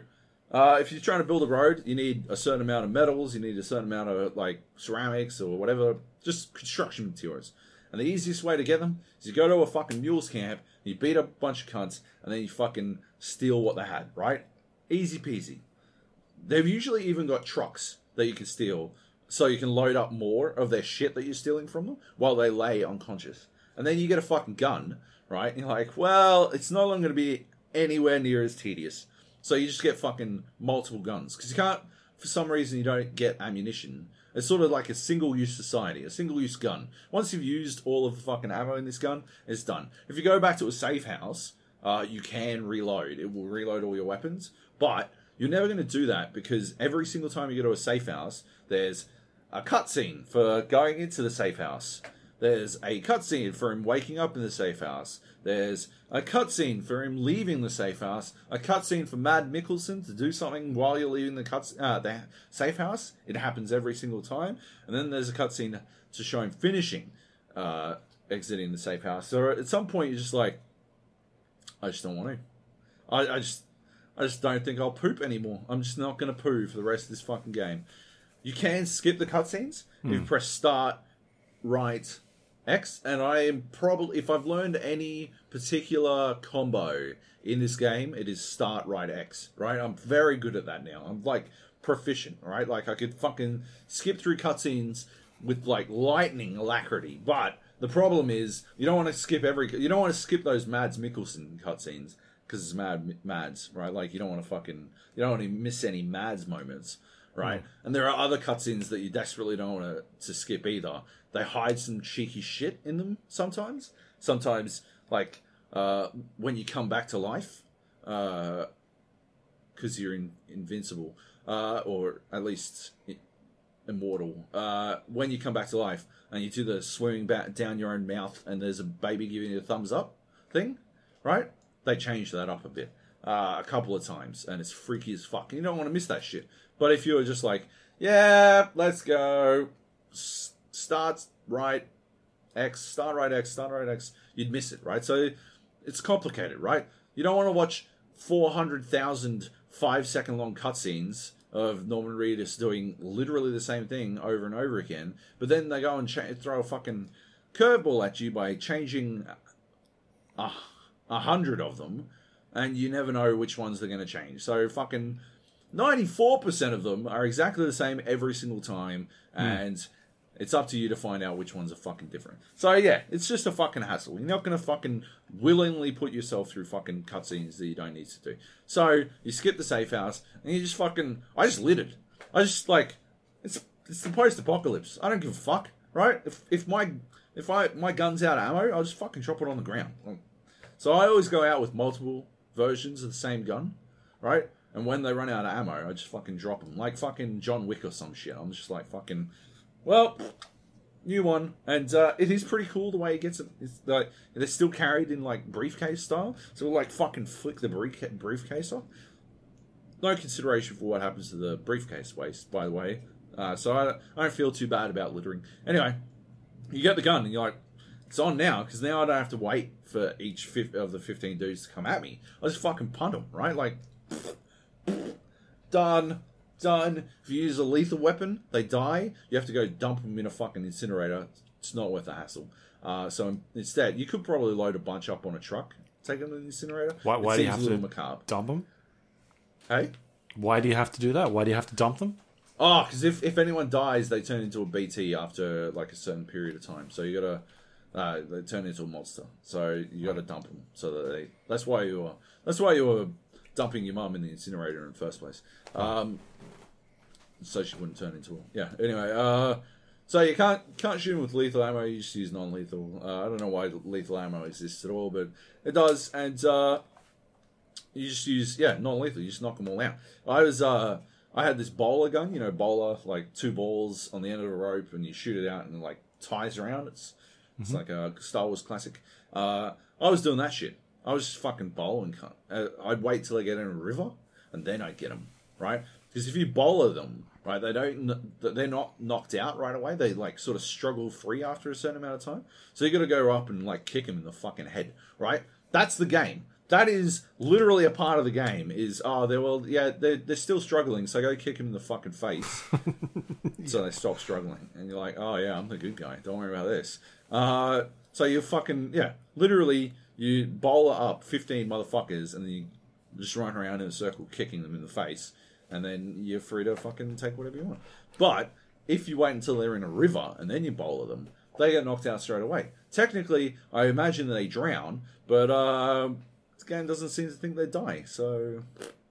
uh, if you're trying to build a road, you need a certain amount of metals, you need a certain amount of like ceramics or whatever, just construction materials. And the easiest way to get them is you go to a fucking mules camp, you beat up a bunch of cunts, and then you fucking steal what they had, right? Easy peasy. They've usually even got trucks that you can steal so you can load up more of their shit that you're stealing from them while they lay unconscious. And then you get a fucking gun, right? You're like, well, it's no longer going to be anywhere near as tedious. So you just get fucking multiple guns. Because you can't, for some reason, you don't get ammunition. It's sort of like a single use society, a single use gun. Once you've used all of the fucking ammo in this gun, it's done. If you go back to a safe house, uh, you can reload. It will reload all your weapons. But you're never going to do that because every single time you go to a safe house, there's a cutscene for going into the safe house. There's a cutscene for him waking up in the safe house. There's a cutscene for him leaving the safe house. A cutscene for Mad Mikkelsen to do something while you're leaving the cuts uh, the safe house. It happens every single time. And then there's a cutscene to show him finishing uh, exiting the safe house. So at some point you're just like, I just don't want to. I, I just I just don't think I'll poop anymore. I'm just not going to poo for the rest of this fucking game. You can skip the cutscenes if you press start, right, X, and I am probably if I've learned any particular combo in this game, it is start, right, X. Right, I'm very good at that now. I'm like proficient. Right, like I could fucking skip through cutscenes with like lightning alacrity. But the problem is you don't want to skip every. You don't want to skip those Mads Mikkelsen cutscenes because it's Mad Mads, right? Like you don't want to fucking you don't want to miss any Mads moments, right? Hmm. And there are other cutscenes that you desperately don't want to, to skip either. They hide some cheeky shit in them sometimes. Sometimes, like uh, when you come back to life, because you're in, invincible, uh, or at least immortal. Uh, when you come back to life and you do the swimming back down your own mouth, and there's a baby giving you a thumbs up thing, right? They changed that up a bit uh, a couple of times, and it's freaky as fuck. You don't want to miss that shit. But if you're just like, yeah, let's go, start right X, start right X, start right X, you'd miss it, right? So it's complicated, right? You don't want to watch 400,000 five second long cutscenes of Norman Reedus doing literally the same thing over and over again, but then they go and cha- throw a fucking curveball at you by changing a, a hundred of them, and you never know which ones they're going to change. So fucking 94% of them are exactly the same every single time, hmm. and it's up to you to find out which ones are fucking different. So yeah, it's just a fucking hassle. You're not gonna fucking willingly put yourself through fucking cutscenes that you don't need to do. So you skip the safe house and you just fucking. I just lit it. I just like it's it's the post apocalypse. I don't give a fuck, right? If if my if I my gun's out of ammo, I'll just fucking drop it on the ground. So I always go out with multiple versions of the same gun, right? And when they run out of ammo, I just fucking drop them, like fucking John Wick or some shit. I'm just like fucking, well, new one, and uh, it is pretty cool the way it gets it. It's like they're still carried in like briefcase style, so we'll like fucking flick the briefcase off. No consideration for what happens to the briefcase waste, by the way. Uh, so I, I don't feel too bad about littering. Anyway, you get the gun and you're like, it's on now because now I don't have to wait for each of the 15 dudes to come at me. I just fucking punt them, right? Like, done, done. If you use a lethal weapon, they die. You have to go dump them in a fucking incinerator. It's not worth the hassle. Uh, so instead, you could probably load a bunch up on a truck, take them to the incinerator. Why- why do you have to- macabre? Dump them? Hey. Why do you have to do that? Why do you have to dump them? Oh, because if, if anyone dies, they turn into a BT after like a certain period of time. So you gotta uh, they turn into a monster. So you gotta dump them. So that they that's why you are that's why you were dumping your mum in the incinerator in the first place. Um, so she wouldn't turn into a yeah. Anyway, uh, so you can't can't shoot them with lethal ammo. You just use non-lethal. Uh, I don't know why lethal ammo exists at all, but it does. And uh, you just use yeah non-lethal. You just knock them all out. I was uh I had this bola gun, you know, bola like two balls on the end of a rope, and you shoot it out and it, like ties around. It's it's like a Star Wars classic. Uh, I was doing that shit. I was just fucking bowling. cunt. Uh, I'd wait till I get in a river, and then I'd get them right. Because if you bola them, right, they don't they're not knocked out right away. They like sort of struggle free after a certain amount of time. So you got to go up and like kick them in the fucking head, right? That's the game. That is literally a part of the game. Is oh they're well yeah they're they're still struggling, so go kick them in the fucking face, so they stop struggling. And you're like oh yeah I'm the good guy. Don't worry about this. Uh, so you're fucking yeah literally you bola up 15 motherfuckers and then you just run around in a circle kicking them in the face, and then you're free to fucking take whatever you want. But if you wait until they're in a river and then you bola them, they get knocked out straight away. Technically, I imagine they drown, but uh, this game doesn't seem to think they die, so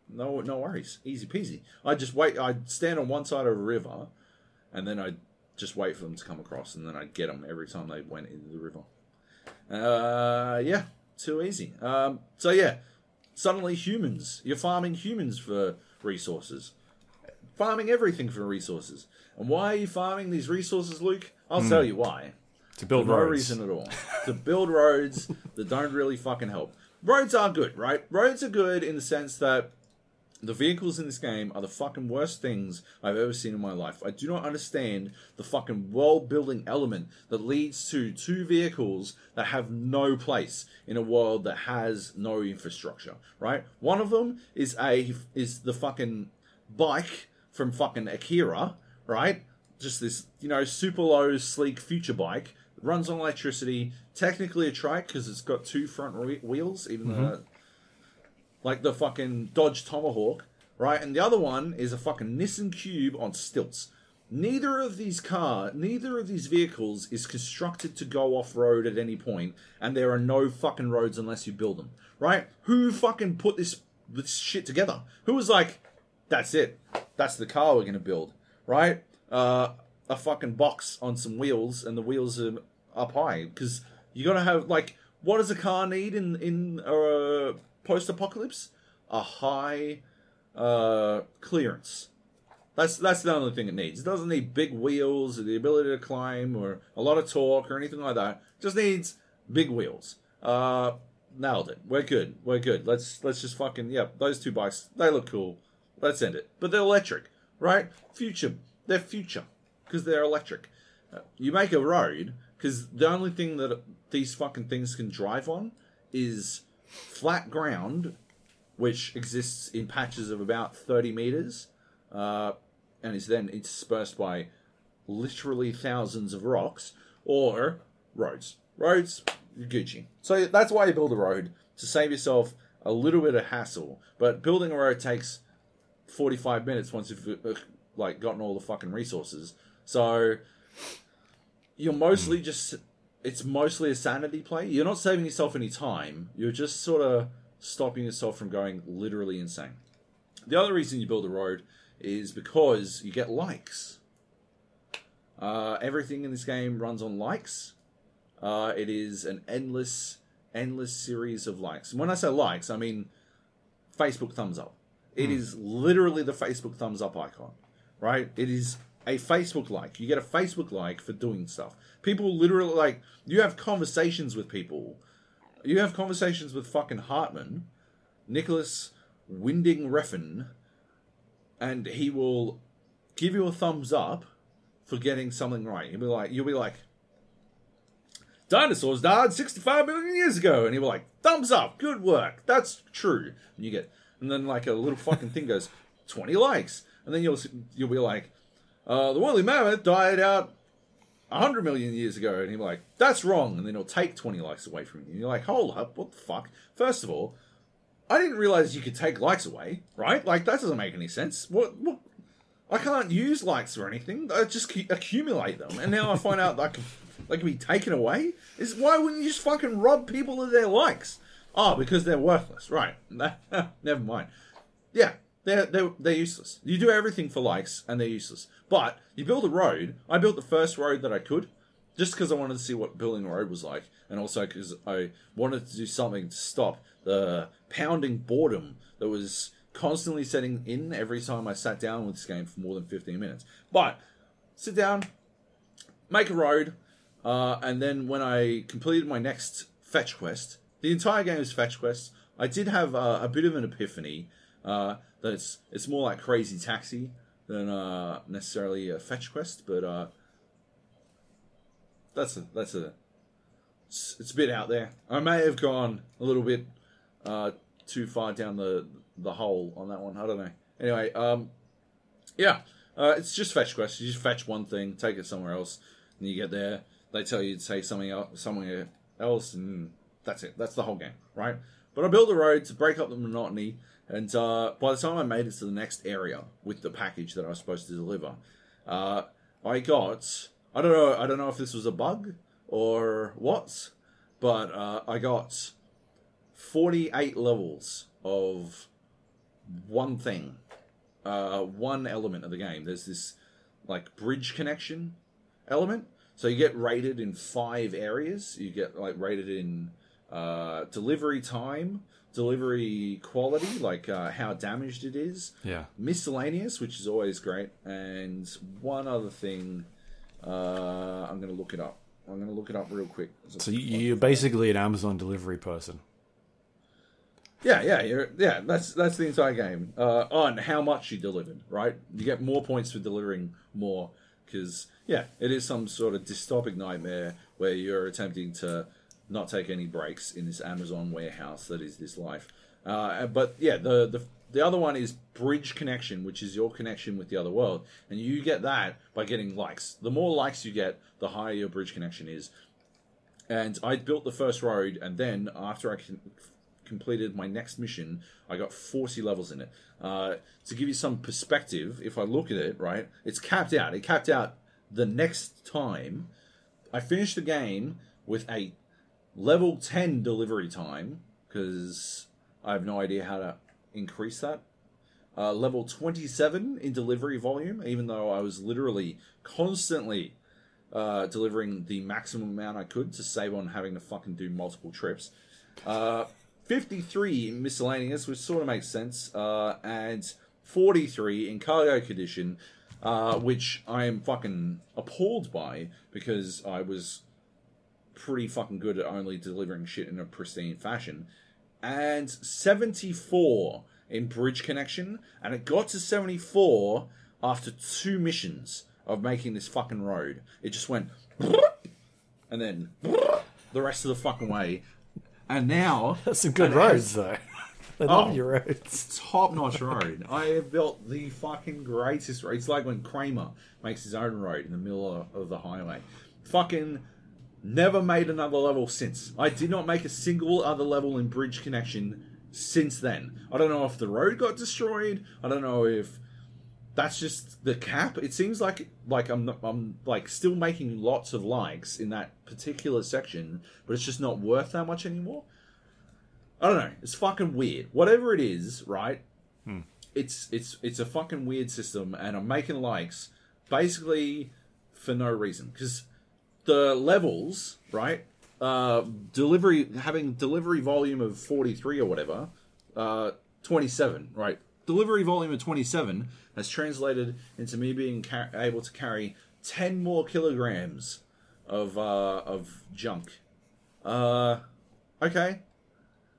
no, no worries, easy peasy. I just wait. I'd stand on one side of a river, and then I'd just wait for them to come across, and then I'd get them every time they went into the river. Uh, yeah, too easy. Um, so yeah, suddenly humans. You're farming humans for resources. Farming everything for resources. And why are you farming these resources, Luke? I'll tell you why. To build For no roads. reason at all. to build roads that don't really fucking help. Roads are good, right? Roads are good in the sense that the vehicles in this game are the fucking worst things I've ever seen in my life. I do not understand the fucking world building element that leads to two vehicles that have no place in a world that has no infrastructure, right? One of them is a is the fucking bike from fucking Akira, right? Just this, you know, super low, sleek future bike. Runs on electricity. Technically a trike because it's got two front re- wheels, even though mm-hmm. Like the fucking Dodge Tomahawk, right? And the other one is a fucking Nissan Cube on stilts. Neither of these car, neither of these vehicles is constructed to go off road at any point, and there are no fucking roads unless you build them, right? Who fucking put this this shit together? Who was like, that's it, That's the car we're to build, right? Uh, a fucking box on some wheels, and the wheels are up high because you got to have like, what does a car need in in uh, post-apocalypse? A high uh, clearance. That's that's the only thing it needs. It doesn't need big wheels or the ability to climb or a lot of torque or anything like that. It just needs big wheels. Uh, nailed it. We're good. We're good. Let's let's just fucking yeah. Those two bikes they look cool. Let's end it. But they're electric, right? Future. They're future because they're electric. Uh, you make a road because the only thing that these fucking things can drive on is flat ground, which exists in patches of about thirty meters. Uh, and is then interspersed by literally thousands of rocks or roads. Roads, Gucci. So that's why you build a road to save yourself a little bit of hassle. But building a road takes 45 minutes once you've uh, like gotten all the fucking resources. So you're mostly just it's mostly a sanity play. You're not saving yourself any time. You're just sort of stopping yourself from going literally insane. The other reason you build a road is because you get likes. Uh, everything in this game runs on likes. Uh, it is an endless, endless series of likes. And when I say likes, I mean Facebook thumbs up. It is literally the Facebook thumbs up icon, right? It is a Facebook like. You get a Facebook like for doing stuff. People literally like you have conversations with people. You have conversations with fucking Heartman, Nicolas Winding Refn, and he will give you a thumbs up for getting something right. He'll be like, you'll be like, dinosaurs died 65 million years ago, and he'll be like, thumbs up, good work, that's true. And you get, and then like a little fucking thing goes, 20 likes, and then you'll you'll be like, uh, the woolly mammoth died out 100 million years ago, and he'll be like, that's wrong, and then he'll take 20 likes away from you. And you're like, hold up, what the fuck? First of all, I didn't realize you could take likes away, right? Like that doesn't make any sense. What? what? I can't use likes or anything. I just cu- accumulate them, and now I find out that can, they can be taken away. Is why wouldn't you just fucking rob people of their likes? Oh, because they're worthless, right? Never mind. Yeah, they're they're they're useless. You do everything for likes, and they're useless. But you build a road. I built the first road that I could, just because I wanted to see what building a road was like, and also because I wanted to do something to stop the pounding boredom that was constantly setting in every time I sat down with this game for more than 15 minutes. But sit down, make a road, uh, and then when I completed my next fetch quest, the entire game is fetch quests. I did have uh, a bit of an epiphany uh, that it's it's more like Crazy Taxi than uh, necessarily a fetch quest, but uh, that's a that's a it's, it's a bit out there. I may have gone a little bit uh, too far down the the hole on that one. I don't know. Anyway, um, yeah, uh, it's just fetch quests. You just fetch one thing, take it somewhere else, and you get there. They tell you to take something else, somewhere else, and that's it. That's the whole game, right? But I built a road to break up the monotony, and uh, by the time I made it to the next area with the package that I was supposed to deliver, uh, I got I don't know I don't know if this was a bug or what, but uh, I got 48 levels of one thing, uh, one element of the game. There's this like bridge connection element. So you get rated in five areas. You get like rated in uh, delivery time, delivery quality, like uh, how damaged it is, Yeah. miscellaneous, which is always great, and one other thing. Uh, I'm going to look it up. I'm going to look it up real quick. So you, you're basically an Amazon delivery person. Yeah, yeah, you're, yeah. That's that's the entire game. Uh, on how much you delivered, right? You get more points for delivering more because yeah, it is some sort of dystopic nightmare where you're attempting to not take any breaks in this Amazon warehouse that is this life. Uh, but yeah, the the the other one is bridge connection, which is your connection with the other world, and you get that by getting likes. The more likes you get, the higher your bridge connection is. And I built the first road, and then after I completed my next mission, I got 40 levels in it. Uh, to give you some perspective, if I look at it, right, it's capped out. It capped out the next time. I finished the game with a level 10 delivery time because I have no idea how to increase that. uh, level 27 in delivery volume, even though I was literally constantly uh, delivering the maximum amount I could to save on having to fucking do multiple trips. Uh, 53 in miscellaneous, which sort of makes sense, uh, and 43 in cargo condition, uh, which I am fucking appalled by because I was pretty fucking good at only delivering shit in a pristine fashion. And 74 in bridge connection, and it got to 74 after two missions of making this fucking road. It just went and then the rest of the fucking way. And now That's some good roads, though. They love Oh. your roads. top notch road. I have built the fucking greatest road. It's like when Kramer makes his own road in the middle of, of the highway. Fucking never made another level since. I did not make a single other level in bridge connection since then. I don't know if the road got destroyed. I don't know if that's just the cap. It seems like like I'm not, I'm like still making lots of likes in that particular section, but it's just not worth that much anymore. I don't know. It's fucking weird. Whatever it is, right? Hmm. It's it's it's a fucking weird system, and I'm making likes basically for no reason because the levels, right? Uh, delivery having delivery volume of 43 or whatever, uh, 27, right? Delivery volume of 27 has translated into me being ca- able to carry 10 more kilograms of uh, of junk. Uh, okay,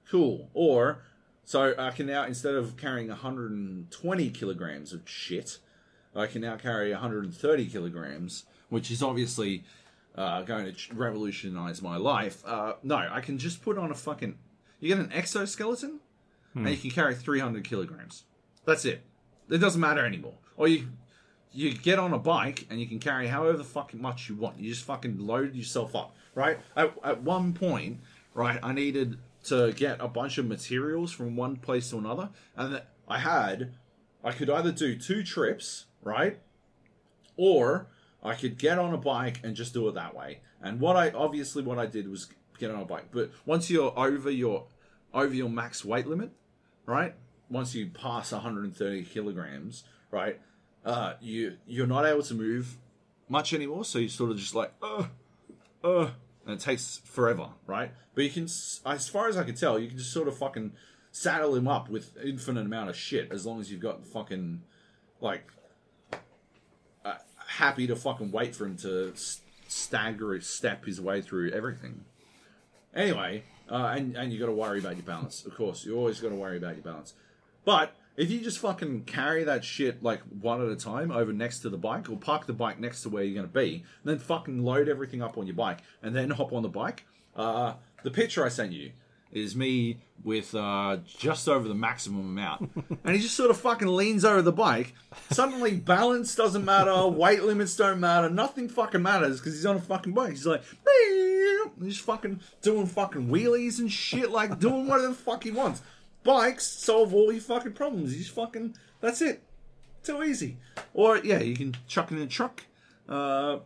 cool. Or so I can now instead of carrying 120 kilograms of shit, I can now carry 130 kilograms, which is obviously uh, going to revolutionize my life. Uh, no, I can just put on a fucking. You get an exoskeleton, and you can carry 300 kilograms. That's it. It doesn't matter anymore. Or you you get on a bike and you can carry however fucking much you want. You just fucking load yourself up, right? At, at one point, right, I needed to get a bunch of materials from one place to another, and I had, I could either do two trips, right, or I could get on a bike and just do it that way. And what I obviously what I did was get on a bike. But once you're over your over your max weight limit, right? Once you pass 130 kilograms, right? Uh, you you're not able to move much anymore. So you sort of just like, uh, uh, and it takes forever, right? But you can, as far as I can tell, you can just sort of fucking saddle him up with infinite amount of shit as long as you've got fucking like happy to fucking wait for him to stagger step his way through everything. Anyway, uh, and and you got to worry about your balance, of course. You always got to worry about your balance. But if you just fucking carry that shit like one at a time over next to the bike, or park the bike next to where you're gonna be, then fucking load everything up on your bike, and then hop on the bike. Uh, the picture I sent you is me with uh, just over the maximum amount, and he just sort of fucking leans over the bike. Suddenly, balance doesn't matter, weight limits don't matter, nothing fucking matters because he's on a fucking bike. He's like, he's fucking doing fucking wheelies and shit, like doing whatever the fuck he wants. Bikes solve all your fucking problems. He's fucking. That's it. Too easy. Or yeah, you can chuck it in a truck. Uh,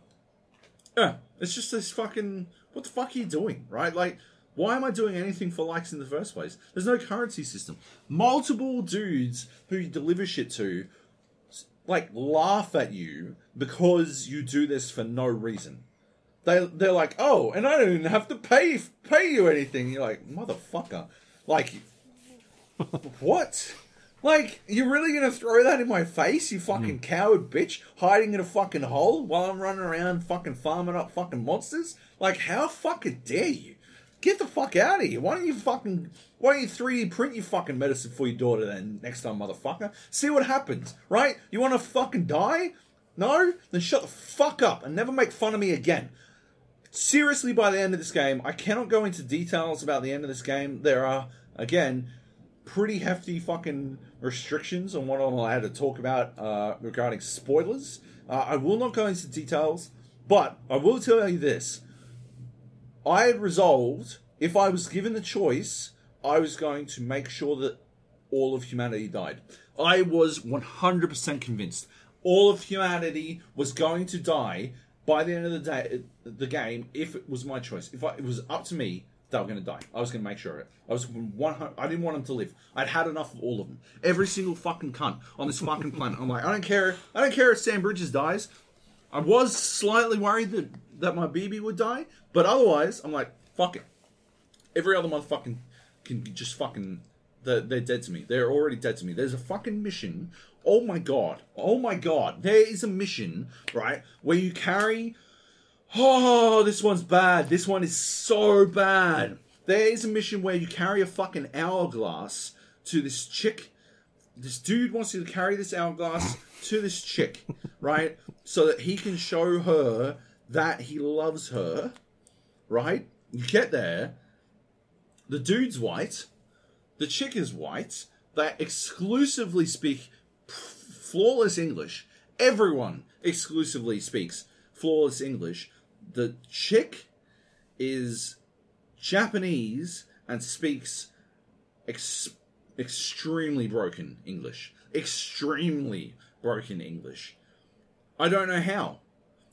yeah, it's just this fucking. What the fuck are you doing, right? Like, why am I doing anything for likes in the first place? There's no currency system. Multiple dudes who you deliver shit to, like, laugh at you because you do this for no reason. They they're like, oh, and I don't even have to pay pay you anything. You're like, motherfucker, like, what? Like, you're really gonna throw that in my face, you fucking hmm. coward bitch, hiding in a fucking hole while I'm running around fucking farming up fucking monsters? Like, how fucking dare you? Get the fuck out of here. Why don't you fucking why don't you 3D print your fucking medicine for your daughter then next time, motherfucker? See what happens, right? You wanna fucking die? No? Then shut the fuck up and never make fun of me again seriously by the end of this game i cannot go into details about the end of this game there are again pretty hefty fucking restrictions on what i'm allowed to talk about uh, regarding spoilers uh, i will not go into details but i will tell you this i had resolved if i was given the choice i was going to make sure that all of humanity died i was 100% convinced all of humanity was going to die by the end of the day, the game, if it was my choice, if I, it was up to me, they were going to die. I was going to make sure of it. I was one. I didn't want them to live. I'd had enough of all of them. Every single fucking cunt on this fucking planet. I'm like, I don't care. I don't care if Sam Bridges dies. I was slightly worried that that my BB would die, but otherwise, I'm like, fuck it. Every other motherfucking can just fucking. They're, they're dead to me. They're already dead to me. There's a fucking mission. Oh my god. Oh my god. There is a mission, right, where you carry Oh, this one's bad. This one is so bad. There is a mission where you carry a fucking hourglass to this chick. This dude wants to carry this hourglass to this chick, right? So that he can show her that he loves her, right? You get there. The dude's white. The chick is white. They exclusively speak flawless English. Everyone exclusively speaks flawless English. The chick is Japanese and speaks ex- extremely broken English. Extremely broken English. I don't know how.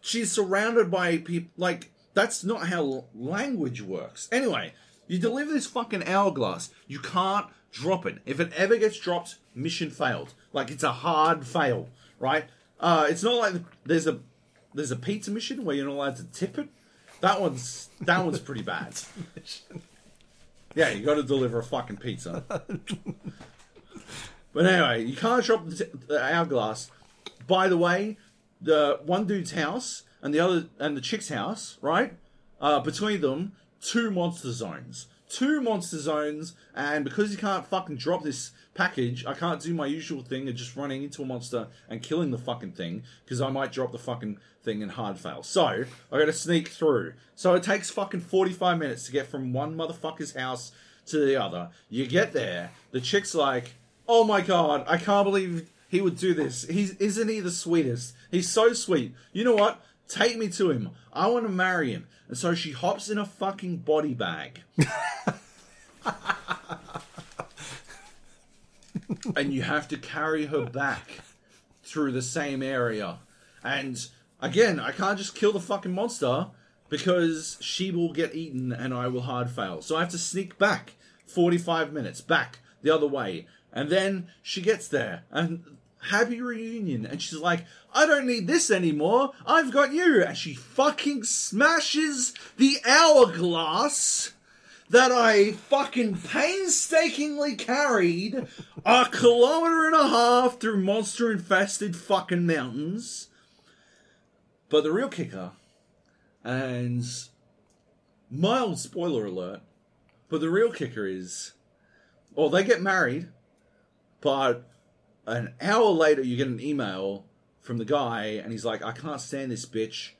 She's surrounded by people. Like, that's not how language works. Anyway, you deliver this fucking hourglass. You can't drop it. If it ever gets dropped, mission failed. Like, it's a hard fail, right? Uh, it's not like there's a there's a pizza mission where you're not allowed to tip it. That one's that one's pretty bad. Yeah, you got to deliver a fucking pizza. but anyway, you can't drop the, t- the hourglass. By the way, the one dude's house and the other and the chick's house, right? Uh, between them, two monster zones. Two monster zones, and because you can't fucking drop this package, I can't do my usual thing of just running into a monster and killing the fucking thing, because I might drop the fucking thing and hard fail. So, I gotta sneak through. So it takes fucking 45 minutes to get from one motherfucker's house to the other. You get there, the chick's like, oh my god, I can't believe he would do this. He's isn't he the sweetest? He's so sweet. You know what? Take me to him. I want to marry him. And so she hops in a fucking body bag. and you have to carry her back through the same area. And again, I can't just kill the fucking monster because she will get eaten and I will hard fail. So I have to sneak back 45 minutes back the other way. And then she gets there and happy reunion. And she's like, I don't need this anymore. I've got you. And she fucking smashes the hourglass that I fucking painstakingly carried a kilometer and a half through monster infested fucking mountains. But the real kicker, and mild spoiler alert, but the real kicker is, well, they get married, but an hour later you get an email from the guy, and he's like, I can't stand this bitch.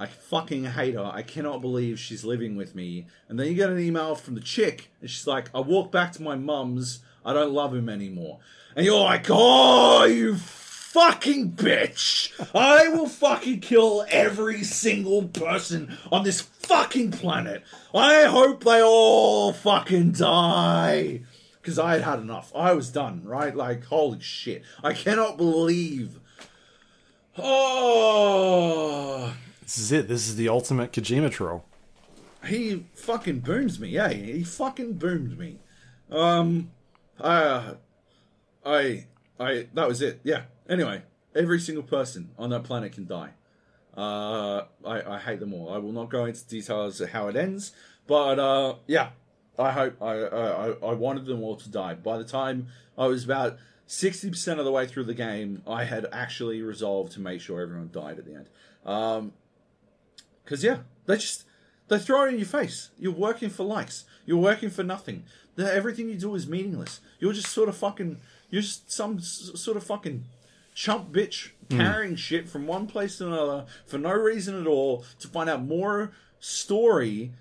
I fucking hate her. I cannot believe she's living with me. And then you get an email from the chick, and she's like, I walk back to my mum's. I don't love him anymore. And you're like, oh, you fucking bitch. I will fucking kill every single person on this fucking planet. I hope they all fucking die. Because I had had enough. I was done, right? Like, holy shit. I cannot believe. Oh. This is it. This is the ultimate Kojima troll. he fucking booms me. Yeah, he fucking boomed me. Um, I, I, I. That was it. Yeah. Anyway, every single person on that planet can die. Uh, I, I hate them all. I will not go into details of how it ends, but uh, yeah, I hope I, I, I wanted them all to die. By the time I was about sixty percent of the way through the game, I had actually resolved to make sure everyone died at the end. Um, because yeah, they just they throw it in your face. You're working for likes. You're working for nothing. The, everything you do is meaningless. You're just sort of fucking. You're just some s- sort of fucking chump bitch hmm. carrying shit from one place to another for no reason at all to find out more story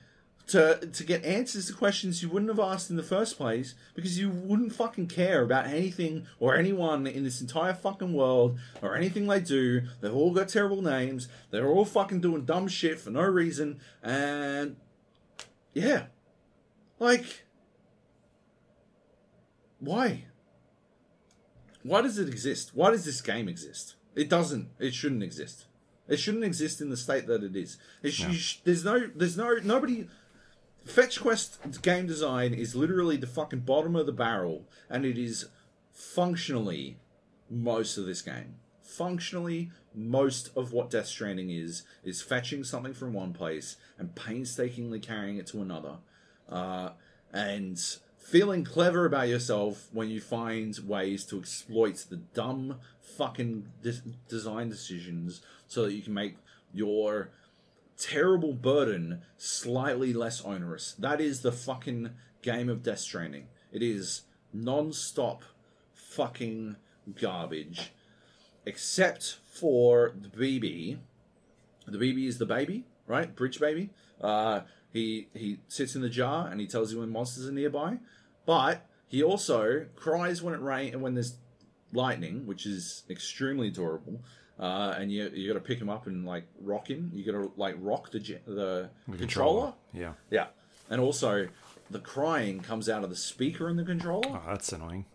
to to get answers to questions you wouldn't have asked in the first place because you wouldn't fucking care about anything or anyone in this entire fucking world or anything they do. They've all got terrible names. They're all fucking doing dumb shit for no reason. And yeah, like why? Why does it exist? Why does this game exist? It doesn't. It shouldn't exist. It shouldn't exist in the state that it is. It sh- Yeah. sh- there's no. There's no. Nobody Fetch Quest game design is literally the fucking bottom of the barrel, and it is functionally most of this game. Functionally, most of what Death Stranding is is fetching something from one place and painstakingly carrying it to another, uh, and feeling clever about yourself when you find ways to exploit the dumb fucking dis- design decisions so that you can make your terrible burden slightly less onerous. That is the fucking game of Death Stranding. It is non-stop fucking garbage, except for the BB. The BB is the baby, right? Bridge baby. Uh, he he sits in the jar and he tells you when monsters are nearby, but he also cries when it rain and when there's lightning, which is extremely adorable. Uh, and you you got to pick him up and like rock him. You got to like rock the ge- the, controller. Yeah. Yeah, and also the crying comes out of the speaker in the controller. Oh, that's annoying.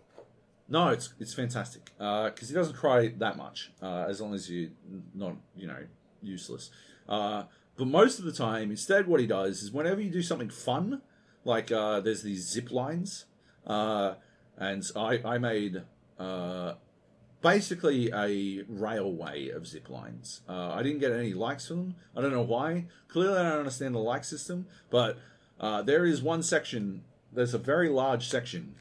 No, it's it's fantastic because he doesn't cry that much uh, as long as you're not you know useless. Uh, but most of the time, instead, what he does is whenever you do something fun, like uh, there's these zip lines, uh, and I I made uh, basically a railway of zip lines. Uh, I didn't get any likes for them. I don't know why. Clearly, I don't understand the like system. But uh, there is one section. There's a very large section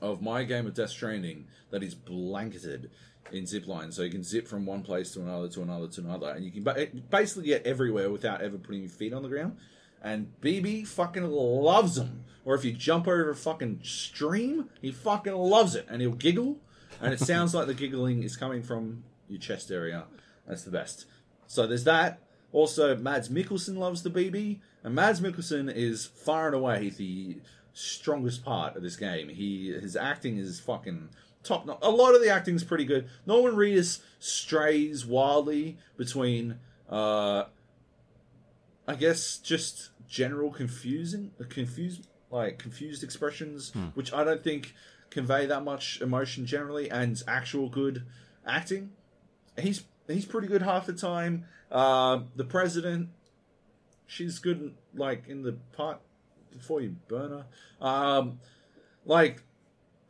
of my game of Death Stranding that is blanketed in zip lines, so you can zip from one place to another to another to another, and you can ba- basically get everywhere without ever putting your feet on the ground. And BB fucking loves them. Or if you jump over a fucking stream, he fucking loves it, and he'll giggle, and it sounds like the giggling is coming from your chest area. That's the best. So there's that. Also, Mads Mikkelsen loves the BB, and Mads Mikkelsen is far and away the strongest part of this game. He his acting is fucking top notch. A lot of the acting is pretty good. Norman Reedus strays wildly between, uh, I guess, just general confusing, confused like confused expressions, which I don't think convey that much emotion generally, and actual good acting. He's he's pretty good half the time. Uh, the president, she's good like in the part before you burn her. Um, like,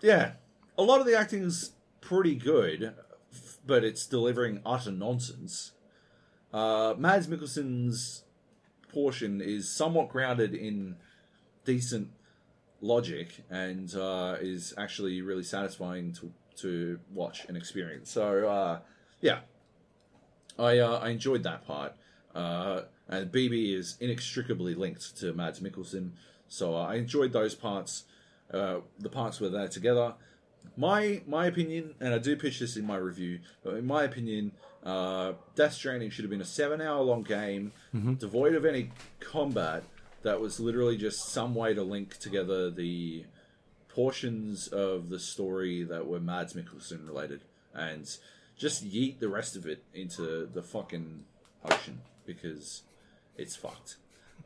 yeah, a lot of the acting is pretty good, but it's delivering utter nonsense. Uh, Mads Mikkelsen's portion is somewhat grounded in decent logic and uh, is actually really satisfying to to watch and experience. So uh, yeah, I uh, I enjoyed that part. Uh, and BB is inextricably linked to Mads Mikkelsen, so uh, I enjoyed those parts. Uh, the parts where they're together. My my opinion, and I do pitch this in my review, but in my opinion, uh, Death Stranding should have been a seven-hour long game, devoid of any combat. That was literally just some way to link together the portions of the story that were Mads Mikkelsen related, and just yeet the rest of it into the fucking ocean because it's fucked.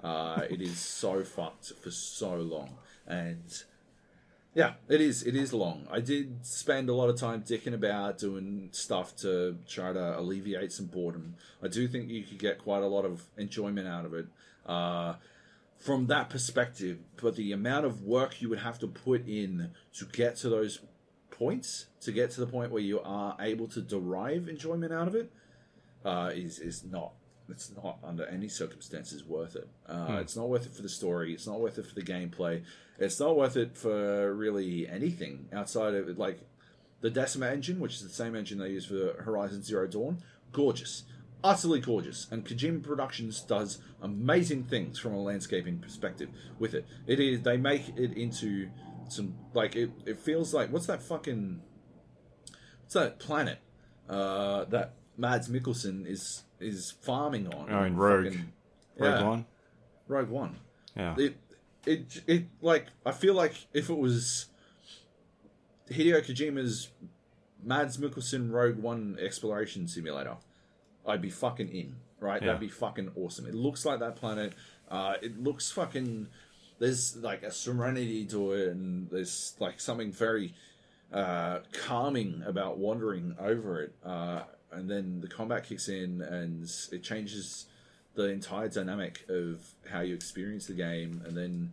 Uh, it is so fucked for so long, and yeah, it is. It is long. I did spend a lot of time dicking about doing stuff to try to alleviate some boredom. I do think you could get quite a lot of enjoyment out of it uh, from that perspective. But the amount of work you would have to put in to get to those points, to get to the point where you are able to derive enjoyment out of it, uh, is is not. It's not under any circumstances worth it. Uh, It's not worth it for the story. It's not worth it for the gameplay. It's not worth it for really anything outside of it. Like the Decima engine, which is the same engine they use for Horizon Zero Dawn, gorgeous, utterly gorgeous. And Kojima Productions does amazing things from a landscaping perspective with it. It is they make it into some like it. It feels like what's that fucking what's that planet uh, that Mads Mikkelsen is is farming on? Oh, in Rogue. Fucking- Rogue yeah, One. Rogue One Yeah. it it it like I feel like if it was Hideo Kojima's Mads Mikkelsen Rogue One exploration simulator, I'd be fucking in. Right, Yeah. that'd be fucking awesome. It looks like that planet. Uh, it looks fucking. There's like a serenity to it, and there's like something very uh, calming about wandering over it. Uh, and then the combat kicks in, and it changes the entire dynamic of how you experience the game, and then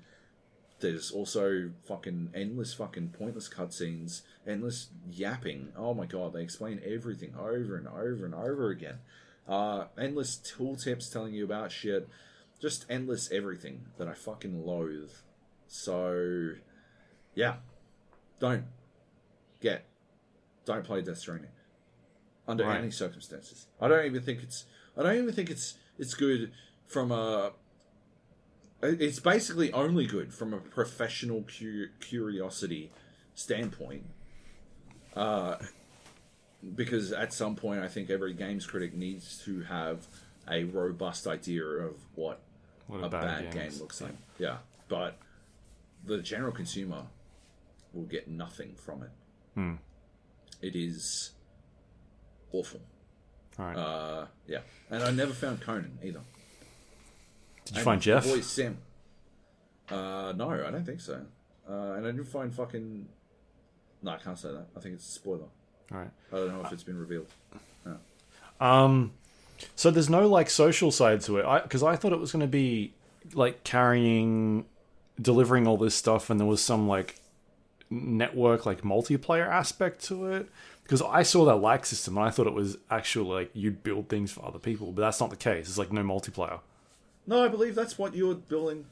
there's also fucking endless fucking pointless cutscenes, endless yapping. Oh my god, they explain everything over and over and over again. Uh, endless tooltips telling you about shit. Just endless everything that I fucking loathe. So, yeah. Don't get. Don't play Death Stranding. Under Right. any circumstances. I don't even think it's. I don't even think it's it's good from a. It's basically only good from a professional cu- curiosity standpoint. Uh, because at some point, I think every games critic needs to have a robust idea of what What a bad, game, looks like. Yeah, but the general consumer will get nothing from it. Hmm. It is awful. All right. Uh, yeah, and I never found Conan either. Did you And find Jeff? Boy Sim. Uh, no, I don't think so. Uh, and I didn't find fucking. No, I can't say that. I think it's a spoiler. All right. I don't know if it's been revealed. Um, so there's no like social side to it, because I, thought it was going to be like carrying, delivering all this stuff, and there was some like network like multiplayer aspect to it. Because I saw that like system and I thought it was actually like you'd build things for other people, but that's not the case. It's like no multiplayer. No, I believe that's what you're building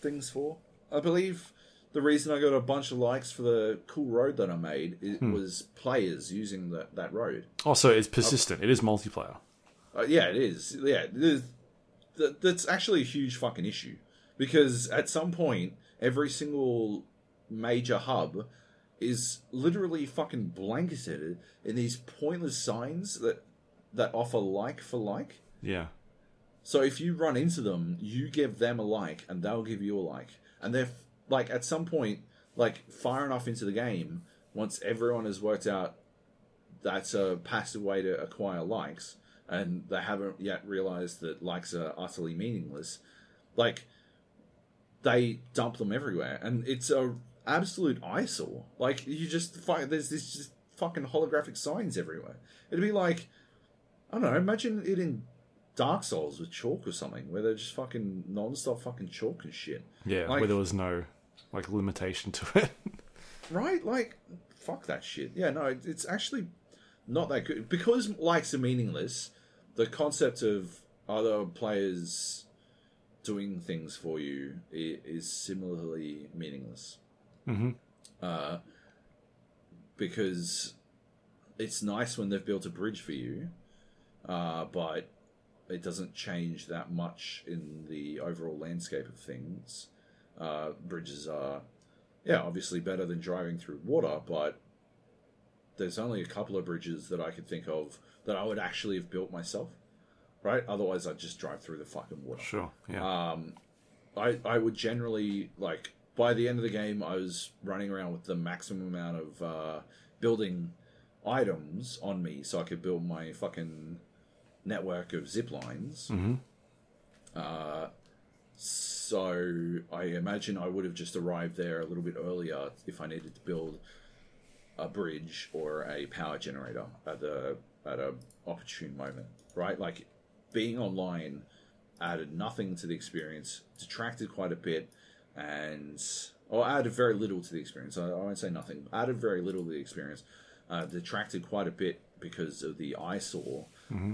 things for. I believe the reason I got a bunch of likes for the cool road that I made it Hmm. was players using that that road. Oh, so it's persistent. It is multiplayer. Uh, yeah, it is. Yeah, it is. That, that's actually a huge fucking issue because at some point, every single major hub is literally fucking blanketed in these pointless signs that that offer like for like. Yeah. So if you run into them, you give them a like, and they'll give you a like, and they're like at some point, like far enough into the game, once everyone has worked out that's uh, a passive way to acquire likes, and they haven't yet realized that likes are utterly meaningless, like they dump them everywhere, and it's a absolute eyesore. Like you just fi- there's this just fucking holographic signs everywhere. It'd be like I don't know. Imagine it in Dark Souls with chalk or something, where they're just fucking non-stop fucking chalk and shit. Yeah. Like- where there was no like limitation to it. Right? Like, fuck that shit. Yeah, no, it's actually not that good because likes are meaningless. The concept of other players doing things for you is similarly meaningless. Mhm. Uh, because it's nice when they've built a bridge for you, uh, but it doesn't change that much in the overall landscape of things. Uh, bridges are, yeah, obviously better than driving through water, but there's only a couple of bridges that I could think of that I would actually have built myself. Right? Otherwise, I'd just drive through the fucking water. sure. Yeah. Um, I I would generally like by the end of the game, I was running around with the maximum amount of uh, building items on me, so I could build my fucking network of zip lines. hmm Uh, so I imagine I would have just arrived there a little bit earlier if I needed to build a bridge or a power generator at the at a opportune moment, right? Like being online added nothing to the experience, detracted quite a bit, and or added very little to the experience. I, I won't say nothing. Added very little to the experience, uh, detracted quite a bit because of the eyesore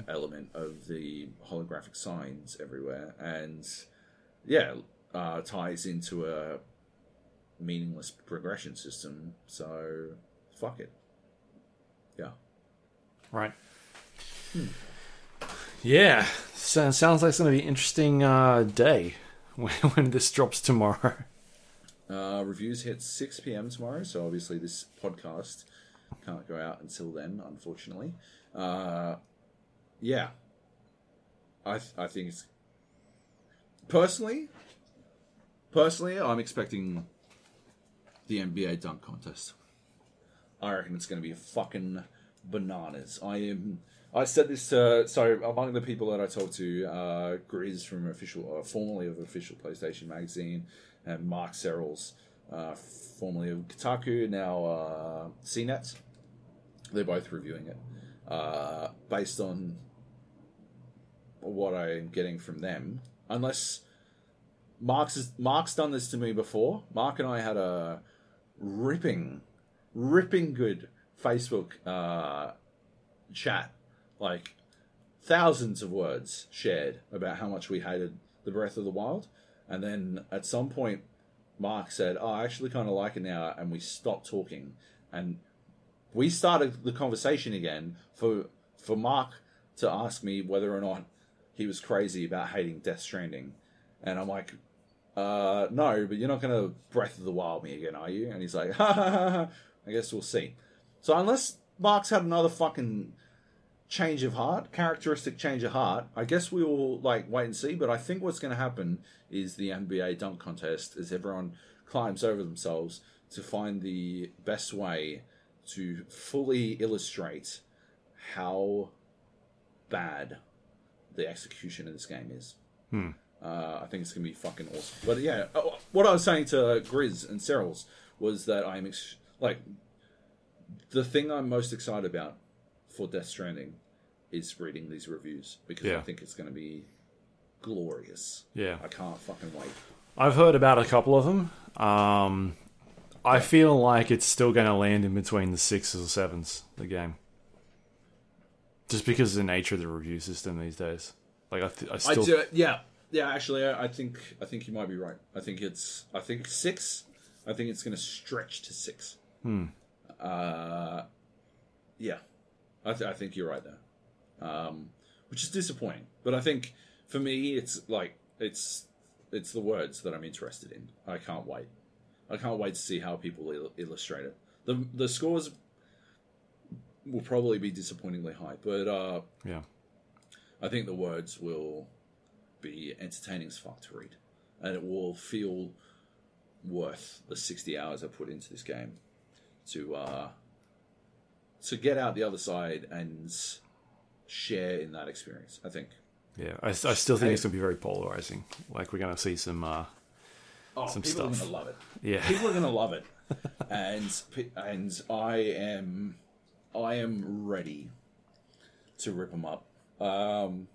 element of the holographic signs everywhere, and yeah, uh, ties into a meaningless progression system. So fuck it. Yeah. Right. Yeah. So, sounds like it's going to be an interesting uh, day when, when this drops tomorrow. Uh, reviews hit 6 p.m. tomorrow, so obviously this podcast can't go out until then, unfortunately. Uh, yeah. I, th- I think it's. Personally, personally, I'm expecting the NBA dunk contest. I reckon it's going to be fucking bananas. I am. I said this to so among the people that I talked to, uh, Grizz from official, uh, formerly of official PlayStation magazine, and Mark Serrels, uh, formerly of Kotaku, now uh, CNET. They're both reviewing it uh, based on what I'm getting from them, unless Mark's Mark's done this to me before. Mark and I had a ripping, ripping good Facebook uh, chat, like thousands of words shared about how much we hated the Breath of the Wild, and then at some point, Mark said, "Oh, I actually kind of like it now," and we stopped talking, and we started the conversation again for for Mark to ask me whether or not he was crazy about hating Death Stranding, and I'm like, uh, no, but you're not going to Breath of the Wild me again, are you? And he's like, ha ha ha. ha. I guess we'll see. So unless Mark's had another fucking change of heart, characteristic change of heart, I guess we will like wait and see. But I think what's going to happen is the NBA dunk contest as everyone climbs over themselves to find the best way to fully illustrate how bad the execution of this game is. Uh, I think it's gonna be fucking awesome. But yeah, oh, what I was saying to Grizz and Serrels was that I'm ex- like the thing I'm most excited about for Death Stranding is reading these reviews because I think it's gonna be glorious. Yeah. I can't fucking wait. I've heard about a couple of them. Um, I feel like it's still going to land in between the sixes or sevens. The game, just because of the nature of the review system these days. Like I, th- I I still, do, yeah, yeah. Actually, I I think I think you might be right. I think it's I think six. I think it's going to stretch to six. Hmm. Uh, yeah, I, th- I think you're right there. Um, which is disappointing, but I think for me, it's like it's it's the words that I'm interested in. I can't wait. I can't wait to see how people il- illustrate it. the The scores will probably be disappointingly high, but uh, yeah, I think the words will be entertaining as fuck to read, and it will feel worth the sixty hours I put into this game to uh, to get out the other side and share in that experience. I think. yeah. I, I still think it's going to be very polarizing. Like we're going to see some, uh, Oh, Some people are stuff. going to love it. yeah, People are going to love it, and and I am I am ready to rip them up. Um,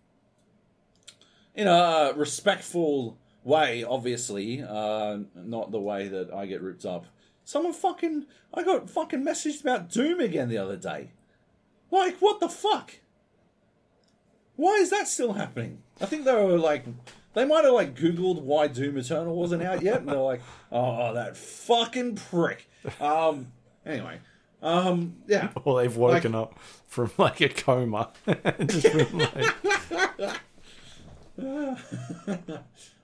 in a respectful way, obviously, uh, not the way that I get ripped up. Someone fucking, I got fucking messaged about Doom again the other day. Like, what the fuck? Why is that still happening? I think they were like, they might have like Googled why Doom Eternal wasn't out yet, and they're like, oh, that fucking prick. Um, anyway, um, yeah. or they've woken up from like a coma. just been like,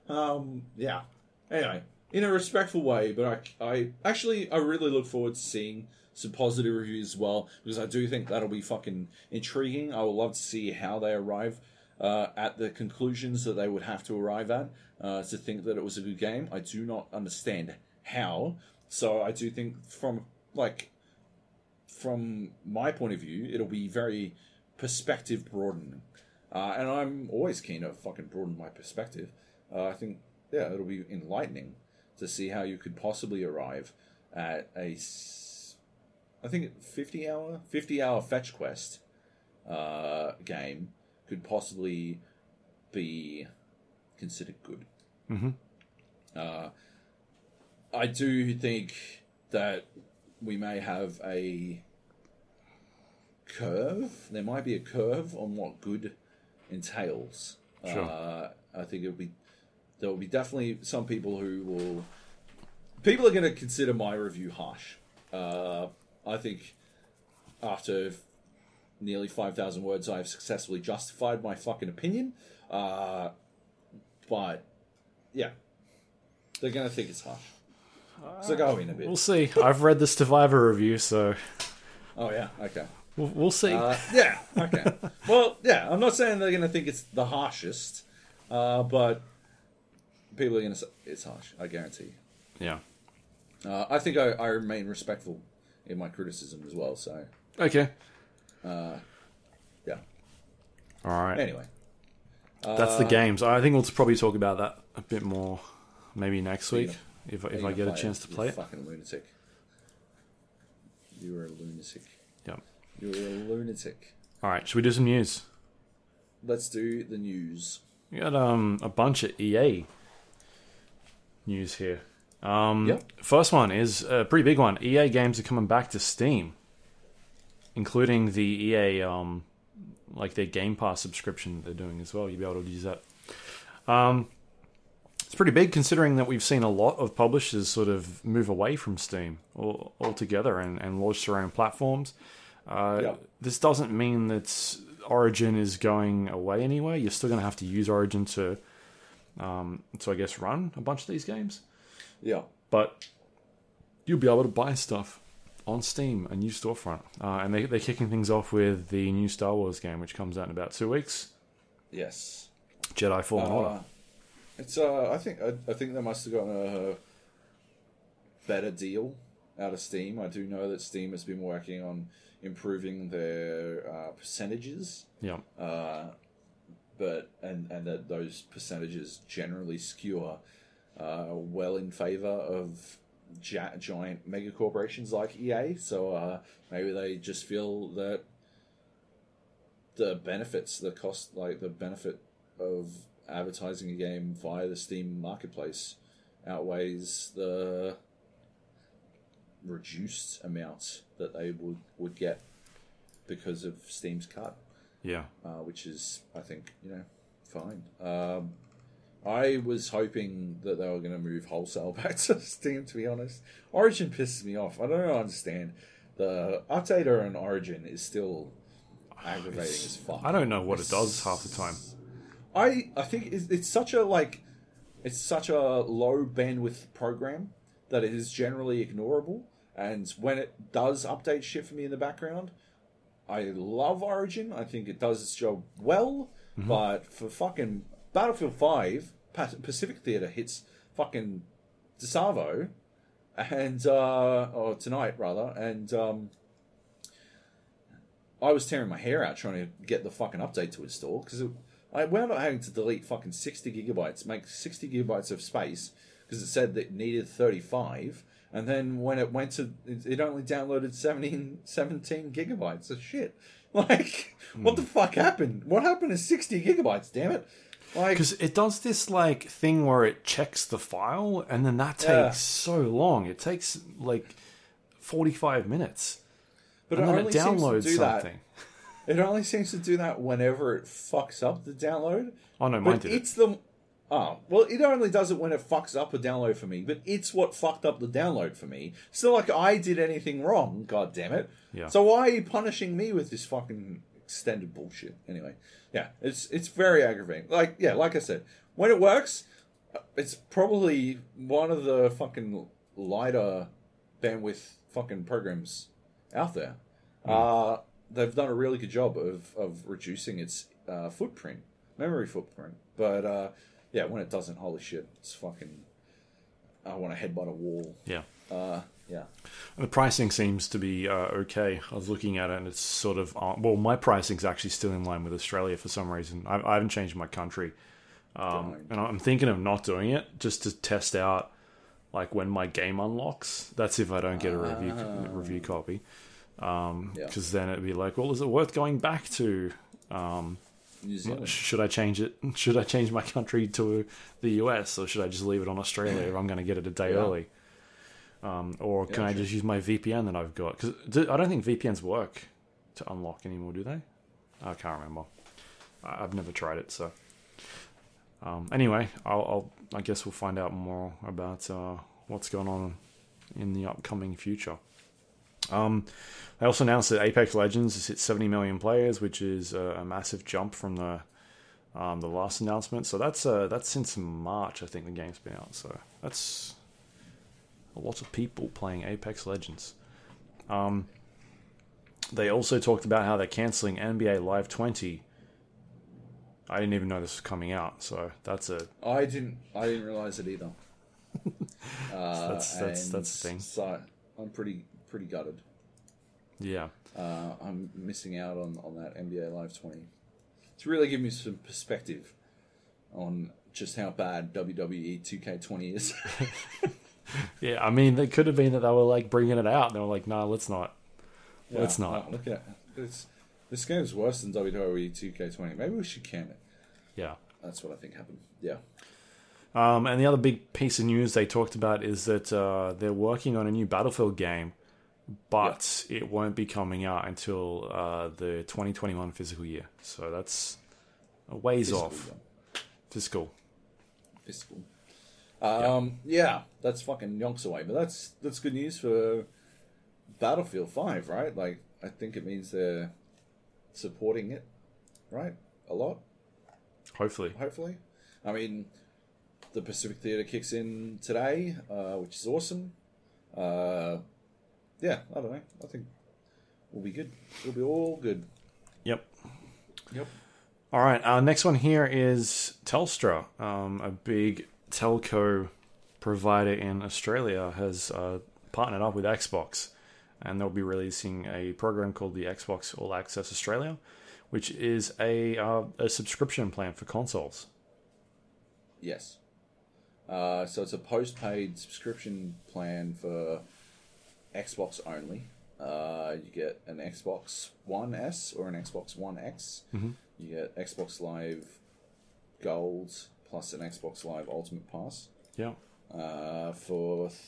Um, yeah. Anyway, in a respectful way, but I, I actually I really look forward to seeing some positive reviews as well because I do think that'll be fucking intriguing. I would love to see how they arrive uh, at the conclusions that they would have to arrive at uh, to think that it was a good game. I do not understand how, so I do think from like from my point of view, it'll be very perspective broadening. Uh, and I'm always keen to fucking broaden my perspective. Uh, I think, yeah, it'll be enlightening to see how you could possibly arrive at a, I think, 50 hour, 50 hour fetch quest uh, game could possibly be considered good. Mhm. Uh, I do think that we may have a curve. There might be a curve on what good entails. Sure. Uh, I think it'll be there will be definitely some people who will. People are going to consider my review harsh. Uh, I think after nearly five thousand words, I've successfully justified my fucking opinion. Uh, but yeah, they're going to think it's harsh. So go in a bit. we'll see. I've read the Survivor review, so Oh yeah, okay. We'll, we'll see. Uh, yeah, okay. well, yeah, I'm not saying they're going to think it's the harshest, uh, but people are going to say it's harsh. I guarantee. you. yeah. Uh, I think I, I remain respectful in my criticism as well. So Okay. yeah. All right. Anyway, That's the games. I think we'll probably talk about that a bit more, maybe next week if if I get a chance to You play it. Fucking lunatic. You are a lunatic. You're a lunatic. All right. Should we do some news? let's do the news. We got um a bunch of EA news here. Um, Yep. First one is a pretty big one. EA games are coming back to Steam, including the EA um like their Game Pass subscription they're doing as well. You'll be able to use that. Um, it's pretty big considering that we've seen a lot of publishers sort of move away from Steam al- altogether and, and launch their own platforms. Uh, Yep. This doesn't mean that Origin is going away anyway. You're still going to have to use Origin to, um, to I guess run a bunch of these games, Yeah. but you'll be able to buy stuff on Steam, a new storefront, uh, and they, they're kicking things off with the new Star Wars game, which comes out in about two weeks. Yes. Jedi Fallen Order. Uh, it's uh, I think I, I think they must have gotten a better deal out of Steam. I do know that Steam has been working on improving their uh, percentages, Yeah, uh, but and and that those percentages generally skew uh, well in favor of ja- giant mega corporations like EA. So uh, maybe they just feel that the benefits, the cost, like the benefit of advertising a game via the Steam marketplace outweighs the reduced amounts that they would, would get because of Steam's cut yeah. uh, which is, I think, you know, fine. Um, I was hoping that they were going to move wholesale back to Steam. To be honest, Origin pisses me off. I don't understand. The updater on Origin is still aggravating as fuck. I don't know what it does half the time. I I think it's, it's such a like it's such a low bandwidth program that it is generally ignorable. And when it does update shit for me in the background, I love Origin. I think it does its job well. But for fucking Battlefield Five, Pacific Theater hits fucking DeSavo, and uh, or tonight rather, and um, I was tearing my hair out trying to get the fucking update to install because I wound up having to delete fucking 60 gigabytes, make 60 gigabytes of space because it said that it needed 35. And then when it went to, it it only downloaded 17, 17 gigabytes of shit. Like, what the hmm. fuck happened? What happened to 60 gigabytes, damn it? Like, Because it does this like thing where it checks the file, and then that takes Yeah. so long. It takes like forty-five minutes, but and then it only seems to downloads do that- something. It only seems to do that whenever it fucks up the download. Oh no, mine But did it. it's the oh well, it only does it when it fucks up a download for me. But it's what fucked up the download for me. So like I did anything wrong? God damn it! Yeah. So why are you punishing me with this fucking extended bullshit? Anyway, yeah, it's it's very aggravating. Like yeah, like I said, when it works, it's probably one of the fucking lighter bandwidth fucking programs out there. Uh, they've done a really good job of, of reducing its uh, footprint, memory footprint. But uh, yeah, when it doesn't, holy shit, it's fucking. I want to headbutt a wall. yeah. Uh, yeah. The pricing seems to be uh, okay. I was looking at it, and it's sort of uh, well, my pricing's actually still in line with Australia for some reason. I, I haven't changed my country, um, and I'm thinking of not doing it just to test out like when my game unlocks. That's if I don't get a review Ah. review copy, because Yeah. then it'd be like, well, is it worth going back to? Um, New Zealand. should I change it? Should I change my country to the US, or should I just leave it on Australia if I'm going to get it a day Yeah. early? Um, or can Yeah, I true. just use my VPN that I've got? Because I don't think VPNs work to unlock anymore, do they? I can't remember. I- I've never tried it, so. Um, anyway, I'll, I'll, I guess we'll find out more about uh, what's going on in the upcoming future. Um, they also announced that Apex Legends has hit 70 million players, which is a, a massive jump from the um, the last announcement. So that's uh, that's since March, I think the game's been out. So that's a lot of people playing Apex Legends. Um, they also talked about how they're canceling NBA Live 20. I didn't even know this was coming out, so that's a I didn't. I didn't realize it either. Uh, That's- that's- that's the thing. So I'm pretty pretty gutted. yeah. Uh, I'm missing out on, on that NBA Live 20. It's really giving me some perspective on just how bad WWE 2K20 is. Yeah, I mean, it could have been that they were like bringing it out, and they were like, "No, let's not." Yeah, Let's not. uh, look at this. This is worse than WWE 2K20. Maybe we should can it. Yeah. That's what I think happened. Yeah. Um, and the other big piece of news they talked about is that uh, they're working on a new Battlefield game, but it won't be coming out until uh, the 2021 physical year. So that's a ways Fiscal, off. yeah. Fiscal. Fiscal. Um, yeah. that's fucking yonks away. But that's that's good news for Battlefield 5, right? Like, I think it means they're supporting it, right? A lot, Hopefully. hopefully. I mean, the Pacific Theater kicks in today, uh, which is awesome. Uh, yeah, I don't know. I think we'll be good. We'll be all good. Yep. Yep. All right. Our next one here is Telstra, um, a big telco provider in Australia, has uh, partnered up with Xbox, and they'll be releasing a program called the Xbox All Access Australia, which is a uh, a subscription plan for consoles. Yes. Uh, so it's a post-paid subscription plan for Xbox only. Uh, you get an Xbox One S or an Xbox One X. Mm-hmm. You get Xbox Live Gold plus an Xbox Live Ultimate Pass Yeah. uh, for th-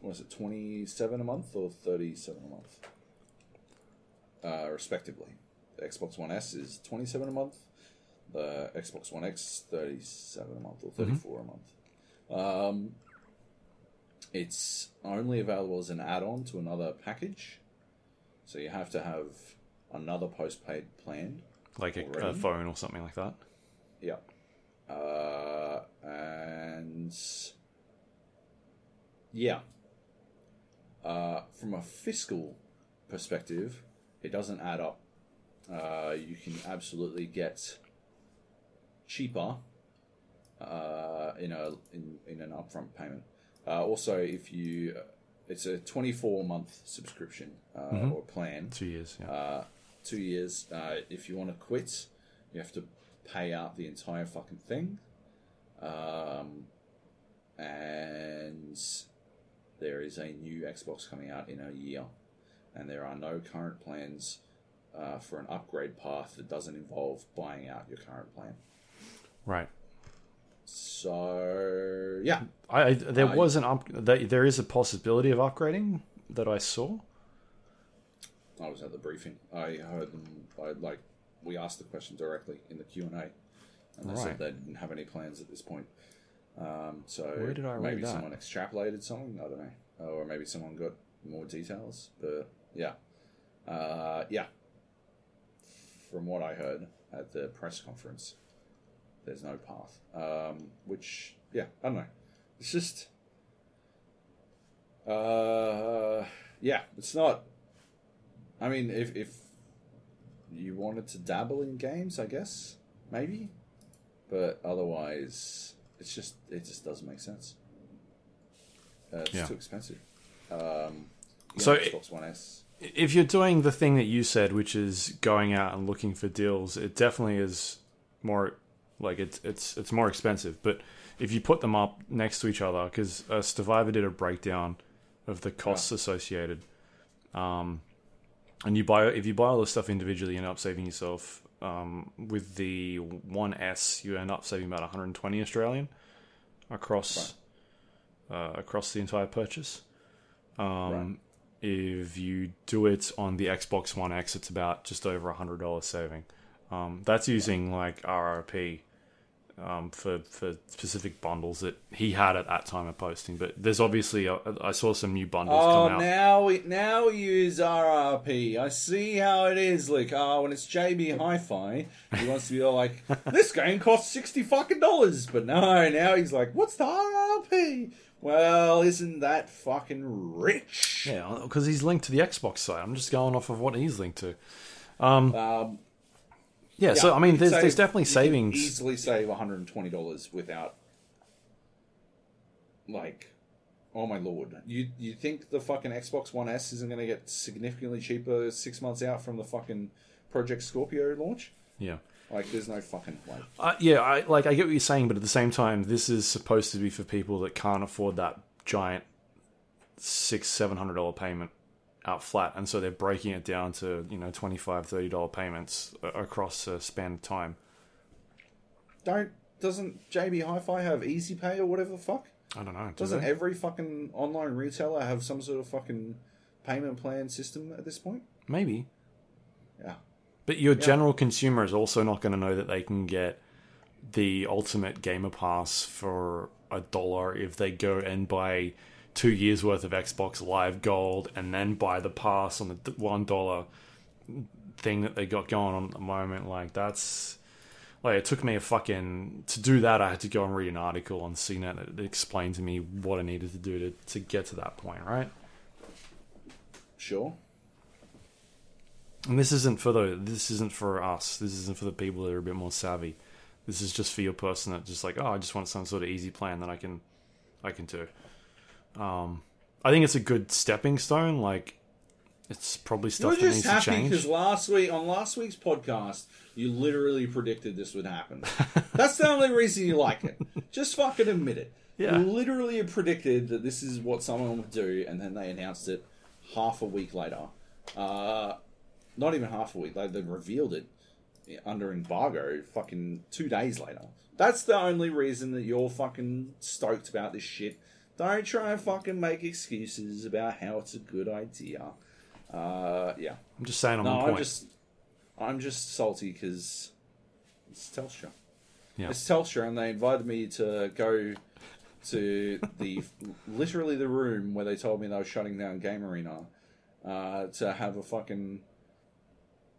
what is it, twenty-seven a month or thirty-seven a month, uh, respectively. The Xbox One S is twenty-seven a month. The Xbox One X thirty-seven a month or 34 a month. Um, it's only available as an add-on to another package, so you have to have another postpaid plan. Like a, a phone or something like that. Yeah. Uh, and yeah. Uh, from a fiscal perspective, it doesn't add up. Uh, you can absolutely get cheaper uh, in a in, in an upfront payment. Uh, also, if you, it's a twenty four month subscription uh, or plan Two years. Yeah. uh, two years. Uh, if you want to quit, you have to pay out the entire fucking thing. Um, and there is a new Xbox coming out in a year, and there are no current plans uh, for an upgrade path that doesn't involve buying out your current plan. right. So yeah, I, there Uh, was an up. There there is a possibility of upgrading that I saw. I was at the briefing. I heard them. I like we asked the question directly in the Q and A, and they Right. said they didn't have any plans at this point. Um, so Where did I maybe someone extrapolated something. I don't know, or maybe someone got more details. But yeah, uh, yeah. From what I heard at the press conference, there's no path. Um, which yeah, I don't know. It's just. Uh, yeah, it's not I mean, if if you wanted to dabble in games, I guess maybe, but otherwise, it's just it just doesn't make sense. Uh, it's Yeah. too expensive. Um, yeah, So Xbox One S. if you're doing the thing that you said, which is going out and looking for deals, it definitely is more like it's it's it's more expensive. But if you put them up next to each other, because uh, Stevivor did a breakdown of the costs associated, um, and you buy if you buy all the stuff individually, you end up saving yourself. Um, with the One S, you end up saving about 120 Australian across uh, across the entire purchase. Um, Right. If you do it on the Xbox One X, it's about just over a hundred dollars saving. Um, that's using like RRP um, for for specific bundles that he had at that time of posting. But there's obviously uh, I saw some new bundles Oh, come out. now we now we use RRP. I see how it is. Like, oh, when it's JB Hi-Fi, he wants to be all like, "This game costs sixty fucking dollars," but no, now he's like, "What's the RRP?" Well, isn't that fucking rich? Yeah, because he's linked to the Xbox side. I'm just going off of what he's linked to. Um, Yeah, so I mean, there's save- there's definitely you can savings. Easily save one hundred and twenty dollars without, like, oh my lord! You you think the fucking Xbox One S isn't going to get significantly cheaper six months out from the fucking Project Scorpio launch? Yeah. Like, there's no fucking way. Uh, yeah, I like I get what you're saying, but at the same time, this is supposed to be for people that can't afford that giant six seven hundred dollar payment out flat, and so they're breaking it down to you know 25 30 dollar payments across a span of time. Don't doesn't JB Hi-Fi have Easy Pay or whatever the fuck? I don't know. do Doesn't they? every fucking online retailer have some sort of fucking payment plan system at this point? Maybe. Yeah. But your general consumer is also not going to know that they can get the ultimate gamer pass for a dollar if they go and buy two years worth of Xbox Live Gold and then buy the pass on the one dollar thing that they got going on at the moment. Like that's like it took me a fucking to do that. I had to go and read an article on CNET that explained to me what I needed to do to to get to that point. Right. Sure. And this isn't for the this isn't for us. This isn't for the people that are a bit more savvy. This is just for your person that just like, oh, I just want some sort of easy plan that I can I can do. Um I think it's a good stepping stone. Like it's probably stuff You're that just needs to happy change. because last week on last week's podcast, you literally predicted this would happen. That's the only reason you like it. Just fucking admit it. Yeah. You literally predicted that this is what someone would do, and then they announced it half a week later. Uh, not even half a week. They revealed it under embargo. Fucking two days later. That's the only reason that you're fucking stoked about this shit. Don't try and fucking make excuses about how it's a good idea. Uh, yeah. I'm just saying I'm No, on I'm point. just, I'm just salty because it's Telstra. Yeah. It's Telstra, and they invited me to go to the literally the room where they told me they were shutting down Game Arena uh, to have a fucking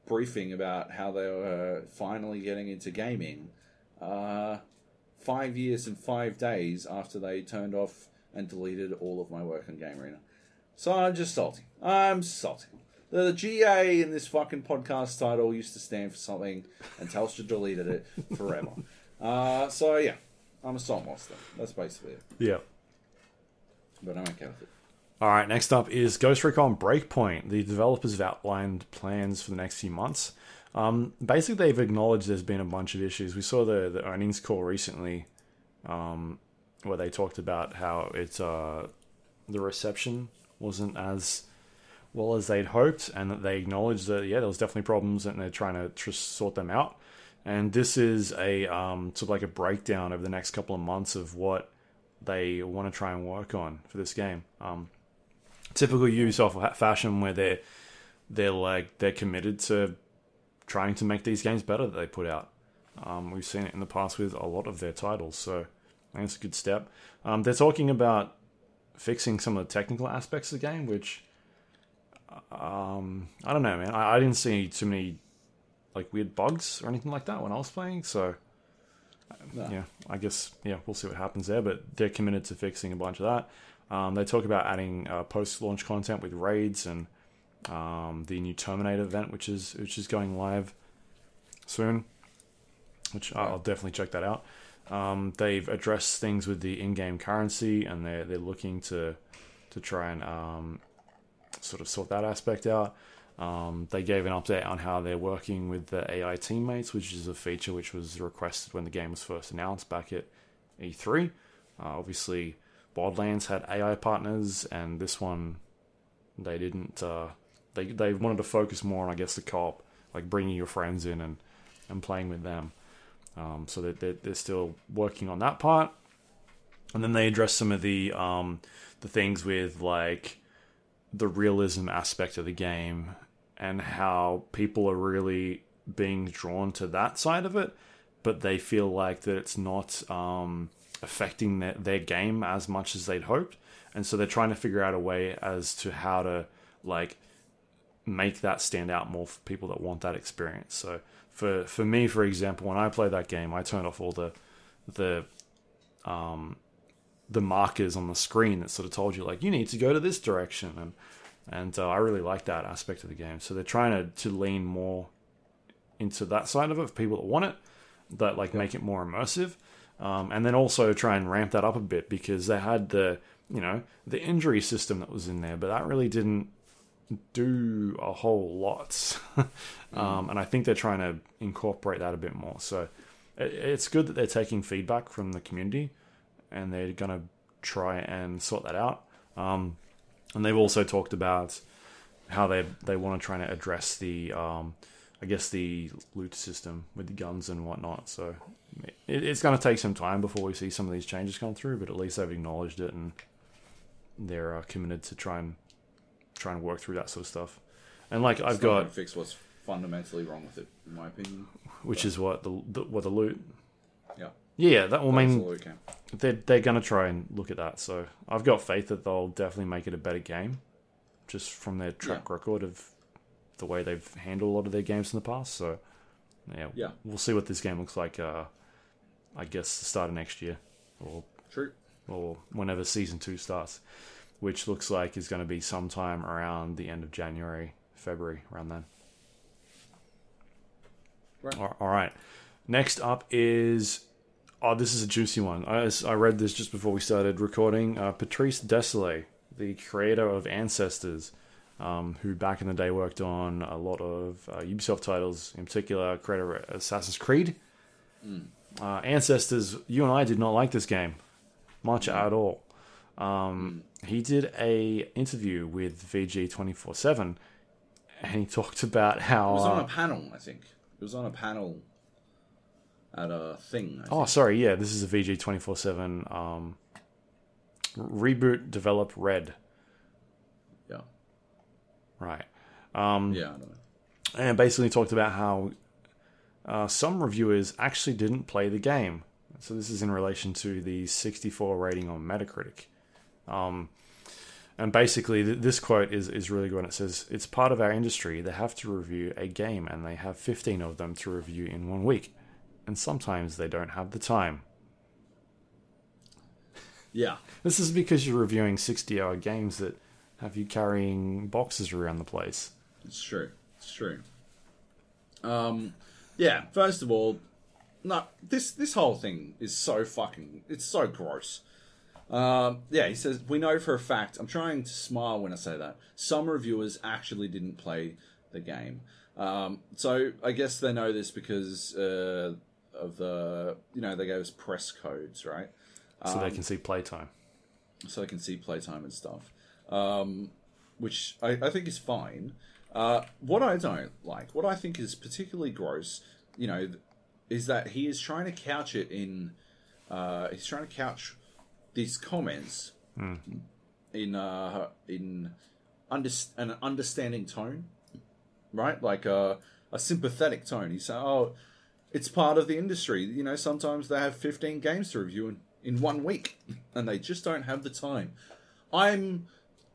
briefing about how they were finally getting into gaming. Uh, five years and five days after they turned off and deleted all of my work on Game Arena. So I'm just salty. I'm salty. The GA in this fucking podcast title used to stand for something, and Telstra deleted it forever. uh, so yeah, I'm a salt monster. That's basically it. yeah. But I'm okay with it. All right, next up is Ghost Recon Breakpoint. The developers have outlined plans for the next few months. Um, basically, they've acknowledged there's been a bunch of issues. We saw the, the earnings call recently um, where they talked about how it, uh, the reception wasn't as well as they'd hoped, and that they acknowledged that, yeah, there was definitely problems and they're trying to tr- sort them out. And this is a um, sort of like a breakdown over the next couple of months of what they want to try and work on for this game. Um, typical Ubisoft fa- fashion where they're they're like they're committed to trying to make these games better that they put out. Um, we've seen it in the past with a lot of their titles, so I think it's a good step. Um, they're talking about fixing some of the technical aspects of the game, which um, I don't know, man. I, I didn't see too many like weird bugs or anything like that when I was playing, so No. yeah, I guess yeah, we'll see what happens there. But they're committed to fixing a bunch of that. Um, they talk about adding uh, post-launch content with raids and um, the new Terminator event, which is which is going live soon. Which I'll definitely check that out. Um, they've addressed things with the in-game currency, and they're they're looking to to try and um, sort of sort that aspect out. Um, they gave an update on how they're working with the AI teammates, which is a feature which was requested when the game was first announced back at E3. Uh, obviously, Wildlands had AI partners, and this one they didn't. Uh, they they wanted to focus more on, I guess, the co-op, like bringing your friends in and and playing with them. Um, so that they're, they're still working on that part, and then they address some of the um, the things with like the realism aspect of the game and how people are really being drawn to that side of it, but they feel like that it's not um, affecting their, their game as much as they'd hoped, and so they're trying to figure out a way as to how to like make that stand out more for people that want that experience. So for for me, for example, when I play that game, I turn off all the the um the markers on the screen that sort of told you like you need to go to this direction and and uh, I really like that aspect of the game. So they're trying to to lean more into that side of it for people that want it, that like make it more immersive, um, and then also try and ramp that up a bit because they had the you know the injury system that was in there, but that really didn't do a whole lot. um, and I think they're trying to incorporate that a bit more. So it, it's good that they're taking feedback from the community and they're going to try and sort that out. Um, and they've also talked about how they they want to try to address the um, I guess the loot system with the guns and whatnot. So it, it's going to take some time before we see some of these changes come through, but at least they've acknowledged it and they're uh, committed to try and try and work through that sort of stuff. And like I've gonna got, fix what's fundamentally wrong with it, in my opinion. which is what the, the what the loot. Yeah. Yeah, that will mean they're they're going to try and look at that. So I've got faith that they'll definitely make it a better game, just from their track Yeah. record of the way they've handled a lot of their games in the past. So yeah, Yeah. we'll see what this game looks like. Uh, I guess the start of next year, or True. or whenever season two starts, which looks like is going to be sometime around the end of January, February, around then. Right. All- right. Next up is oh, this is a juicy one. I, I read this just before we started recording. Uh, Patrice Désilets, the creator of Ancestors, um, who back in the day worked on a lot of uh, Ubisoft titles, in particular, creator of Assassin's Creed. Uh, Ancestors, you and I did not like this game much at all. Um, He did a interview with VG twenty four seven, and he talked about how. It was on uh, a panel, I think. It was on a panel at a thing. I Oh, think. sorry. Yeah, this is a VG twenty four seven. Um, reboot, develop, red. Yeah. Right. Um, Yeah, I don't know. and basically talked about how uh, some reviewers actually didn't play the game. So this is in relation to the 64 rating on Metacritic. Um, and basically, th- this quote is, is really good. It says, It's part of our industry. They have to review a game, and they have 15 of them to review in one week. And sometimes they don't have the time. Yeah. This is because you're reviewing 60 hour games that have you carrying boxes around the place. It's true. It's true. Um, yeah. First of all, no, this this whole thing is so fucking. It's so gross. Um, yeah, he says we know for a fact. I'm trying to smile when I say that. Some reviewers actually didn't play the game. Um, so I guess they know this because uh, of the you know they gave us press codes, right? So they can see playtime. so they can see playtime and stuff, um, which I, I think is fine. Uh, what I don't like, what I think is particularly gross, you know, is that he is trying to couch it in. Uh, he's trying to couch these comments in uh, in under, an understanding tone, right? Like a, a sympathetic tone. He's say, "Oh, it's part of the industry. You know, sometimes they have 15 games to review in, in one week, and they just don't have the time. I'm.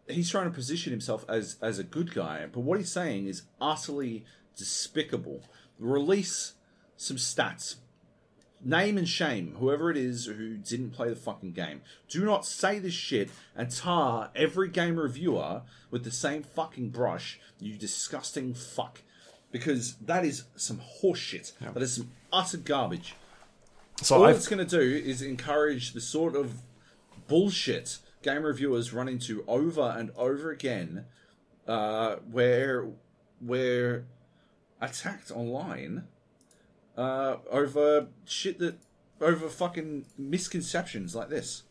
He's trying to position himself as as a good guy, but what he's saying is utterly despicable. Release some stats. Name and shame whoever it is who didn't play the fucking game. Do not say this shit and tar every game reviewer with the same fucking brush, you disgusting fuck. Because that is some horseshit. That is some utter garbage. So All I've, it's going to do is encourage the sort of bullshit game reviewers run into over and over again, uh, where we're attacked online uh, over shit that over fucking misconceptions like this.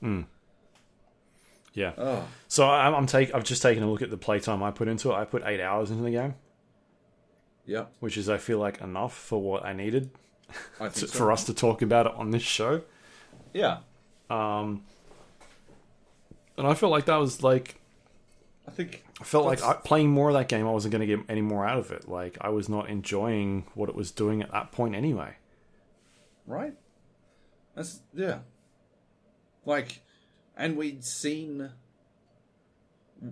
yeah. Oh, So I'm, I'm take, I've just taken a look at the playtime I put into it. I put eight hours into the game, yeah, which is I feel like enough for what I needed I to, think so. for us to talk about it on this show. Yeah, Um, and I felt like that was like I think I felt like I, playing more of that game. I wasn't going to get any more out of it. Like I was not enjoying what it was doing at that point anyway. right. That's yeah. Like, and we'd seen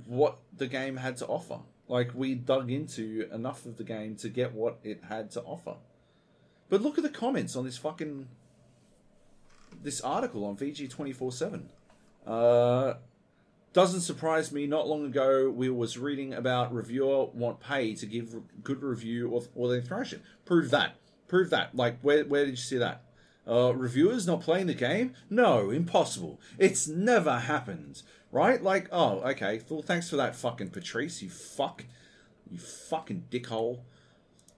what the game had to offer. Like we dug into enough of the game to get what it had to offer. But look at the comments on this fucking this article on VG twenty four seven. Uh, Doesn't surprise me. Not long ago, we was reading about reviewer want pay to give good review or, or they thrash it. Prove that. Prove that. Like, where where did you see that? Uh, reviewers not playing the game? No, impossible. It's never happened. Right? Like, oh, okay. Well, thanks for that, fucking Patrice. You fuck. You fucking dickhole.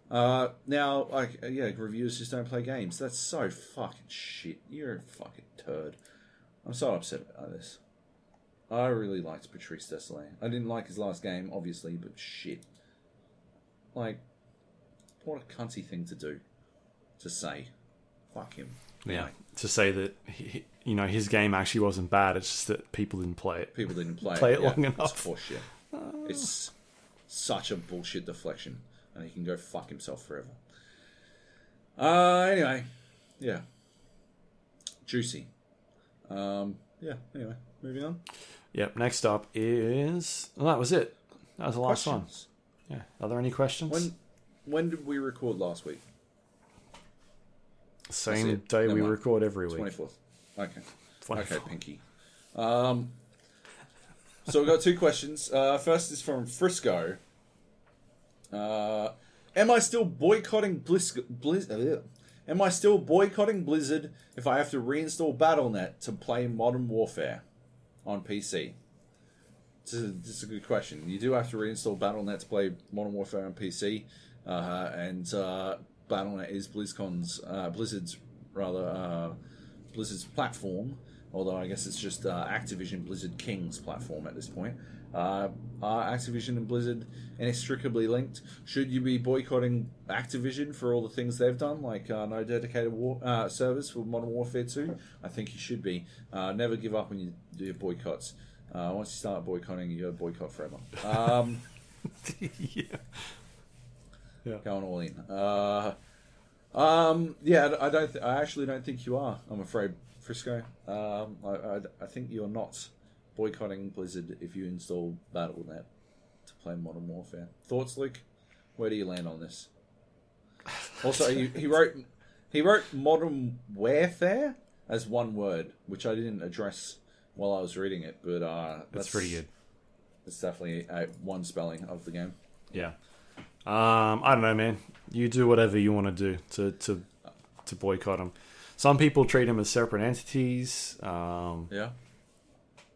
Uh, now, like, uh, yeah, reviewers just don't play games. That's so fucking shit. You're a fucking turd. I'm so upset about this. I really liked Patrice Désilets. I didn't like his last game, obviously, but shit. Like, what a cunty thing to do. To say. Fuck him. Yeah, to say that he, you know his game actually wasn't bad. It's just that people didn't play it. People didn't play, Play it, it long enough. It's horseshit. It's such a bullshit deflection, and he can go fuck himself forever. Uh, anyway, yeah, juicy. Um, yeah. Anyway, moving on. Yep. Next up is well, that was it. That was the last one. Yeah. Are there any questions? When when did we record last week? Same day Never we record every week. Twenty fourth. Okay. 24th. Okay, Pinky. Um, so we've got two questions. Uh, first is from Frisco. Uh, am I still boycotting Blizz? Blizz uh, am I still boycotting Blizzard if I have to reinstall BattleNet to play Modern Warfare on PC? This is, this is a good question. You do have to reinstall BattleNet to play Modern Warfare on PC, uh, and uh, BattleNet is BlizzCon's uh, Blizzard's rather uh, Blizzard's platform. Although I guess it's just uh, Activision Blizzard King's platform at this point. Uh, are Activision and Blizzard inextricably linked? Should you be boycotting Activision for all the things they've done, like uh, no dedicated war, uh, servers for Modern Warfare 2? I think you should be. Uh, never give up when you do your boycotts. Uh, once you start boycotting, you to boycott forever. Um, yeah. going all in. Uh, um, yeah, I don't. Th- I actually don't think you are. I'm afraid, Frisco. Um, I, I, I think you're not boycotting Blizzard if you install BattleNet to play Modern Warfare. Thoughts, Luke? Where do you land on this? Also, he, he wrote he wrote Modern Warfare as one word, which I didn't address while I was reading it, but uh, That's pretty good. It's definitely a, one spelling of the game. Yeah. Um, I don't know, man. You do whatever you want to do to to to boycott them. Some people treat them as separate entities. Um, Yeah.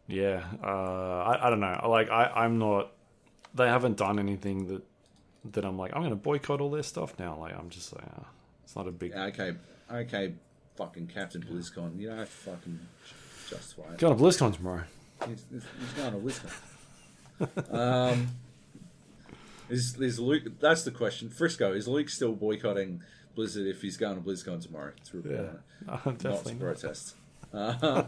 Yeah. Uh, I, I don't know. Like I, I'm not. They haven't done anything that that I'm like I'm going to boycott all their stuff now. Like I'm just like uh, it's not a big. Okay, okay, fucking Captain BlizzCon. You don't have to fucking justify it. Going to BlizzCon tomorrow. He's, he's going to BlizzCon. um, is, is Luke? That's the question. Frisco is Luke still boycotting Blizzard if he's going to BlizzCon tomorrow? To report Yeah. Uh, not to protest. Uh,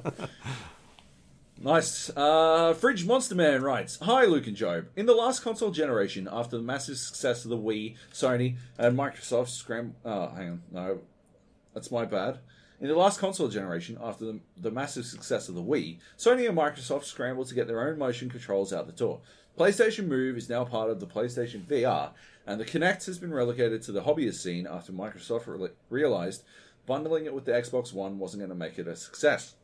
Nice. Uh, Fridge Monster Man writes Hi, Luke and Joab. In the last console generation, after the massive success of the Wii, Sony and Microsoft scram. Oh, hang on. No, that's my bad. In the last console generation, after the, the massive success of the Wii, Sony and Microsoft scrambled to get their own motion controls out the door. PlayStation Move is now part of the PlayStation VR, and the Kinect has been relegated to the hobbyist scene after Microsoft re- realized bundling it with the Xbox One wasn't going to make it a success.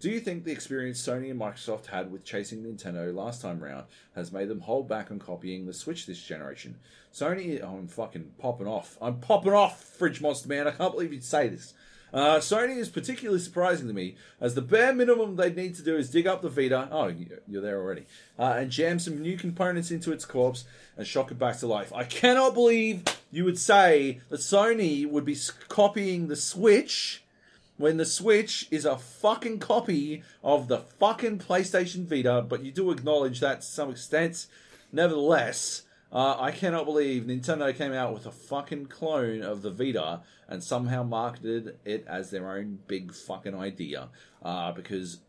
Do you think the experience Sony and Microsoft had with chasing Nintendo last time round has made them hold back on copying the Switch this generation? Sony, oh, I'm fucking popping off. I'm popping off, Fridge Monster Man. I can't believe you'd say this. Uh, Sony is particularly surprising to me, as the bare minimum they'd need to do is dig up the Vita. Oh, you- you're there already. Uh, and jam some new components into its corpse and shock it back to life. I cannot believe you would say that Sony would be copying the Switch when the Switch is a fucking copy of the fucking PlayStation Vita, but you do acknowledge that to some extent. Nevertheless, uh, I cannot believe Nintendo came out with a fucking clone of the Vita and somehow marketed it as their own big fucking idea. Uh, because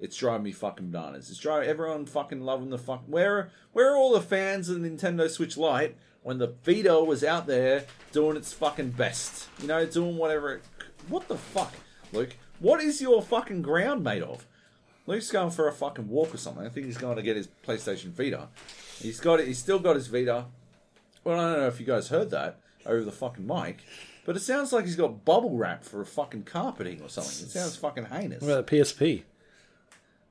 it's driving me fucking bananas. It's driving everyone fucking loving the fuck. Where where are all the fans of the Nintendo Switch Lite when the Vita was out there doing its fucking best? You know, doing whatever. It, what the fuck, Luke? What is your fucking ground made of? Luke's going for a fucking walk or something. I think he's going to get his PlayStation Vita. He's got it. He's still got his Vita. Well, I don't know if you guys heard that over the fucking mic, but it sounds like he's got bubble wrap for a fucking carpeting or something. It sounds fucking heinous. What about the PSP?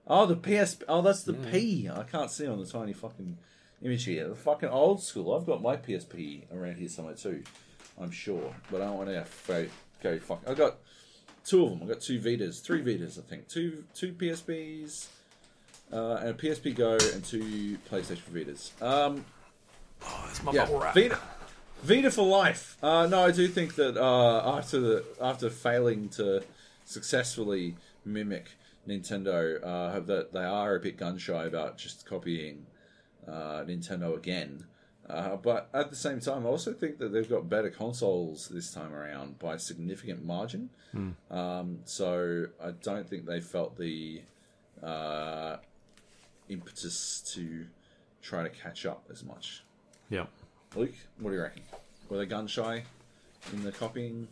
Oh, the PSP. Oh, that's the P. I can't see on the tiny fucking image here. The fucking old school. I've got my PSP around here somewhere too. I'm sure, but I don't want to go, go fuck. I've got two of them. I've got two Vitas, three Vitas, I think. Two two PSPs, uh, and a PSP Go, and two PlayStation Vitas. Um, Oh, it's my yeah, bubble wrap. Vita, Vita for life. Uh, no, I do think that uh, after the after failing to successfully mimic Nintendo uh, have that they are a bit gun shy about just copying uh, Nintendo again. Uh, but at the same time, I also think that they've got better consoles this time around by a significant margin. Um, so I don't think they felt the uh, impetus to try to catch up as much. Yeah. Luke, what do you reckon? Were they gun shy in the copying?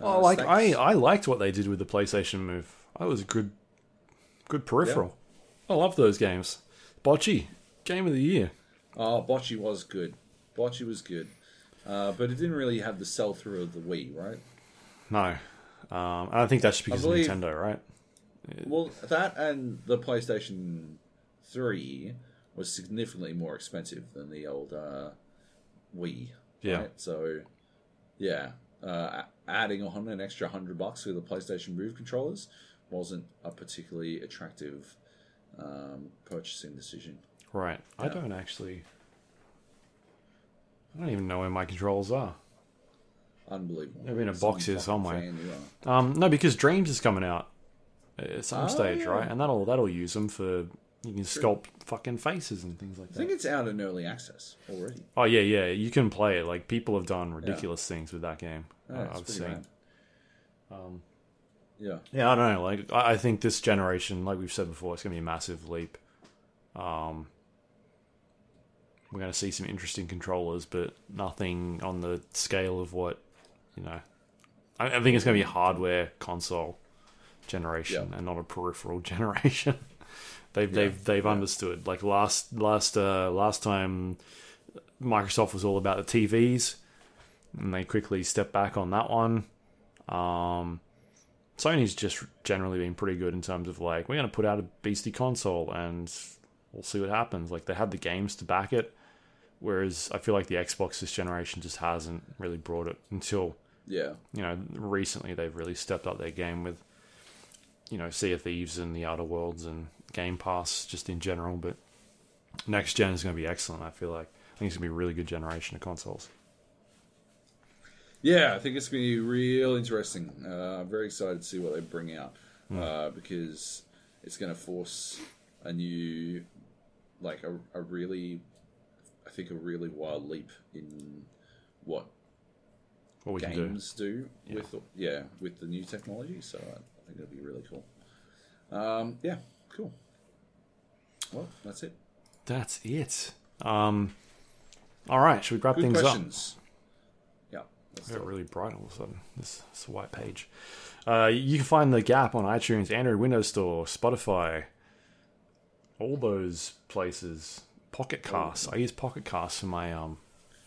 uh, Oh, like I, stakes? I liked what they did with the PlayStation Move. That was a good, good peripheral. I love those games. Bocce, game of the year. Oh, Bocce was good. Bocce was good. Uh, but it didn't really have the sell through of the Wii, right? No, um, I don't think that's because believe- of Nintendo, right? Well, that and the PlayStation 3 was significantly more expensive than the old uh, Wii. Yeah. Right? So, yeah, uh, adding on an extra hundred bucks for the PlayStation Move controllers wasn't a particularly attractive um, purchasing decision. Right. I don't actually. I don't even know where my controls are. Unbelievable. They're in a box here somewhere. fan you are. Um, no, because Dreams is coming out at some Oh, stage, yeah. right? And that'll that'll use them for you can sculpt fucking faces and things like that. I think it's out in early access already. Oh yeah, yeah, you can play it. Like people have done ridiculous things with that game. Yeah, uh, I've seen. rad. Um, Yeah. Yeah, I don't know. Like, I I think this generation, like we've said before, it's going to be a massive leap. Um, we're going to see some interesting controllers, but nothing on the scale of what you know. I, I think it's going to be a hardware console generation Yeah. and not a peripheral generation. they've Yeah, they've they've yeah. understood. Like last last uh, last time, Microsoft was all about the TVs, and they quickly stepped back on that one. Um, Sony's just generally been pretty good in terms of like we're going to put out a beastie console and we'll see what happens. Like they had the games to back it, whereas I feel like the Xbox this generation just hasn't really brought it until Yeah. you know recently they've really stepped up their game with you know Sea of Thieves and the Outer Worlds and Game Pass just in general. But next gen is going to be excellent. I feel like I think it's going to be a really good generation of consoles. Yeah, I think it's going to be real interesting. Uh, I'm very excited to see what they bring out uh, because it's going to force a new, like a, a really, I think a really wild leap in what What we can do. games do, with yeah with the new technology. So I, I think it'll be really cool. Um, yeah, cool. Well, that's it. That's it. Um, all right, should we wrap Good things up? questions. Yeah. let's Got really bright all of a sudden. This, this white page. Uh, you can find the Gap on iTunes, Android Windows Store, Spotify, all those places. Pocket Casts. I use Pocket Casts for my um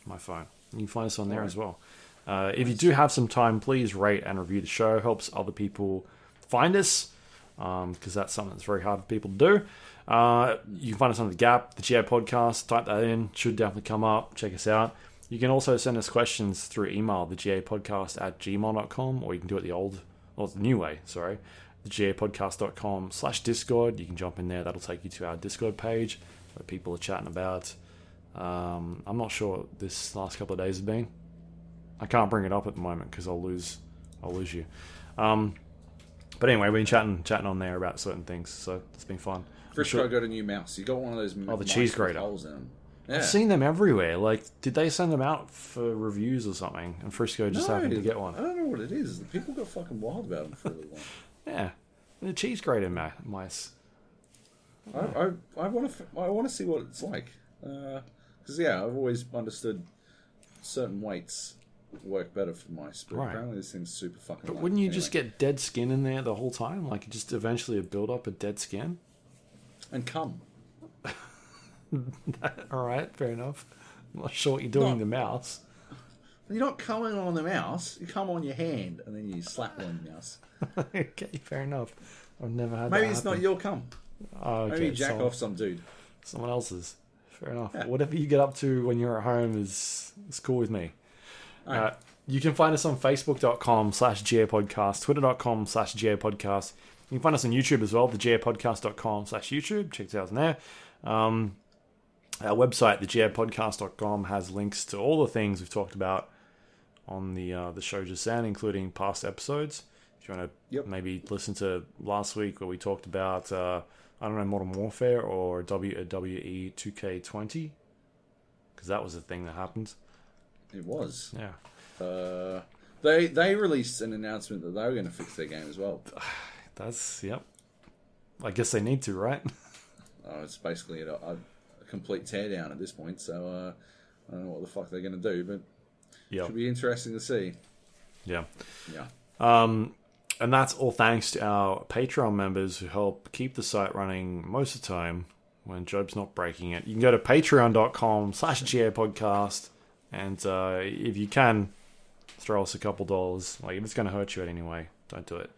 my phone. You can find us on there as well. Uh, if you do have some time, please rate and review the show. Helps other people find us because that's something that's very hard for people to do. Uh, you can find us on the Gap, the GA podcast. Type that in; should definitely come up. Check us out. You can also send us questions through email, the GA podcast at gmail.com, or you can do it the old, or the new way, sorry, the gapodcast.com slash Discord. You can jump in there. That'll take you to our Discord page where people are chatting about. Um, I'm not sure what this last couple of days have been. I can't bring it up at the moment because I'll lose, I'll lose you. Um, but anyway, we've been chatting, chatting on there about certain things, so it's been fun. Frisco got a new mouse. You got one of those. Oh, the cheese grater. Holes in them. Yeah. I've seen them everywhere. Like, did they send them out for reviews or something? And Frisco just happened to get one. I don't know what it is. The people got fucking wild about them for a little while. Yeah, the cheese grater mice. I, I, I want to I want to see what it's like uh, because yeah, I've always understood certain weights work better for mice, but Right. apparently this thing's super fucking. But light. wouldn't you Anyway. just get dead skin in there the whole time? Like, just eventually build up a dead skin? and come? All right, fair enough. I'm not sure what you're doing No. to the mouse. You're not coming on the mouse. You come on your hand and then you slap on the mouse. okay, fair enough. I've never had Maybe it's not your cum. Oh, okay, Maybe you jack someone, off some dude. someone else's. Fair enough. Yeah. Whatever you get up to when you're at home is, is cool with me. All right. Uh, you can find us on facebook.com slash podcast, twitter.com slash podcast. You can find us on YouTube as well, thegapodcast.com slash YouTube. Check us out on there. Um, our website, thegapodcast.com, has links to all the things we've talked about on the uh, the show just then, including past episodes. If you want to Yep. maybe listen to last week where we talked about, uh, I don't know, Modern Warfare or WWE 2K20, because that was a thing that happened. It was. Yeah. Uh, they they released an announcement that they were going to fix their game as well. That's, yep. I guess they need to, right? Uh, it's basically a, a, complete teardown at this point. So uh, I don't know what the fuck they're going to do, but yeah. it'll be interesting to see. Yeah. Yeah. Um, and that's all thanks to our Patreon members who help keep the site running most of the time when Joab's not breaking it. You can go to patreon.com slash GA podcast and uh, if you can, throw us a couple dollars. Like if it's going to hurt you anyway, don't do it.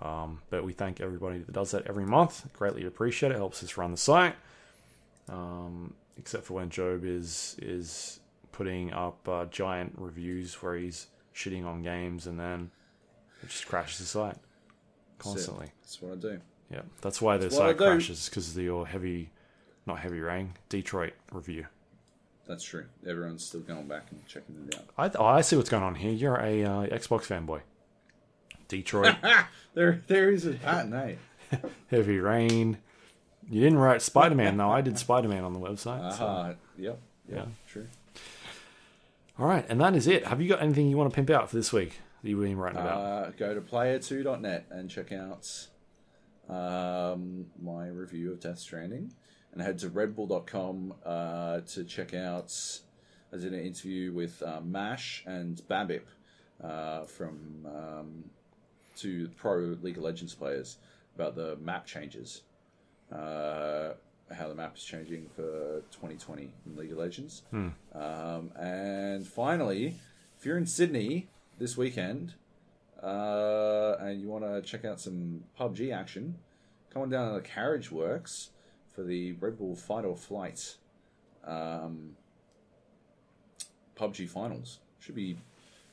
Um, but we thank everybody that does that every month. Greatly appreciate it. Helps us run the site. Um, except for when Job is is putting up uh, giant reviews where he's shitting on games and then it just crashes the site constantly. That's what I do. Yeah, that's why the That's site crashes because of your uh, heavy, not heavy rain, Detroit review. That's true. Everyone's still going back and checking it out. I oh, I see what's going on here. You're a uh, Xbox fanboy. Detroit, There, there is a hot eh? night. heavy rain. You didn't write Spider Man though. I did Spider Man on the website. so- Aha. Yep. Yeah. Yeah. True. All right, and that is it. Have you got anything you want to pimp out for this week that you've been writing about? Uh, go to player2.net and check out um, my review of Death Stranding. And head to redbull.com uh, to check out. I did an interview with uh, Mash and Babip uh, from um, two pro League of Legends players about the map changes. Uh, how the map is changing for 2020 in League of Legends. Um, and finally, if you're in Sydney this weekend uh, and you want to check out some PUBG action, come on down to the Carriageworks for the Red Bull Fight or Flight um, PUBG finals. Should be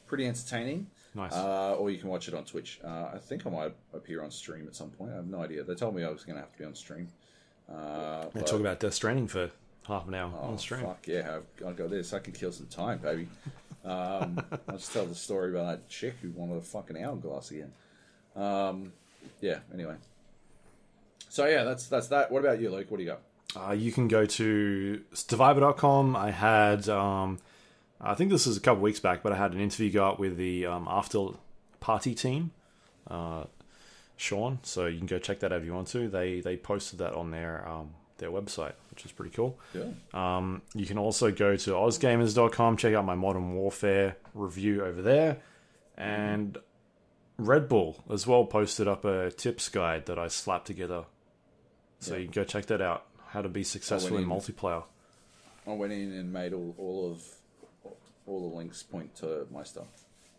pretty entertaining. nice. Uh, or you can watch it on Twitch. Uh, I think I might appear on stream at some point. I have no idea. They told me I was going to have to be on stream. Uh, They talk about Death Stranding for half an hour Oh, on stream. Fuck yeah, I've, I've got this. I can kill some time, baby. Um, I'll just tell the story about that chick who wanted a fucking hourglass again. Um, yeah, anyway. So yeah, that's that's that. What about you, Luke? What do you got? Uh, you can go to stevivor.com. I had, um, I think this is a couple weeks back, but I had an interview go up with the um, after party team, uh, Sean. So you can go check that out if you want to. They they posted that on their um, their website, which is pretty cool. Yeah. Um, you can also go to ozgamers.com, check out my Modern Warfare review over there. And Red Bull as well posted up a tips guide that I slapped together. So Yeah. you can go check that out. How to be successful in in. multiplayer. I went in and made all, all of all the links point to my stuff.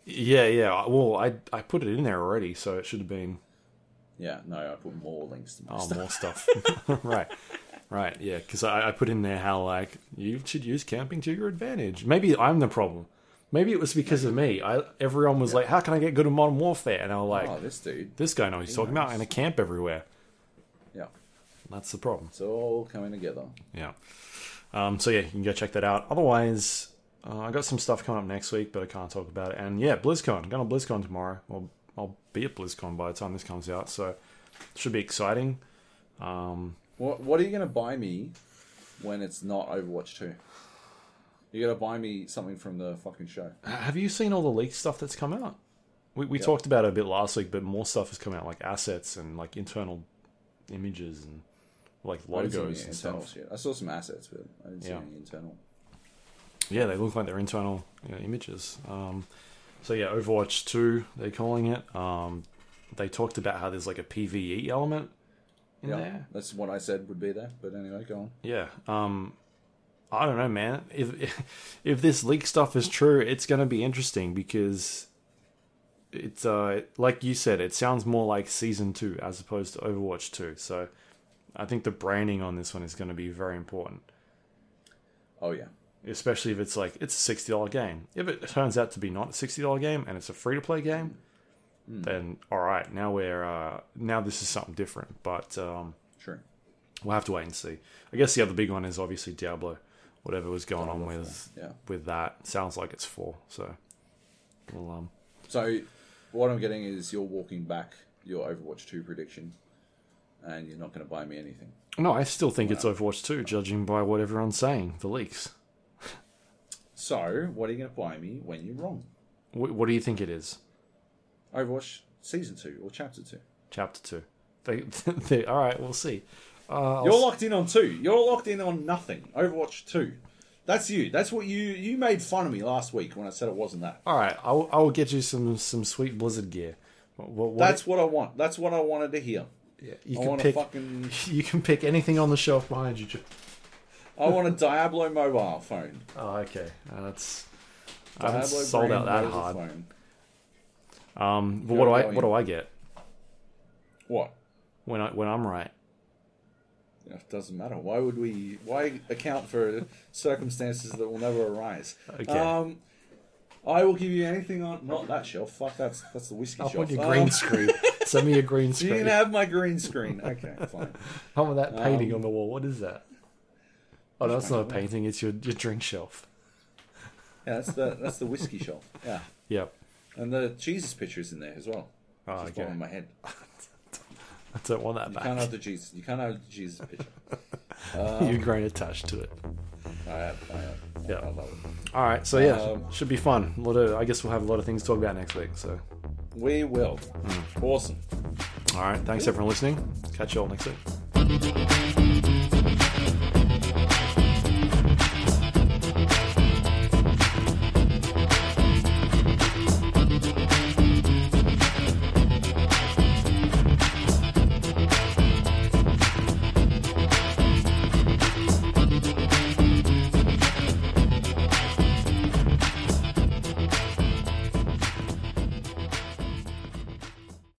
Yeah, yeah. Well, I I put it in there already, so it should have been Yeah, no, I put more links to my oh stuff. more stuff. right, right. Yeah, because I, I put in there how like you should use camping to your advantage. Maybe I'm the problem. Maybe it was because of me. I everyone was like, "How can I get good at Modern Warfare?" And I was like, oh, this dude. "This guy knows what he's talking about." knows. And a camp everywhere. Yeah, That's the problem. it's all coming together. Yeah. Um, so yeah, you can go check that out. Otherwise, uh, I got some stuff coming up next week, but I can't talk about it. And yeah, BlizzCon. Going to BlizzCon tomorrow. Well, I'll be at BlizzCon by the time this comes out, so it should be exciting. Um, What What are you going to buy me when it's not Overwatch Two? You got to buy me something from the fucking show. have you seen all the leaked stuff that's come out? We, we talked about it a bit last week, but more stuff has come out, like assets and like internal images and like I didn't see any logos and stuff. yet. I saw some assets, but I didn't see Yeah. any internal. Yeah, they look like they're internal you know, images. Um, so yeah, Overwatch Two, they're calling it. Um, they talked about how there's like a PVE element in Yeah, there. that's what I said would be there. But anyway, go on. Yeah. Um, I don't know, man. If, if this leak stuff is true, it's going to be interesting because it's uh like you said, it sounds more like season two as opposed to Overwatch Two. So I think the branding on this one is going to be very important. Oh yeah, especially if it's like it's a sixty dollar game. If it turns out to be not a sixty dollar game and it's a free to play game, then all right, now we're uh, now this is something different. But um, true. we'll have to wait and see. I guess the other big one is obviously Diablo. Whatever was going on with Yeah. with that sounds like it's four. So we'll um So what I'm getting is you're walking back your Overwatch 2 prediction, and you're not going to buy me anything. No, I still think it's Overwatch 2, judging by what everyone's saying, the leaks. So, what are you going to buy me when you're wrong? Wh- what do you think it is? Overwatch Season 2 or Chapter 2? Chapter 2. They, they, all right, we'll see. Uh, You're locked in on 2. You're locked in on nothing. Overwatch 2. That's you. That's what you you made fun of me last week when I said it wasn't that. all right, I will, I will get you some, some sweet Blizzard gear. What, what, That's what I want. That's what I wanted to hear. yeah, you I can pick. fucking You can pick anything on the shelf behind you. I want a Diablo mobile phone. Oh, okay. Uh, that's. I haven't sold out that hard. Phone. Um, but what do I what do I get What? when I when I'm right? It doesn't matter. Why would we? Why account for circumstances that will never arise? Okay. Um, I will give you anything on not that shelf. Fuck, that's that's the whiskey I shelf. want your Um, green screen. Send me a green screen. You screen. can have my green screen. Okay, fine. How about that painting Um, on the wall? What is that? Oh, no, it's not a painting. It's your, your drink shelf. Yeah, that's the that's the whiskey shelf. Yeah, Yep. And the Jesus picture is in there as well. Oh, Just okay. in my head. I don't want that You back. can't have the Jesus. You can't have the Jesus picture. Your grain attached to it. I have. I have. Yeah. I love it. All right. So yeah, Um, should be fun. A lot of. I guess we'll have a lot of things to talk about next week. So, We will. Hmm. Awesome. all right. Thanks everyone listening. Catch you all next week.